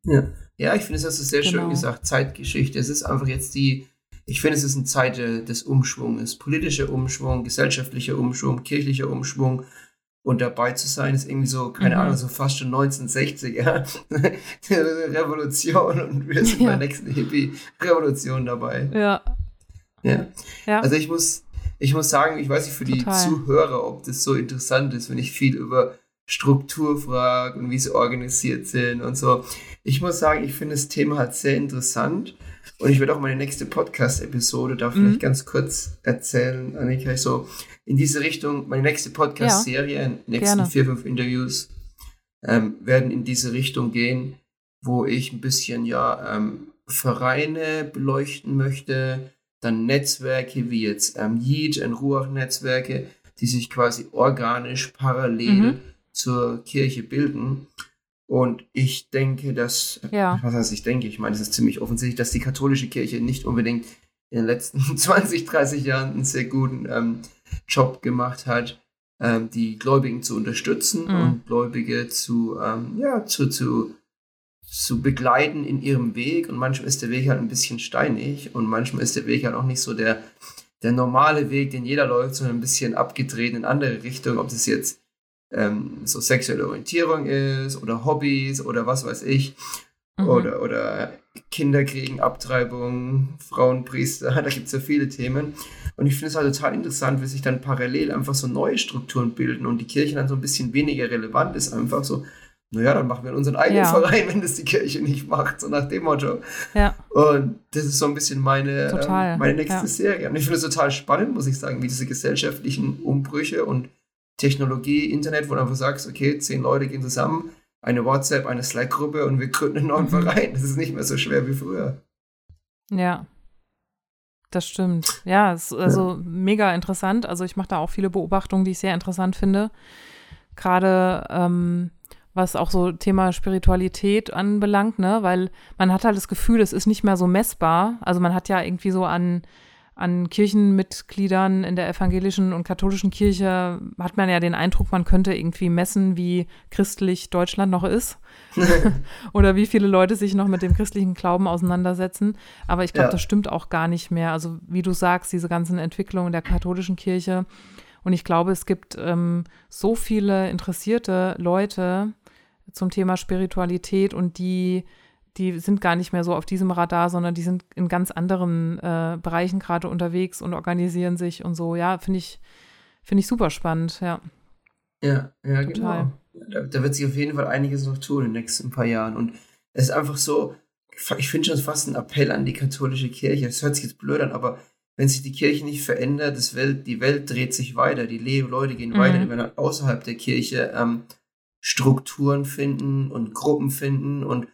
Ja. Ja, ich finde, es hast du sehr genau. schön gesagt, Zeitgeschichte. Es ist einfach jetzt die, ich finde, es ist eine Zeit des Umschwungs, politischer Umschwung, gesellschaftlicher Umschwung, kirchlicher Umschwung. Und dabei zu sein, ist irgendwie so, keine mhm. Ahnung, so fast schon 1960er Revolution und wir sind ja. bei der nächsten Hippie-Revolution dabei. Ja. ja. ja. Also ich muss, ich muss sagen, ich weiß nicht für die Total. Zuhörer, ob das so interessant ist, wenn ich viel über Struktur frage und wie sie organisiert sind und so. Ich muss sagen, ich finde das Thema halt sehr interessant und ich werde auch meine nächste Podcast-Episode da vielleicht mhm. ganz kurz erzählen, Annika, so in diese Richtung, meine nächste Podcast-Serie, ja, die nächsten gerne. vier, fünf Interviews ähm, werden in diese Richtung gehen, wo ich ein bisschen ja ähm, Vereine beleuchten möchte, dann Netzwerke wie jetzt ähm, Yeet und Ruach-Netzwerke, die sich quasi organisch parallel mhm zur Kirche bilden. Und ich denke, dass, ja. was heißt ich denke, ich meine, es ist ziemlich offensichtlich, dass die katholische Kirche nicht unbedingt in den letzten 20, 30 Jahren einen sehr guten ähm, Job gemacht hat, ähm, die Gläubigen zu unterstützen mhm. und Gläubige zu, ähm, ja, zu, zu, zu begleiten in ihrem Weg. Und manchmal ist der Weg halt ein bisschen steinig und manchmal ist der Weg halt auch nicht so der, der normale Weg, den jeder läuft, sondern ein bisschen abgedreht in andere Richtungen, ob das jetzt ähm, so sexuelle Orientierung ist oder Hobbys oder was weiß ich. Mhm. Oder, oder Kinder kriegen Abtreibung, Frauenpriester, da gibt es ja viele Themen. Und ich finde es halt total interessant, wie sich dann parallel einfach so neue Strukturen bilden und die Kirche dann so ein bisschen weniger relevant ist, einfach so, naja, dann machen wir unseren eigenen ja. Verein, wenn das die Kirche nicht macht, so nach dem Motto. Ja. Und das ist so ein bisschen meine, ähm, meine nächste ja. Serie. Und ich finde es total spannend, muss ich sagen, wie diese gesellschaftlichen Umbrüche und Technologie, Internet, wo du einfach sagst, okay, zehn Leute gehen zusammen, eine WhatsApp, eine Slack-Gruppe und wir gründen einen neuen mhm. Verein. Das ist nicht mehr so schwer wie früher. Ja. Das stimmt. Ja, es ist also ja. mega interessant. Also ich mache da auch viele Beobachtungen, die ich sehr interessant finde. Gerade ähm, was auch so Thema Spiritualität anbelangt, ne? Weil man hat halt das Gefühl, es ist nicht mehr so messbar. Also man hat ja irgendwie so an an Kirchenmitgliedern in der evangelischen und katholischen Kirche hat man ja den Eindruck, man könnte irgendwie messen, wie christlich Deutschland noch ist oder wie viele Leute sich noch mit dem christlichen Glauben auseinandersetzen. Aber ich glaube, ja. das stimmt auch gar nicht mehr. Also wie du sagst, diese ganzen Entwicklungen der katholischen Kirche. Und ich glaube, es gibt ähm, so viele interessierte Leute zum Thema Spiritualität und die die sind gar nicht mehr so auf diesem Radar, sondern die sind in ganz anderen äh, Bereichen gerade unterwegs und organisieren sich und so. Ja, finde ich, finde ich super spannend, ja. Ja, ja, Total. genau. Da, da wird sich auf jeden Fall einiges noch tun in den nächsten paar Jahren. Und es ist einfach so, ich finde schon fast ein Appell an die katholische Kirche. Es hört sich jetzt blöd an, aber wenn sich die Kirche nicht verändert, das Welt, die Welt dreht sich weiter, die Le Leute gehen Mhm. weiter, halt außerhalb der Kirche ähm, Strukturen finden und Gruppen finden und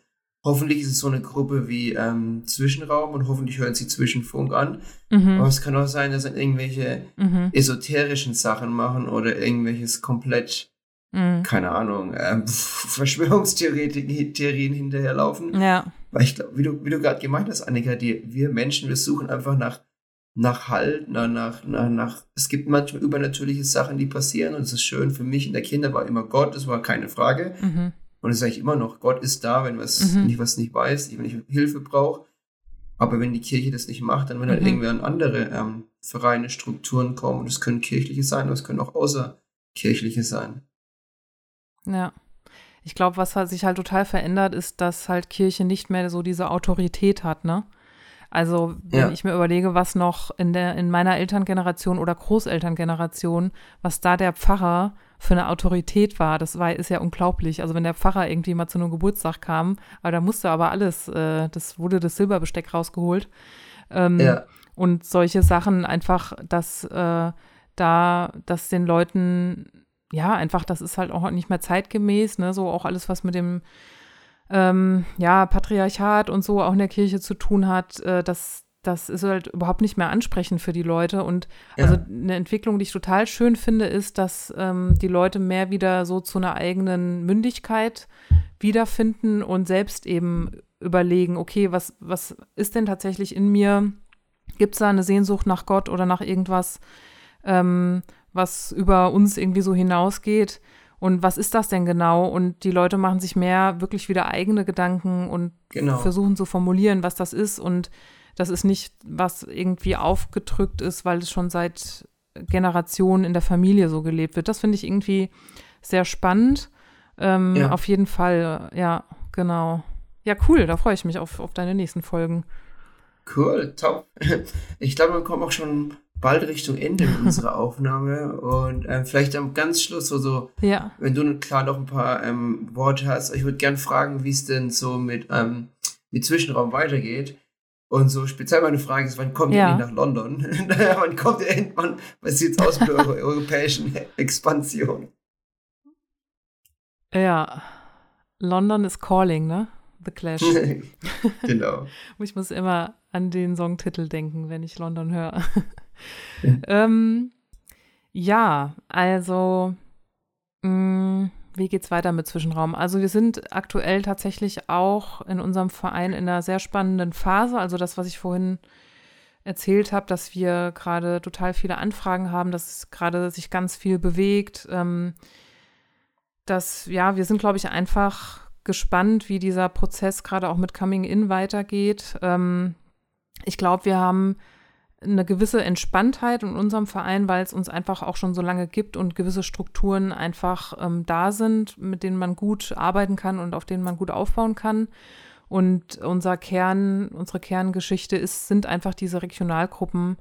hoffentlich ist es so eine Gruppe wie ähm, Zwischenraum und hoffentlich hören sie Zwischenfunk an. Aber Mhm. es kann auch sein, dass sie irgendwelche Mhm. esoterischen Sachen machen oder irgendwelches komplett, Mhm. keine Ahnung, ähm, Verschwörungstheorien hinterherlaufen. Ja. Weil ich glaube, wie du, wie du gerade gemeint hast, Annika, die, wir Menschen, wir suchen einfach nach, nach Halt, nach, nach, nach, nach, es gibt manchmal übernatürliche Sachen, die passieren und es ist schön für mich. In der Kinder war immer Gott, das war keine Frage. Und es ist eigentlich immer noch, Gott ist da, wenn, was, Mhm. wenn ich was nicht weiß, wenn ich Hilfe brauche. Aber wenn die Kirche das nicht macht, dann werden halt Mhm. irgendwann andere ähm, Vereine, Strukturen kommen. Und es können kirchliche sein, aber es können auch außerkirchliche sein. Ja. Ich glaube, was halt sich halt total verändert, ist, dass halt Kirche nicht mehr so diese Autorität hat, ne? Also, wenn Ja. ich mir überlege, was noch in der, in meiner Elterngeneration oder Großelterngeneration, was da der Pfarrer für eine Autorität war, das war, ist ja unglaublich. Also, wenn der Pfarrer irgendwie mal zu einem Geburtstag kam, aber da musste aber alles, äh, das wurde das Silberbesteck rausgeholt. Ähm, Ja, und solche Sachen einfach, dass äh, da, dass den Leuten, ja, einfach, das ist halt auch nicht mehr zeitgemäß, ne, so auch alles, was mit dem ähm, ja, Patriarchat und so auch in der Kirche zu tun hat, äh, das, das ist halt überhaupt nicht mehr ansprechend für die Leute. Und ja. also eine Entwicklung, die ich total schön finde, ist, dass ähm, die Leute mehr wieder so zu einer eigenen Mündigkeit wiederfinden und selbst eben überlegen, okay, was, was ist denn tatsächlich in mir? Gibt es da eine Sehnsucht nach Gott oder nach irgendwas, ähm, was über uns irgendwie so hinausgeht? Und was ist das denn genau? Und die Leute machen sich mehr wirklich wieder eigene Gedanken und genau. versuchen zu formulieren, was das ist. Und das ist nicht, was irgendwie aufgedrückt ist, weil es schon seit Generationen in der Familie so gelebt wird. Das finde ich irgendwie sehr spannend. Ähm, Ja. Auf jeden Fall, ja, genau. Ja, cool, da freue ich mich auf, auf deine nächsten Folgen. Cool, top. Ich glaube, wir kommen auch schon bald Richtung Ende unserer Aufnahme. Und ähm, vielleicht am ganz Schluss, so, so Ja, wenn du klar noch ein paar ähm, Worte hast, ich würde gern fragen, wie es denn so mit, ähm, mit Zwischenraum weitergeht. Und so speziell meine Frage ist, wann kommt ihr Ja. endlich nach London? wann kommt ihr endlich, was sieht aus mit eurer europäischen Expansion? ja. London is calling, ne? The Clash. genau. Ich muss immer an den Songtitel denken, wenn ich London höre. Ja. ähm, ja, also, mh, wie geht's weiter mit Zwischenraum? Also wir sind aktuell tatsächlich auch in unserem Verein in einer sehr spannenden Phase. Also das, was ich vorhin erzählt habe, dass wir gerade total viele Anfragen haben, dass gerade sich ganz viel bewegt. Ähm, dass, ja, wir sind, glaube ich, einfach gespannt, wie dieser Prozess gerade auch mit Coming In weitergeht. Ähm, ich glaube, wir haben eine gewisse Entspanntheit in unserem Verein, weil es uns einfach auch schon so lange gibt und gewisse Strukturen einfach ähm, da sind, mit denen man gut arbeiten kann und auf denen man gut aufbauen kann. Und unser Kern, unsere Kerngeschichte ist, sind einfach diese Regionalgruppen,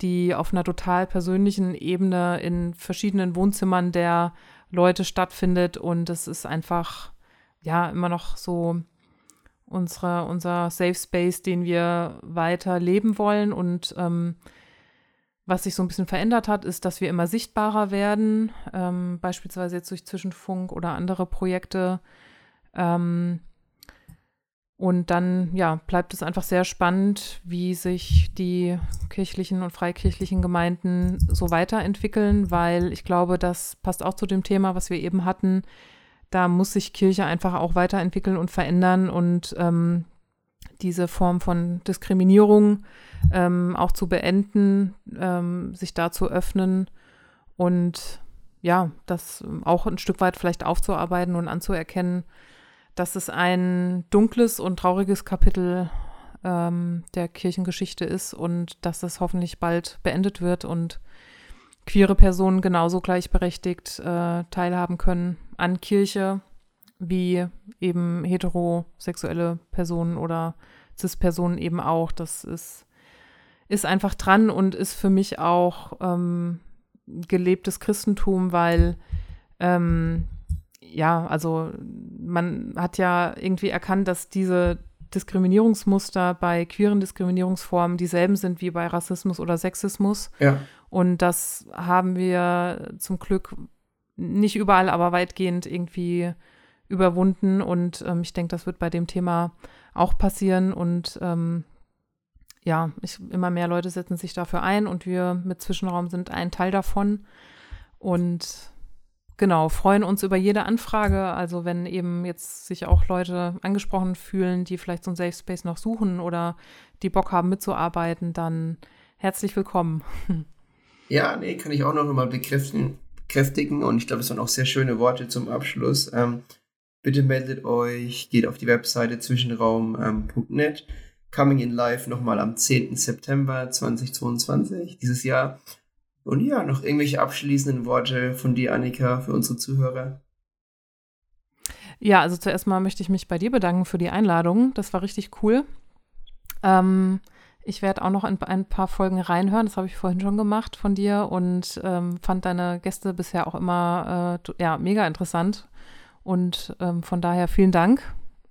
die auf einer total persönlichen Ebene in verschiedenen Wohnzimmern der Leute stattfindet. Und es ist einfach, ja, immer noch so unsere, unser Safe Space, den wir weiter leben wollen. Und ähm, was sich so ein bisschen verändert hat, ist, dass wir immer sichtbarer werden, ähm, beispielsweise jetzt durch Zwischenfunk oder andere Projekte. Ähm, und dann, ja, bleibt es einfach sehr spannend, wie sich die kirchlichen und freikirchlichen Gemeinden so weiterentwickeln, weil ich glaube, das passt auch zu dem Thema, was wir eben hatten. Da muss sich Kirche einfach auch weiterentwickeln und verändern und ähm, diese Form von Diskriminierung ähm, auch zu beenden, ähm, sich da zu öffnen und ja, das auch ein Stück weit vielleicht aufzuarbeiten und anzuerkennen, dass es ein dunkles und trauriges Kapitel ähm, der Kirchengeschichte ist und dass es hoffentlich bald beendet wird und queere Personen genauso gleichberechtigt äh, teilhaben können an Kirche wie eben heterosexuelle Personen oder Cis-Personen eben auch. Das ist, ist einfach dran und ist für mich auch ähm, gelebtes Christentum, weil ähm, ja, also man hat ja irgendwie erkannt, dass diese Diskriminierungsmuster bei queeren Diskriminierungsformen dieselben sind wie bei Rassismus oder Sexismus. Ja. Und das haben wir zum Glück nicht überall, aber weitgehend irgendwie überwunden. Und ähm, ich denke, das wird bei dem Thema auch passieren. Und ähm, ja, ich, immer mehr Leute setzen sich dafür ein und wir mit Zwischenraum sind ein Teil davon. Und genau, freuen uns über jede Anfrage. Also wenn eben jetzt sich auch Leute angesprochen fühlen, die vielleicht so ein Safe Space noch suchen oder die Bock haben mitzuarbeiten, dann herzlich willkommen. Ja, nee, kann ich auch noch mal bekräftigen. Bekräftigen. Und ich glaube, es waren auch sehr schöne Worte zum Abschluss. Ähm, bitte meldet euch, geht auf die Webseite zwischenraum.net. Coming in Live nochmal am 10. September 2022, dieses Jahr. Und ja, noch irgendwelche abschließenden Worte von dir, Annika, für unsere Zuhörer? Ja, also zuerst mal möchte ich mich bei dir bedanken für die Einladung. Das war richtig cool. Ähm, ich werde auch noch in ein paar Folgen reinhören. Das habe ich vorhin schon gemacht von dir und ähm, fand deine Gäste bisher auch immer äh, ja, mega interessant. Und ähm, von daher vielen Dank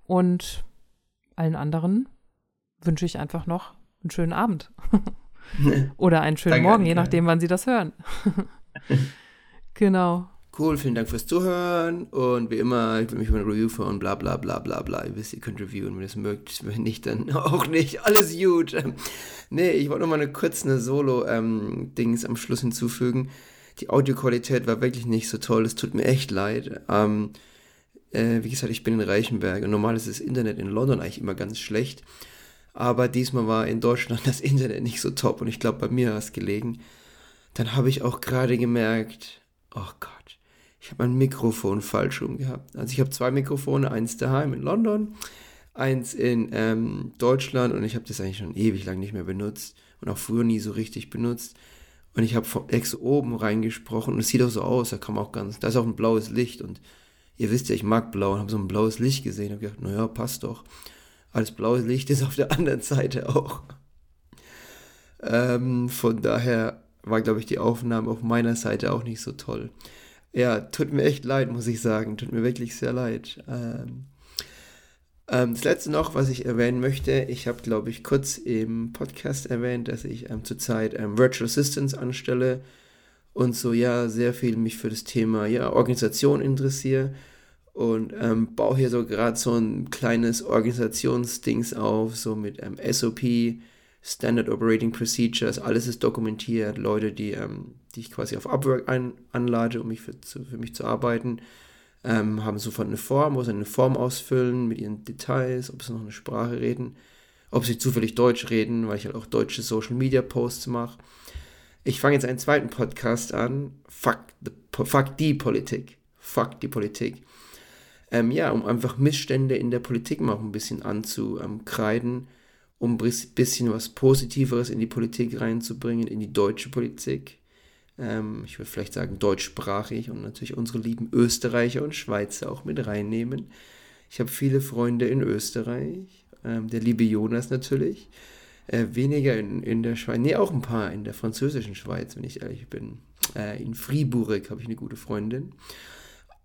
und allen anderen wünsche ich einfach noch einen schönen Abend. Oder einen schönen Danke, Morgen, je nachdem, wann Sie das hören. genau. Cool, vielen Dank fürs Zuhören und wie immer, ich will mich über ein Review freuen, bla bla bla bla bla. Ihr wisst, ihr könnt reviewen, wenn ihr es mögt. Wenn nicht, dann auch nicht. Alles gut. nee, ich wollte noch mal eine kurze Solo-Dings ähm, am Schluss hinzufügen. Die Audioqualität war wirklich nicht so toll. Es tut mir echt leid. Ähm, äh, wie gesagt, ich bin in Reichenberg und normal ist das Internet in London eigentlich immer ganz schlecht. Aber diesmal war in Deutschland das Internet nicht so top und ich glaube, bei mir war es gelegen. Dann habe ich auch gerade gemerkt, oh Gott, ich habe mein Mikrofon falsch rum gehabt. Also ich habe zwei Mikrofone, eins daheim in London, eins in ähm, Deutschland und ich habe das eigentlich schon ewig lang nicht mehr benutzt und auch früher nie so richtig benutzt. Und ich habe von ex oben reingesprochen und es sieht auch so aus, da kam auch ganz, da ist auch ein blaues Licht und ihr wisst ja, ich mag blau und habe so ein blaues Licht gesehen und gedacht, naja, passt doch. Aber das blaue Licht ist auf der anderen Seite auch. Ähm, von daher war, glaube ich, die Aufnahme auf meiner Seite auch nicht so toll. Ja, tut mir echt leid, muss ich sagen. Tut mir wirklich sehr leid. Ähm, ähm, das letzte noch, was ich erwähnen möchte, ich habe, glaube ich, kurz im Podcast erwähnt, dass ich ähm, zurzeit ähm, Virtual Assistants anstelle und so ja sehr viel mich für das Thema ja, Organisation interessiere und ähm, baue hier so gerade so ein kleines Organisationsdings auf, so mit ähm, SOP, Standard Operating Procedures, alles ist dokumentiert, Leute, die, ähm, die ich quasi auf Upwork ein, anlade, um mich für, zu, für mich zu arbeiten, ähm, haben sofort eine Form, wo sie eine Form ausfüllen mit ihren Details, ob sie noch eine Sprache reden, ob sie zufällig Deutsch reden, weil ich halt auch deutsche Social Media Posts mache. Ich fange jetzt einen zweiten Podcast an, Fuck, the, fuck die Politik. Fuck die Politik. Ähm, ja, um einfach Missstände in der Politik mal ein bisschen anzukreiden, um ein bisschen was Positiveres in die Politik reinzubringen, in die deutsche Politik. Ähm, ich würde vielleicht sagen deutschsprachig und natürlich unsere lieben Österreicher und Schweizer auch mit reinnehmen. Ich habe viele Freunde in Österreich, ähm, der liebe Jonas natürlich. Äh, weniger in, in der Schweiz, nee, auch ein paar in der französischen Schweiz, wenn ich ehrlich bin. Äh, in Fribourg habe ich eine gute Freundin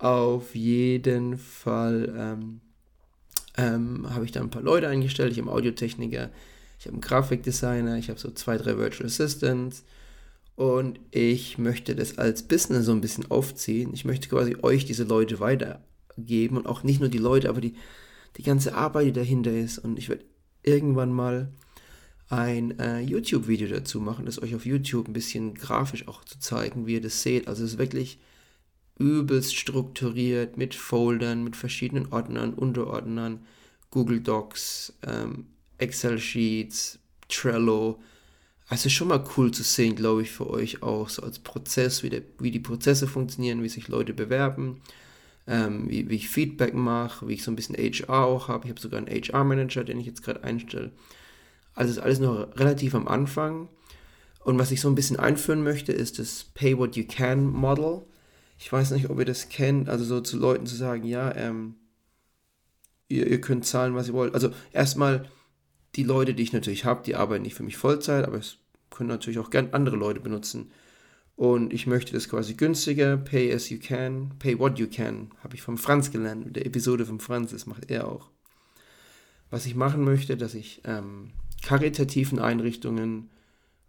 auf jeden Fall ähm, ähm, habe ich da ein paar Leute eingestellt. Ich habe einen Audiotechniker, ich habe einen Grafikdesigner, ich habe so zwei, drei Virtual Assistants und ich möchte das als Business so ein bisschen aufziehen. Ich möchte quasi euch diese Leute weitergeben und auch nicht nur die Leute, aber die, die ganze Arbeit, die dahinter ist. Und ich werde irgendwann mal ein äh, YouTube-Video dazu machen, das euch auf YouTube ein bisschen grafisch auch zu zeigen, wie ihr das seht. Also es ist wirklich übelst strukturiert mit Foldern, mit verschiedenen Ordnern, Unterordnern, Google Docs, ähm, Excel Sheets, Trello. Also schon mal cool zu sehen, glaube ich, für euch auch, so als Prozess, wie, der, wie die Prozesse funktionieren, wie sich Leute bewerben, ähm, wie, wie ich Feedback mache, wie ich so ein bisschen HR auch habe. Ich habe sogar einen HR-Manager, den ich jetzt gerade einstelle. Also ist alles noch relativ am Anfang. Und was ich so ein bisschen einführen möchte, ist das Pay What You Can Model. Ich weiß nicht, ob ihr das kennt, also so zu Leuten zu sagen, ja, ähm, ihr, ihr könnt zahlen, was ihr wollt. Also erstmal die Leute, die ich natürlich habe, die arbeiten nicht für mich Vollzeit, aber es können natürlich auch gern andere Leute benutzen. Und ich möchte das quasi günstiger, pay as you can, pay what you can, habe ich vom Franz gelernt, mit der Episode von Franz, das macht er auch. Was ich machen möchte, dass ich ähm, karitativen Einrichtungen,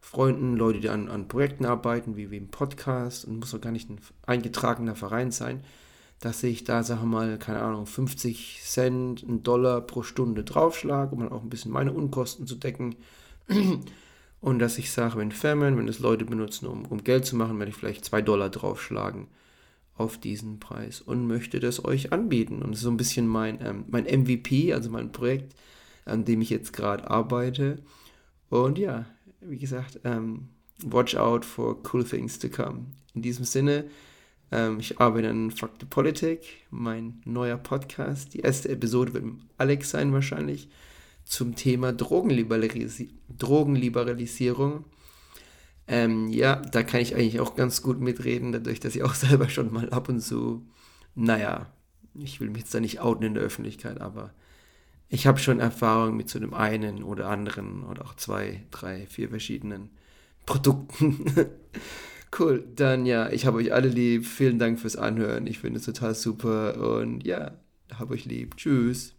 Freunden, Leute, die an, an Projekten arbeiten, wie, wie im Podcast, und muss auch gar nicht ein eingetragener Verein sein, dass ich da, sagen wir mal, keine Ahnung, 50 Cent, ein Dollar pro Stunde draufschlage, um dann auch ein bisschen meine Unkosten zu decken. Und dass ich sage, wenn Firmen, wenn es Leute benutzen, um, um Geld zu machen, werde ich vielleicht 2 Dollar draufschlagen auf diesen Preis und möchte das euch anbieten. Und das ist so ein bisschen mein, ähm, mein MVP, also mein Projekt, an dem ich jetzt gerade arbeite. Und ja, wie gesagt, ähm, watch out for cool things to come. In diesem Sinne, ähm, ich arbeite an Fuck the Politik, mein neuer Podcast. Die erste Episode wird mit Alex sein wahrscheinlich zum Thema Drogenliberalisi Drogenliberalisierung. Ähm, ja, da kann ich eigentlich auch ganz gut mitreden, dadurch, dass ich auch selber schon mal ab und zu, naja, ich will mich jetzt da nicht outen in der Öffentlichkeit, aber ich habe schon Erfahrung mit so einem einen oder anderen oder auch zwei, drei, vier verschiedenen Produkten. cool, dann ja, ich habe euch alle lieb. Vielen Dank fürs Anhören. Ich finde es total super und ja, habe euch lieb. Tschüss.